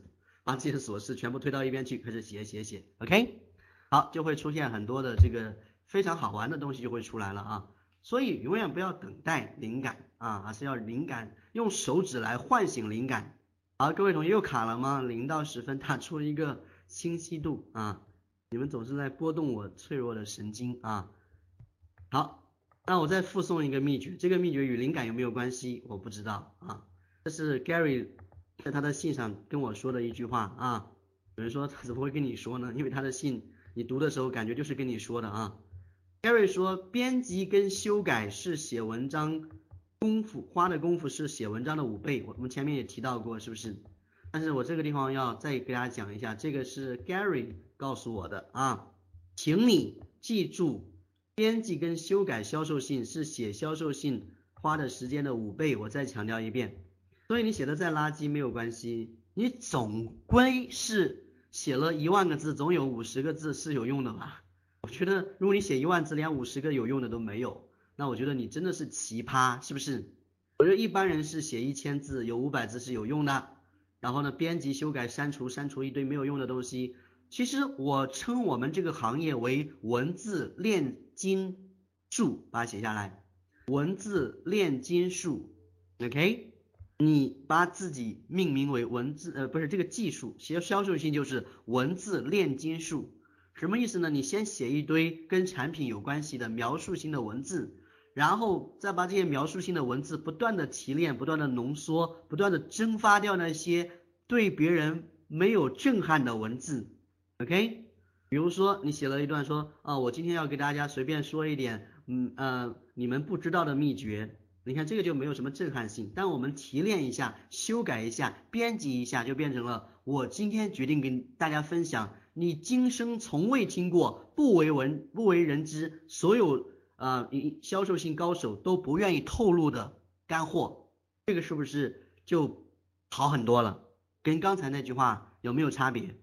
Speaker 3: 把这些琐事全部推到一边去，开始写写写，OK，好，就会出现很多的这个非常好玩的东西就会出来了啊，所以永远不要等待灵感啊，而是要灵感用手指来唤醒灵感。好，各位同学又卡了吗？零到十分打出一个清晰度啊，你们总是在拨动我脆弱的神经啊。好，那我再附送一个秘诀，这个秘诀与灵感有没有关系？我不知道啊，这是 Gary。在他的信上跟我说的一句话啊，有人说他怎么会跟你说呢？因为他的信你读的时候感觉就是跟你说的啊。Gary 说，编辑跟修改是写文章功夫花的功夫是写文章的五倍，我们前面也提到过，是不是？但是我这个地方要再给大家讲一下，这个是 Gary 告诉我的啊，请你记住，编辑跟修改销售信是写销售信花的时间的五倍，我再强调一遍。所以你写的再垃圾没有关系，你总归是写了一万个字，总有五十个字是有用的吧？我觉得如果你写一万字，连五十个有用的都没有，那我觉得你真的是奇葩，是不是？我觉得一般人是写一千字，有五百字是有用的。然后呢，编辑、修改、删除、删除一堆没有用的东西。其实我称我们这个行业为文字炼金术，把它写下来。文字炼金术，OK？你把自己命名为文字，呃，不是这个技术，写销售性就是文字炼金术。什么意思呢？你先写一堆跟产品有关系的描述性的文字，然后再把这些描述性的文字不断的提炼、不断的浓缩、不断的蒸发掉那些对别人没有震撼的文字，OK？比如说你写了一段说啊，我今天要给大家随便说一点，嗯呃，你们不知道的秘诀，你看这个就没有什么震撼性，但我们提炼一下、修改一下、编辑一下，就变成了我今天决定跟大家分享。你今生从未听过、不为闻、不为人知，所有啊销售性高手都不愿意透露的干货，这个是不是就好很多了？跟刚才那句话有没有差别？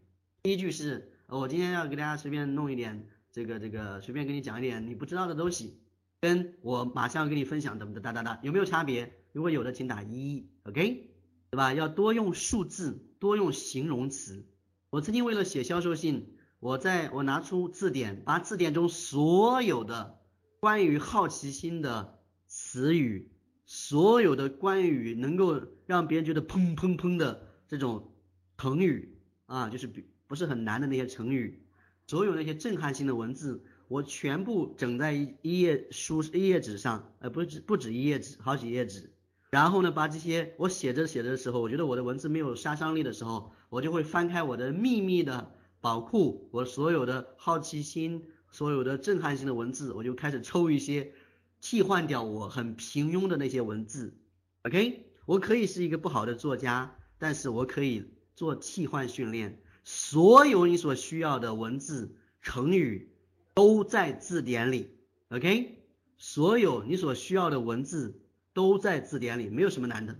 Speaker 3: 第一句是我今天要给大家随便弄一点这个这个，随便跟你讲一点你不知道的东西，跟我马上要跟你分享怎么的哒哒哒，有没有差别？如果有的，请打一，OK，对吧？要多用数字，多用形容词。我曾经为了写销售信，我在我拿出字典，把字典中所有的关于好奇心的词语，所有的关于能够让别人觉得砰砰砰的这种成语啊，就是比不是很难的那些成语，所有那些震撼性的文字，我全部整在一一页书一页纸上，呃，不止不止一页纸，好几页纸。然后呢，把这些我写着写着的时候，我觉得我的文字没有杀伤力的时候，我就会翻开我的秘密的宝库，我所有的好奇心，所有的震撼性的文字，我就开始抽一些，替换掉我很平庸的那些文字。OK，我可以是一个不好的作家，但是我可以做替换训练，所有你所需要的文字成语都在字典里。OK，所有你所需要的文字。都在字典里，没有什么难的，是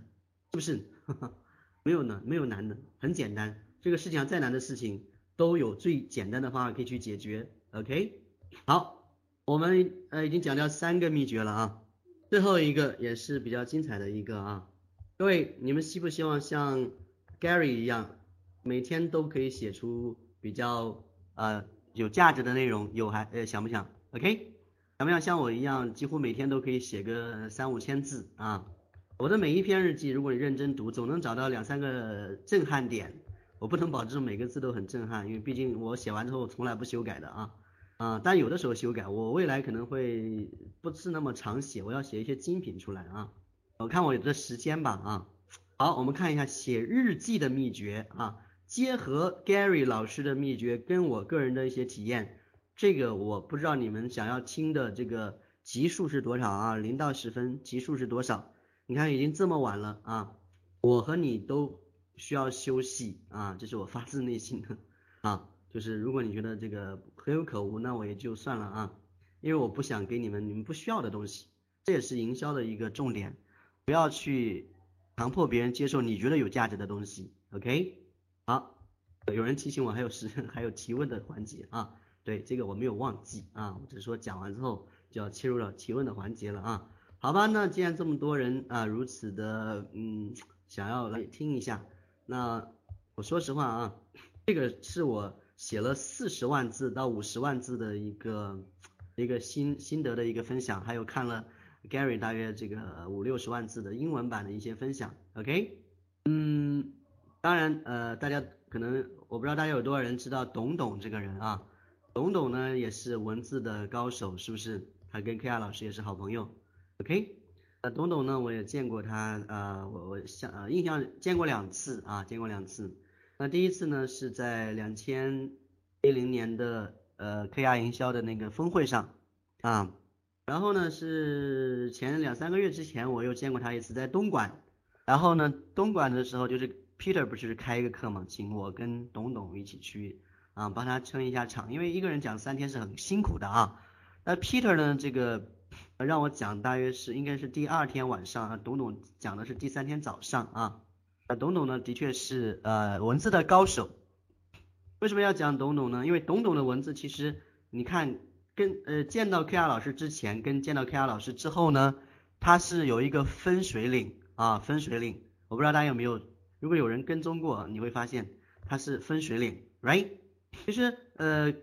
Speaker 3: 不是？没有难，没有难的，很简单。这个世界上再难的事情，都有最简单的方法可以去解决。OK，好，我们呃已经讲掉三个秘诀了啊，最后一个也是比较精彩的一个啊，各位你们希不希望像 Gary 一样，每天都可以写出比较呃有价值的内容？有还呃想不想？OK？想不想像我一样，几乎每天都可以写个三五千字啊？我的每一篇日记，如果你认真读，总能找到两三个震撼点。我不能保证每个字都很震撼，因为毕竟我写完之后从来不修改的啊啊！但有的时候修改，我未来可能会不是那么常写，我要写一些精品出来啊。我看我有的时间吧啊。好，我们看一下写日记的秘诀啊，结合 Gary 老师的秘诀跟我个人的一些体验。这个我不知道你们想要听的这个级数是多少啊？零到十分级数是多少？你看已经这么晚了啊，我和你都需要休息啊，这是我发自内心的啊，就是如果你觉得这个可有可无，那我也就算了啊，因为我不想给你们你们不需要的东西，这也是营销的一个重点，不要去强迫别人接受你觉得有价值的东西，OK？好，有人提醒我还有时 还有提问的环节啊。对这个我没有忘记啊，我只是说讲完之后就要切入了提问的环节了啊。好吧，那既然这么多人啊如此的嗯想要来听一下，那我说实话啊，这个是我写了四十万字到五十万字的一个一个心心得的一个分享，还有看了 Gary 大约这个五六十万字的英文版的一些分享。OK，嗯，当然呃大家可能我不知道大家有多少人知道董董这个人啊。董董呢也是文字的高手，是不是？他跟 K R 老师也是好朋友。OK，呃，董董呢我也见过他，呃，我我想呃印象见过两次啊，见过两次。那第一次呢是在两千一零年的呃 K R 营销的那个峰会上啊，然后呢是前两三个月之前我又见过他一次在东莞，然后呢东莞的时候就是 Peter 不是开一个课嘛，请我跟董董一起去啊，帮他撑一下场，因为一个人讲三天是很辛苦的啊。那 Peter 呢，这个让我讲大约是应该是第二天晚上，啊，董董讲的是第三天早上啊。董董呢，的确是呃文字的高手。为什么要讲董董呢？因为董董的文字其实你看跟呃见到 K R 老师之前跟见到 K R 老师之后呢，他是有一个分水岭啊，分水岭。我不知道大家有没有，如果有人跟踪过，你会发现他是分水岭，right？其实呃，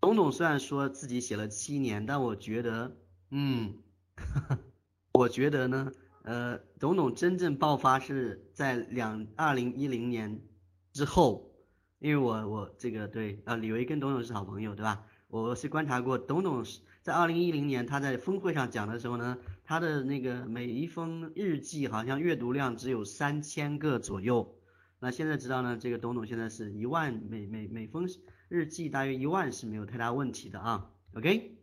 Speaker 3: 董董虽然说自己写了七年，但我觉得，嗯，我觉得呢，呃，董董真正爆发是在两二零一零年之后。因为我我这个对啊，李维跟董董是好朋友，对吧？我是观察过董董在二零一零年他在峰会上讲的时候呢，他的那个每一封日记好像阅读量只有三千个左右。那现在知道呢，这个董董现在是一万每每每封日记大约一万是没有太大问题的啊。OK，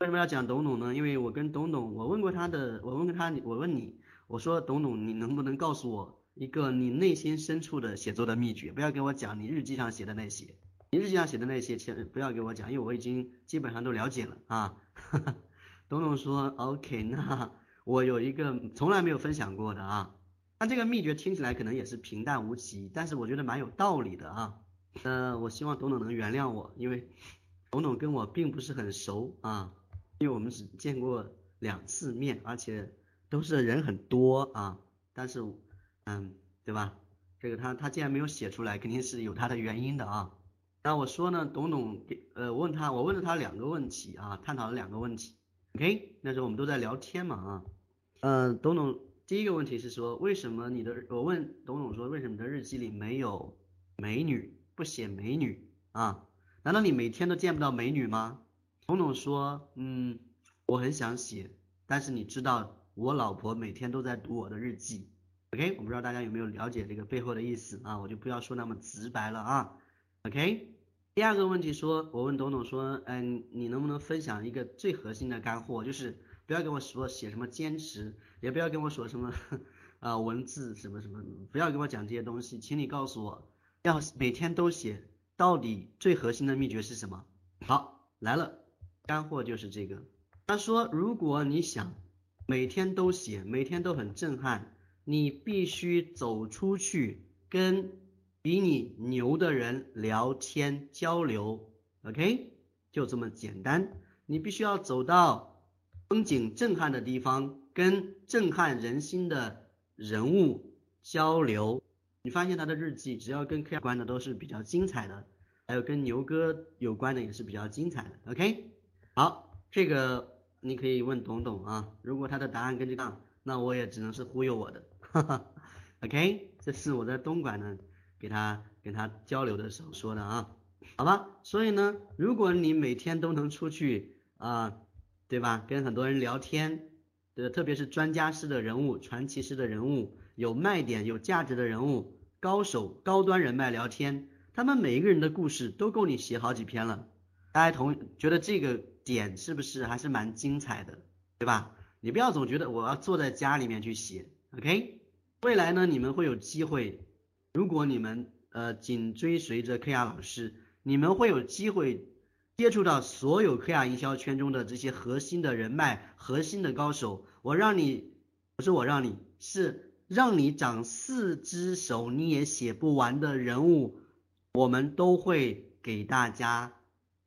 Speaker 3: 为什么要讲董董呢？因为我跟董董，我问过他的，我问过他，我问你，我说董董，你能不能告诉我？一个你内心深处的写作的秘诀，不要给我讲你日记上写的那些，你日记上写的那些，千不要给我讲，因为我已经基本上都了解了啊。董董说，OK，那我有一个从来没有分享过的啊，那这个秘诀听起来可能也是平淡无奇，但是我觉得蛮有道理的啊。呃，我希望董董能原谅我，因为董董跟我并不是很熟啊，因为我们只见过两次面，而且都是人很多啊，但是。嗯，对吧？这个他他既然没有写出来，肯定是有他的原因的啊。那我说呢，董董给呃，我问他，我问了他两个问题啊，探讨了两个问题。OK，那时候我们都在聊天嘛啊。嗯，董董第一个问题是说，为什么你的我问董董说，为什么你的日记里没有美女，不写美女啊？难道你每天都见不到美女吗？董董说，嗯，我很想写，但是你知道，我老婆每天都在读我的日记。OK，我不知道大家有没有了解这个背后的意思啊，我就不要说那么直白了啊。OK，第二个问题说，我问董董说，嗯，你能不能分享一个最核心的干货，就是不要跟我说写什么坚持，也不要跟我说什么啊文字什么什么，不要跟我讲这些东西，请你告诉我，要每天都写，到底最核心的秘诀是什么？好，来了，干货就是这个。他说，如果你想每天都写，每天都很震撼。你必须走出去跟比你牛的人聊天交流，OK，就这么简单。你必须要走到风景震撼的地方，跟震撼人心的人物交流。你发现他的日记，只要跟 K 有关的都是比较精彩的，还有跟牛哥有关的也是比较精彩的，OK。好，这个你可以问董董啊，如果他的答案跟这个，那我也只能是忽悠我的。哈哈，OK，这是我在东莞呢，给他跟他交流的时候说的啊，好吧，所以呢，如果你每天都能出去啊，对吧，跟很多人聊天，对特别是专家式的人物、传奇式的人物、有卖点、有价值的人物、高手、高端人脉聊天，他们每一个人的故事都够你写好几篇了。大家同觉得这个点是不是还是蛮精彩的，对吧？你不要总觉得我要坐在家里面去写，OK？未来呢，你们会有机会，如果你们呃紧追随着 K R 老师，你们会有机会接触到所有 K R 营销圈中的这些核心的人脉、核心的高手。我让你，不是我让你，是让你长四只手你也写不完的人物，我们都会给大家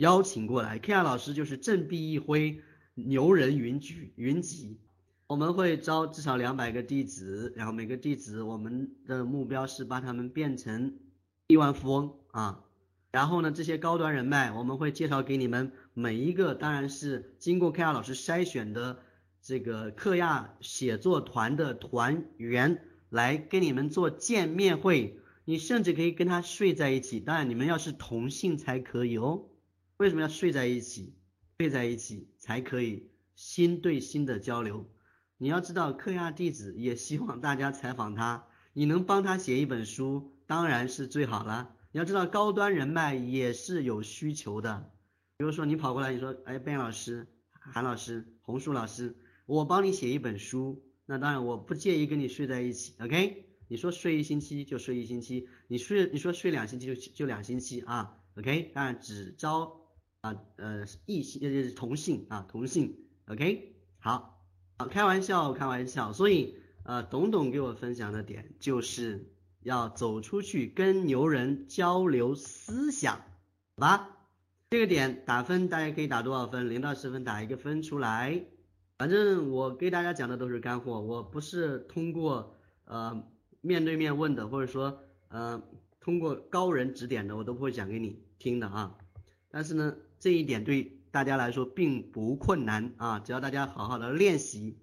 Speaker 3: 邀请过来。K R 老师就是振臂一挥，牛人云集云集。我们会招至少两百个弟子，然后每个弟子我们的目标是把他们变成亿万富翁啊。然后呢，这些高端人脉我们会介绍给你们每一个，当然是经过 K R 老师筛选的这个克亚写作团的团员来跟你们做见面会。你甚至可以跟他睡在一起，当然你们要是同性才可以哦。为什么要睡在一起？睡在一起才可以心对心的交流。你要知道，克亚弟子也希望大家采访他，你能帮他写一本书，当然是最好了。你要知道，高端人脉也是有需求的。比如说，你跑过来，你说，哎贝老师、韩老师、红树老师，我帮你写一本书，那当然我不介意跟你睡在一起，OK？你说睡一星期就睡一星期，你睡你说睡两星期就就两星期啊，OK？当然只招啊呃异性呃同性啊同性，OK？好，好开玩笑开玩笑，所以呃董董给我分享的点就是要走出去跟牛人交流思想，好吧？这个点打分大家可以打多少分？零到十分打一个分出来。反正我给大家讲的都是干货，我不是通过呃面对面问的，或者说呃通过高人指点的，我都不会讲给你听的啊。但是呢，这一点对大家来说并不困难啊，只要大家好好的练习，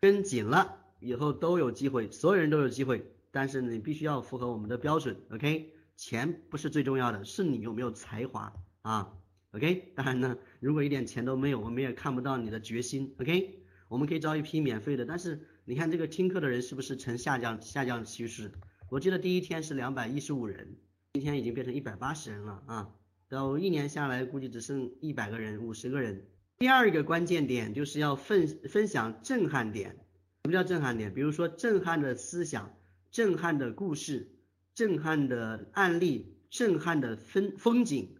Speaker 3: 跟紧了，以后都有机会，所有人都有机会。但是你必须要符合我们的标准，OK？钱不是最重要的，是你有没有才华啊，OK？当然呢，如果一点钱都没有，我们也看不到你的决心，OK？我们可以招一批免费的，但是你看这个听课的人是不是呈下降下降趋势？我记得第一天是两百一十五人，今天已经变成一百八十人了啊！到一年下来估计只剩一百个人、五十个人。第二个关键点就是要分分享震撼点。什么叫震撼点？比如说震撼的思想、震撼的故事、震撼的案例、震撼的风风景。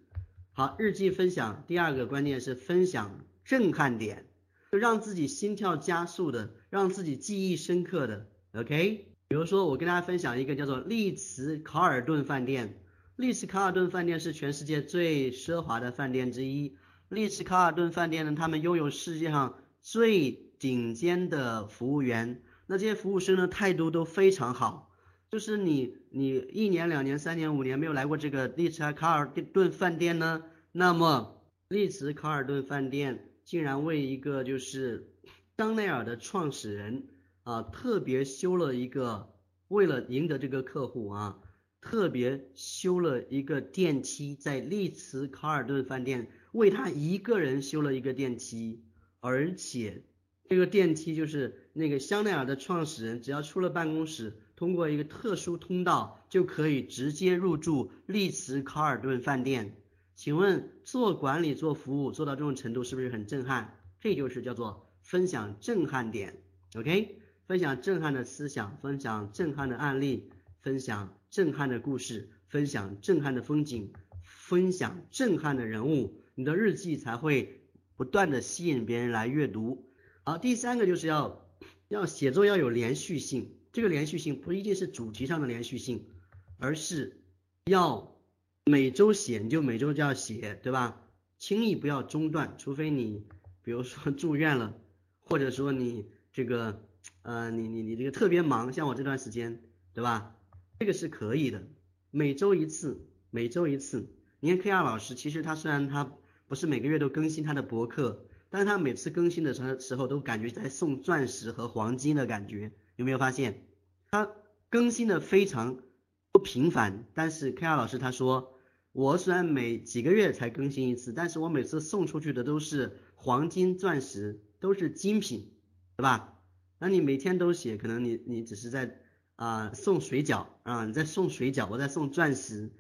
Speaker 3: 好，日记分享第二个关键是分享震撼点。就让自己心跳加速的，让自己记忆深刻的，OK？比如说我跟大家分享一个叫做丽兹卡尔顿饭店。丽兹卡尔顿饭店是全世界最奢华的饭店之一。丽兹卡尔顿饭店呢，他们拥有世界上最顶尖的服务员。那这些服务生呢，态度都非常好。就是你你一年两年三年五年没有来过这个丽兹卡尔顿饭店呢，那么丽兹卡尔顿饭店。竟然为一个就是香奈儿的创始人啊，特别修了一个，为了赢得这个客户啊，特别修了一个电梯，在丽兹卡尔顿饭店为他一个人修了一个电梯，而且这个电梯就是那个香奈儿的创始人，只要出了办公室，通过一个特殊通道就可以直接入住丽兹卡尔顿饭店。请问做管理做服务做到这种程度是不是很震撼？这就是叫做分享震撼点，OK？分享震撼的思想，分享震撼的案例，分享震撼的故事，分享震撼的风景，分享震撼的人物，你的日记才会不断的吸引别人来阅读。好，第三个就是要要写作要有连续性，这个连续性不一定是主题上的连续性，而是要。每周写你就每周就要写，对吧？轻易不要中断，除非你比如说住院了，或者说你这个呃你你你这个特别忙，像我这段时间，对吧？这个是可以的，每周一次，每周一次。你看 K R 老师，其实他虽然他不是每个月都更新他的博客，但是他每次更新的时时候都感觉在送钻石和黄金的感觉，有没有发现？他更新的非常不频繁，但是 K R 老师他说。我虽然每几个月才更新一次，但是我每次送出去的都是黄金、钻石，都是精品，对吧？那你每天都写，可能你你只是在啊送水饺啊，你在送水饺，我在送钻石，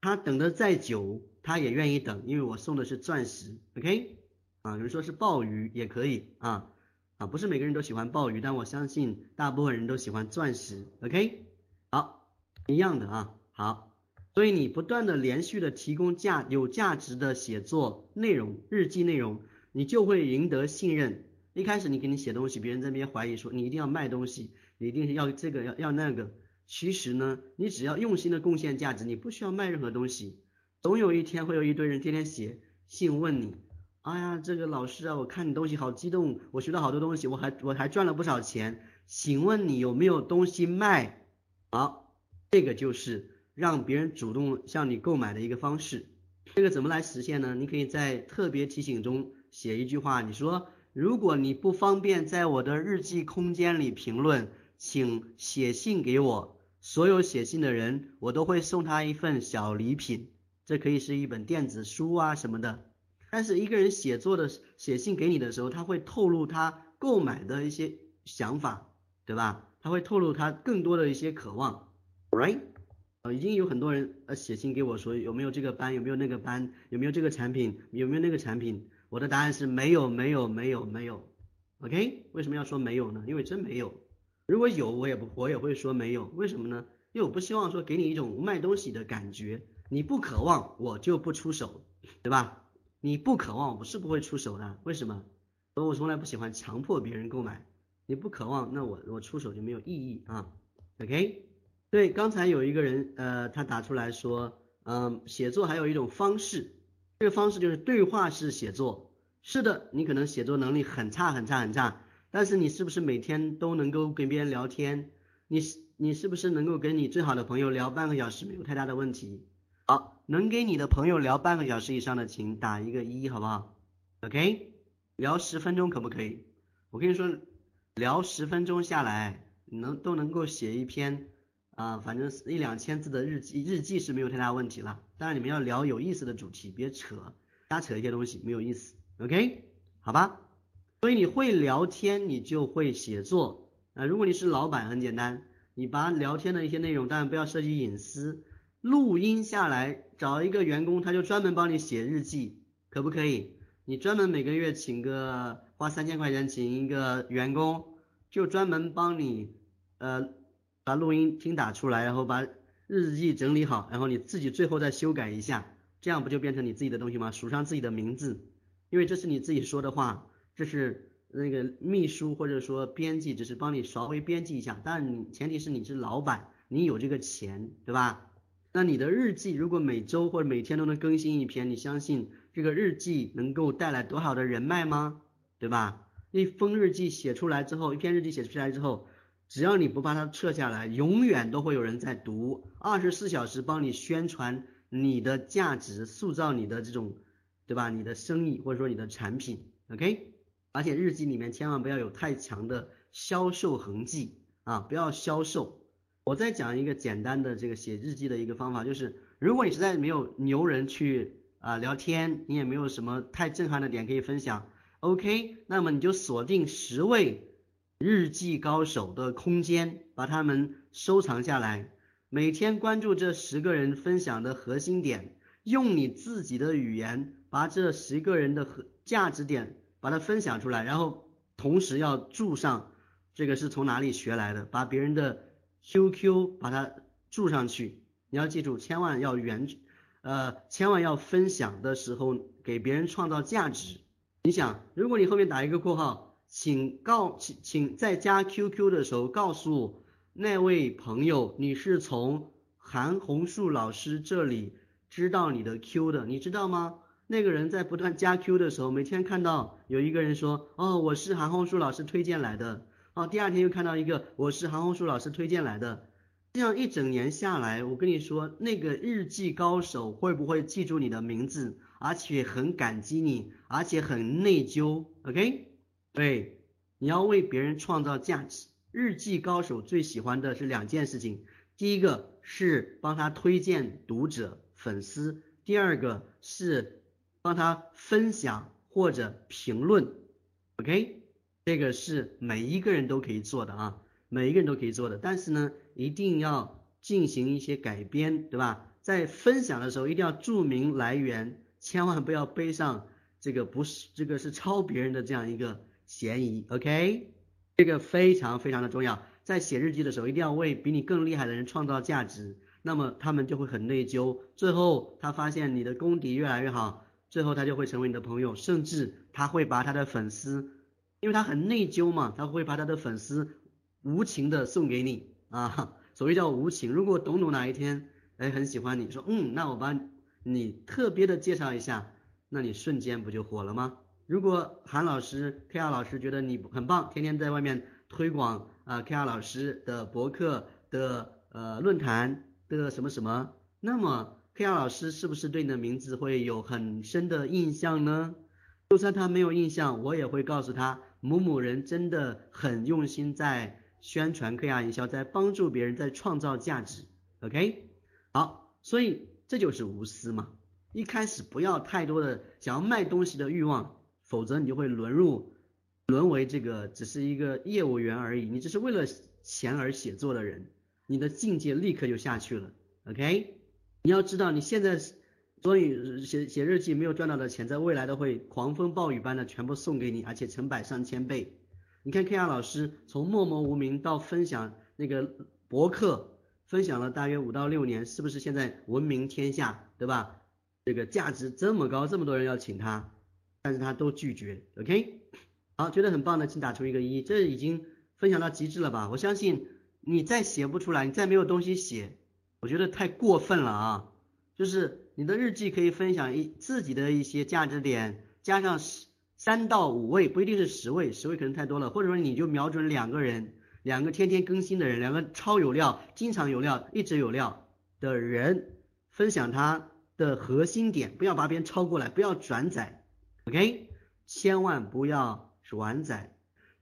Speaker 3: 他等的再久，他也愿意等，因为我送的是钻石，OK？啊，有人说是鲍鱼也可以啊啊，不是每个人都喜欢鲍鱼，但我相信大部分人都喜欢钻石，OK？好，一样的啊，好。所以你不断的连续的提供价有价值的写作内容、日记内容，你就会赢得信任。一开始你给你写东西，别人在那边怀疑说你一定要卖东西，一定是要这个要要那个。其实呢，你只要用心的贡献价值，你不需要卖任何东西。总有一天会有一堆人天天写信问你，哎呀，这个老师啊，我看你东西好激动，我学到好多东西，我还我还赚了不少钱，请问你有没有东西卖？好，这个就是。让别人主动向你购买的一个方式，这个怎么来实现呢？你可以在特别提醒中写一句话，你说如果你不方便在我的日记空间里评论，请写信给我，所有写信的人我都会送他一份小礼品，这可以是一本电子书啊什么的。但是一个人写作的写信给你的时候，他会透露他购买的一些想法，对吧？他会透露他更多的一些渴望，right？呃，已经有很多人呃写信给我说有没有这个班，有没有那个班，有没有这个产品，有没有那个产品？我的答案是没有，没有，没有，没有。OK？为什么要说没有呢？因为真没有。如果有，我也不我也会说没有。为什么呢？因为我不希望说给你一种卖东西的感觉，你不渴望我就不出手，对吧？你不渴望我是不会出手的。为什么？所以我从来不喜欢强迫别人购买。你不渴望，那我我出手就没有意义啊。OK？对，刚才有一个人呃，他打出来说，嗯，写作还有一种方式，这个方式就是对话式写作。是的，你可能写作能力很差很差很差，但是你是不是每天都能够跟别人聊天？你你是不是能够跟你最好的朋友聊半个小时没有太大的问题？好，能跟你的朋友聊半个小时以上的，请打一个一，好不好？OK？聊十分钟可不可以？我跟你说，聊十分钟下来，能都能够写一篇啊，反正一两千字的日记，日记是没有太大问题了。当然你们要聊有意思的主题，别扯瞎扯一些东西，没有意思。OK，好吧，所以你会聊天，你就会写作啊。如果你是老板，很简单，你把聊天的一些内容，当然不要涉及隐私，录音下来，找一个员工，他就专门帮你写日记，可不可以？你专门每个月请个花三千块钱请一个员工，就专门帮你呃把录音听打出来，然后把日记整理好，然后你自己最后再修改一下，这样不就变成你自己的东西吗？署上自己的名字。因为这是你自己说的话，这是那个秘书或者说编辑只是帮你稍微编辑一下，但你前提是你是老板，你有这个钱，对吧？那你的日记如果每周或者每天都能更新一篇，你相信这个日记能够带来多少的人脉吗？对吧？一封日记写出来之后，一篇日记写出来之后，只要你不把它撤下来，永远都会有人在读，二十四小时帮你宣传你的价值，塑造你的这种。对吧？你的生意或者说你的产品，OK？而且日记里面千万不要有太强的销售痕迹啊，不要销售。我再讲一个简单的这个写日记的一个方法，就是如果你实在没有牛人去啊聊天，你也没有什么太震撼的点可以分享，OK？那么你就锁定十位日记高手的空间，把他们收藏下来，每天关注这十个人分享的核心点。用你自己的语言把这十个人的和价值点把它分享出来，然后同时要注上这个是从哪里学来的，把别人的 QQ 把它注上去。你要记住，千万要原呃，千万要分享的时候给别人创造价值。你想，如果你后面打一个括号，请告请请在加 QQ 的时候告诉那位朋友你是从韩红树老师这里。知道你的 Q 的，你知道吗？那个人在不断加 Q 的时候，每天看到有一个人说，哦，我是韩红书老师推荐来的，哦，第二天又看到一个，我是韩红书老师推荐来的，这样一整年下来，我跟你说，那个日记高手会不会记住你的名字，而且很感激你，而且很内疚，OK？对，你要为别人创造价值。日记高手最喜欢的是两件事情，第一个是帮他推荐读者。粉丝，第二个是帮他分享或者评论，OK，这个是每一个人都可以做的啊，每一个人都可以做的，但是呢，一定要进行一些改编，对吧？在分享的时候一定要注明来源，千万不要背上这个不是这个是抄别人的这样一个嫌疑，OK，这个非常非常的重要，在写日记的时候一定要为比你更厉害的人创造价值。那么他们就会很内疚，最后他发现你的功底越来越好，最后他就会成为你的朋友，甚至他会把他的粉丝，因为他很内疚嘛，他会把他的粉丝无情的送给你啊，所谓叫无情。如果董董哪一天哎很喜欢你，说嗯，那我把你特别的介绍一下，那你瞬间不就火了吗？如果韩老师、K R 老师觉得你很棒，天天在外面推广啊 K R 老师的博客的呃论坛。的什么什么，那么 K R 老师是不是对你的名字会有很深的印象呢？就算他没有印象，我也会告诉他，某某人真的很用心在宣传 K R 营销，在帮助别人，在创造价值。OK，好，所以这就是无私嘛。一开始不要太多的想要卖东西的欲望，否则你就会沦入沦为这个只是一个业务员而已，你只是为了钱而写作的人。你的境界立刻就下去了，OK？你要知道，你现在所以写写日记没有赚到的钱，在未来都会狂风暴雨般的全部送给你，而且成百上千倍。你看 K R 老师从默默无名到分享那个博客，分享了大约五到六年，是不是现在闻名天下，对吧？这个价值这么高，这么多人要请他，但是他都拒绝，OK？好，觉得很棒的，请打出一个一，这已经分享到极致了吧？我相信你再写不出来，你再没有东西写，我觉得太过分了啊！就是你的日记可以分享一自己的一些价值点，加上十三到五位，不一定是十位，十位可能太多了，或者说你就瞄准两个人，两个天天更新的人，两个超有料、经常有料、一直有料的人，分享他。的核心点，不要把别人抄过来，不要转载，OK，千万不要转载，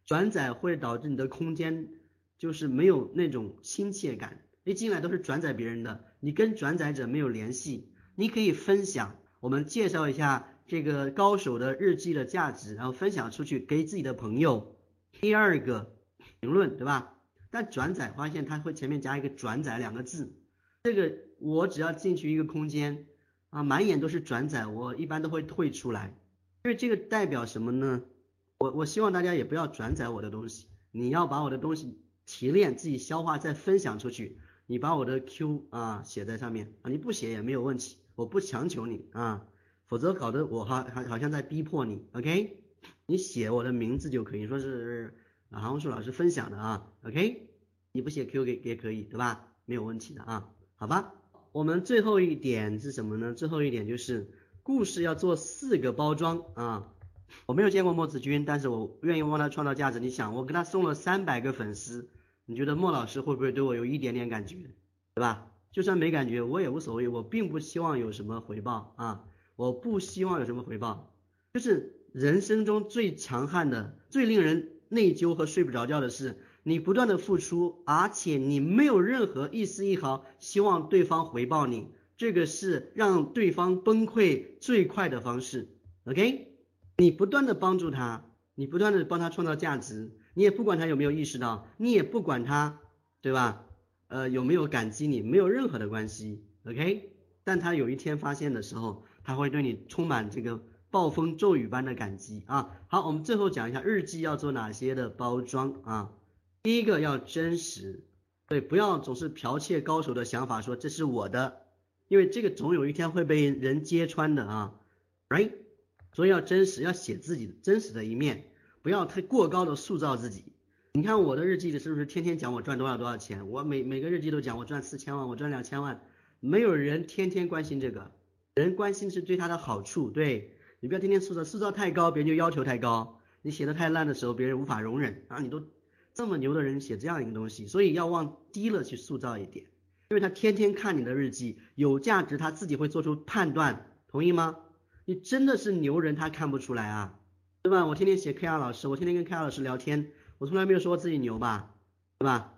Speaker 3: 转载会导致你的空间就是没有那种亲切感，一进来都是转载别人的，你跟转载者没有联系。你可以分享，我们介绍一下这个高手的日记的价值，然后分享出去给自己的朋友。第二个评论，对吧？但转载发现它会前面加一个转载两个字，这个我只要进去一个空间。啊，满眼都是转载，我一般都会退出来，因为这个代表什么呢？我我希望大家也不要转载我的东西，你要把我的东西提炼，自己消化再分享出去。你把我的 Q 啊写在上面啊，你不写也没有问题，我不强求你啊，否则搞得我好好好像在逼迫你，OK？你写我的名字就可以，说是韩红树老师分享的啊，OK？你不写 Q 也也可以，对吧？没有问题的啊，好吧？我们最后一点是什么呢？最后一点就是故事要做四个包装啊！我没有见过莫子君，但是我愿意为他创造价值。你想，我给他送了三百个粉丝，你觉得莫老师会不会对我有一点点感觉，对吧？就算没感觉，我也无所谓，我并不希望有什么回报啊！我不希望有什么回报，就是人生中最强悍的、最令人内疚和睡不着觉的是。你不断的付出，而且你没有任何一丝一毫希望对方回报你，这个是让对方崩溃最快的方式。OK，你不断的帮助他，你不断的帮他创造价值，你也不管他有没有意识到，你也不管他，对吧？呃，有没有感激你，没有任何的关系。OK，但他有一天发现的时候，他会对你充满这个暴风骤雨般的感激啊。好，我们最后讲一下日记要做哪些的包装啊。第一个要真实，对，不要总是剽窃高手的想法，说这是我的，因为这个总有一天会被人揭穿的啊，right？所以要真实，要写自己真实的一面，不要太过高的塑造自己。你看我的日记里是不是天天讲我赚多少多少钱？我每每个日记都讲我赚四千万，我赚两千万，没有人天天关心这个，人关心是对他的好处，对你不要天天塑造，塑造太高，别人就要求太高，你写的太烂的时候，别人无法容忍啊，你都。这么牛的人写这样一个东西，所以要往低了去塑造一点，因为他天天看你的日记，有价值，他自己会做出判断，同意吗？你真的是牛人，他看不出来啊，对吧？我天天写 K R 老师，我天天跟 K R 老师聊天，我从来没有说过自己牛吧，对吧？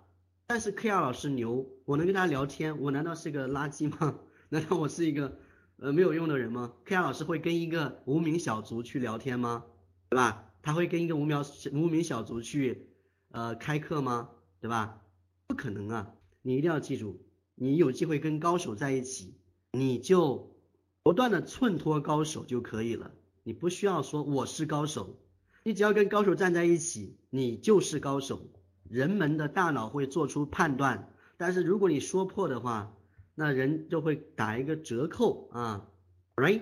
Speaker 3: 但是 K R 老师牛，我能跟他聊天，我难道是个垃圾吗？难道我是一个呃没有用的人吗？K R 老师会跟一个无名小卒去聊天吗？对吧？他会跟一个无名无名小卒去。呃，开课吗？对吧？不可能啊！你一定要记住，你有机会跟高手在一起，你就不断的衬托高手就可以了。你不需要说我是高手，你只要跟高手站在一起，你就是高手。人们的大脑会做出判断，但是如果你说破的话，那人就会打一个折扣啊，right？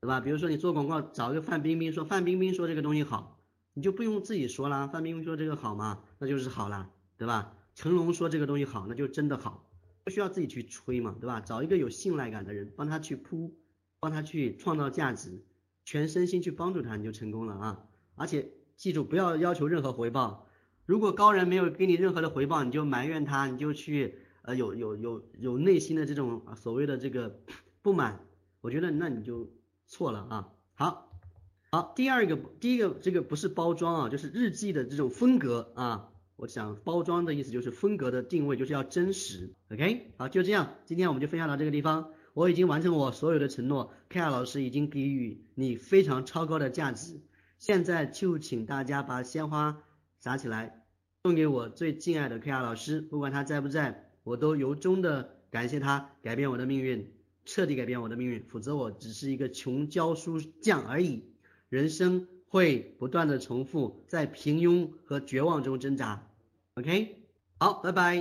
Speaker 3: 对吧？比如说你做广告，找一个范冰冰说，范冰冰说这个东西好。你就不用自己说啦，范冰冰说这个好嘛？那就是好啦，对吧？成龙说这个东西好，那就真的好，不需要自己去吹嘛，对吧？找一个有信赖感的人帮他去铺，帮他去创造价值，全身心去帮助他，你就成功了啊！而且记住，不要要求任何回报。如果高人没有给你任何的回报，你就埋怨他，你就去呃有有有有内心的这种所谓的这个不满，我觉得那你就错了啊！好。好，第二个，第一个这个不是包装啊，就是日记的这种风格啊。我想包装的意思就是风格的定位就是要真实。OK，好，就这样，今天我们就分享到这个地方。我已经完成我所有的承诺，K R 老师已经给予你非常超高的价值。现在就请大家把鲜花撒起来，送给我最敬爱的 K R 老师，不管他在不在，我都由衷的感谢他改变我的命运，彻底改变我的命运。否则我只是一个穷教书匠而已。人生会不断的重复在平庸和绝望中挣扎。OK，好，拜拜。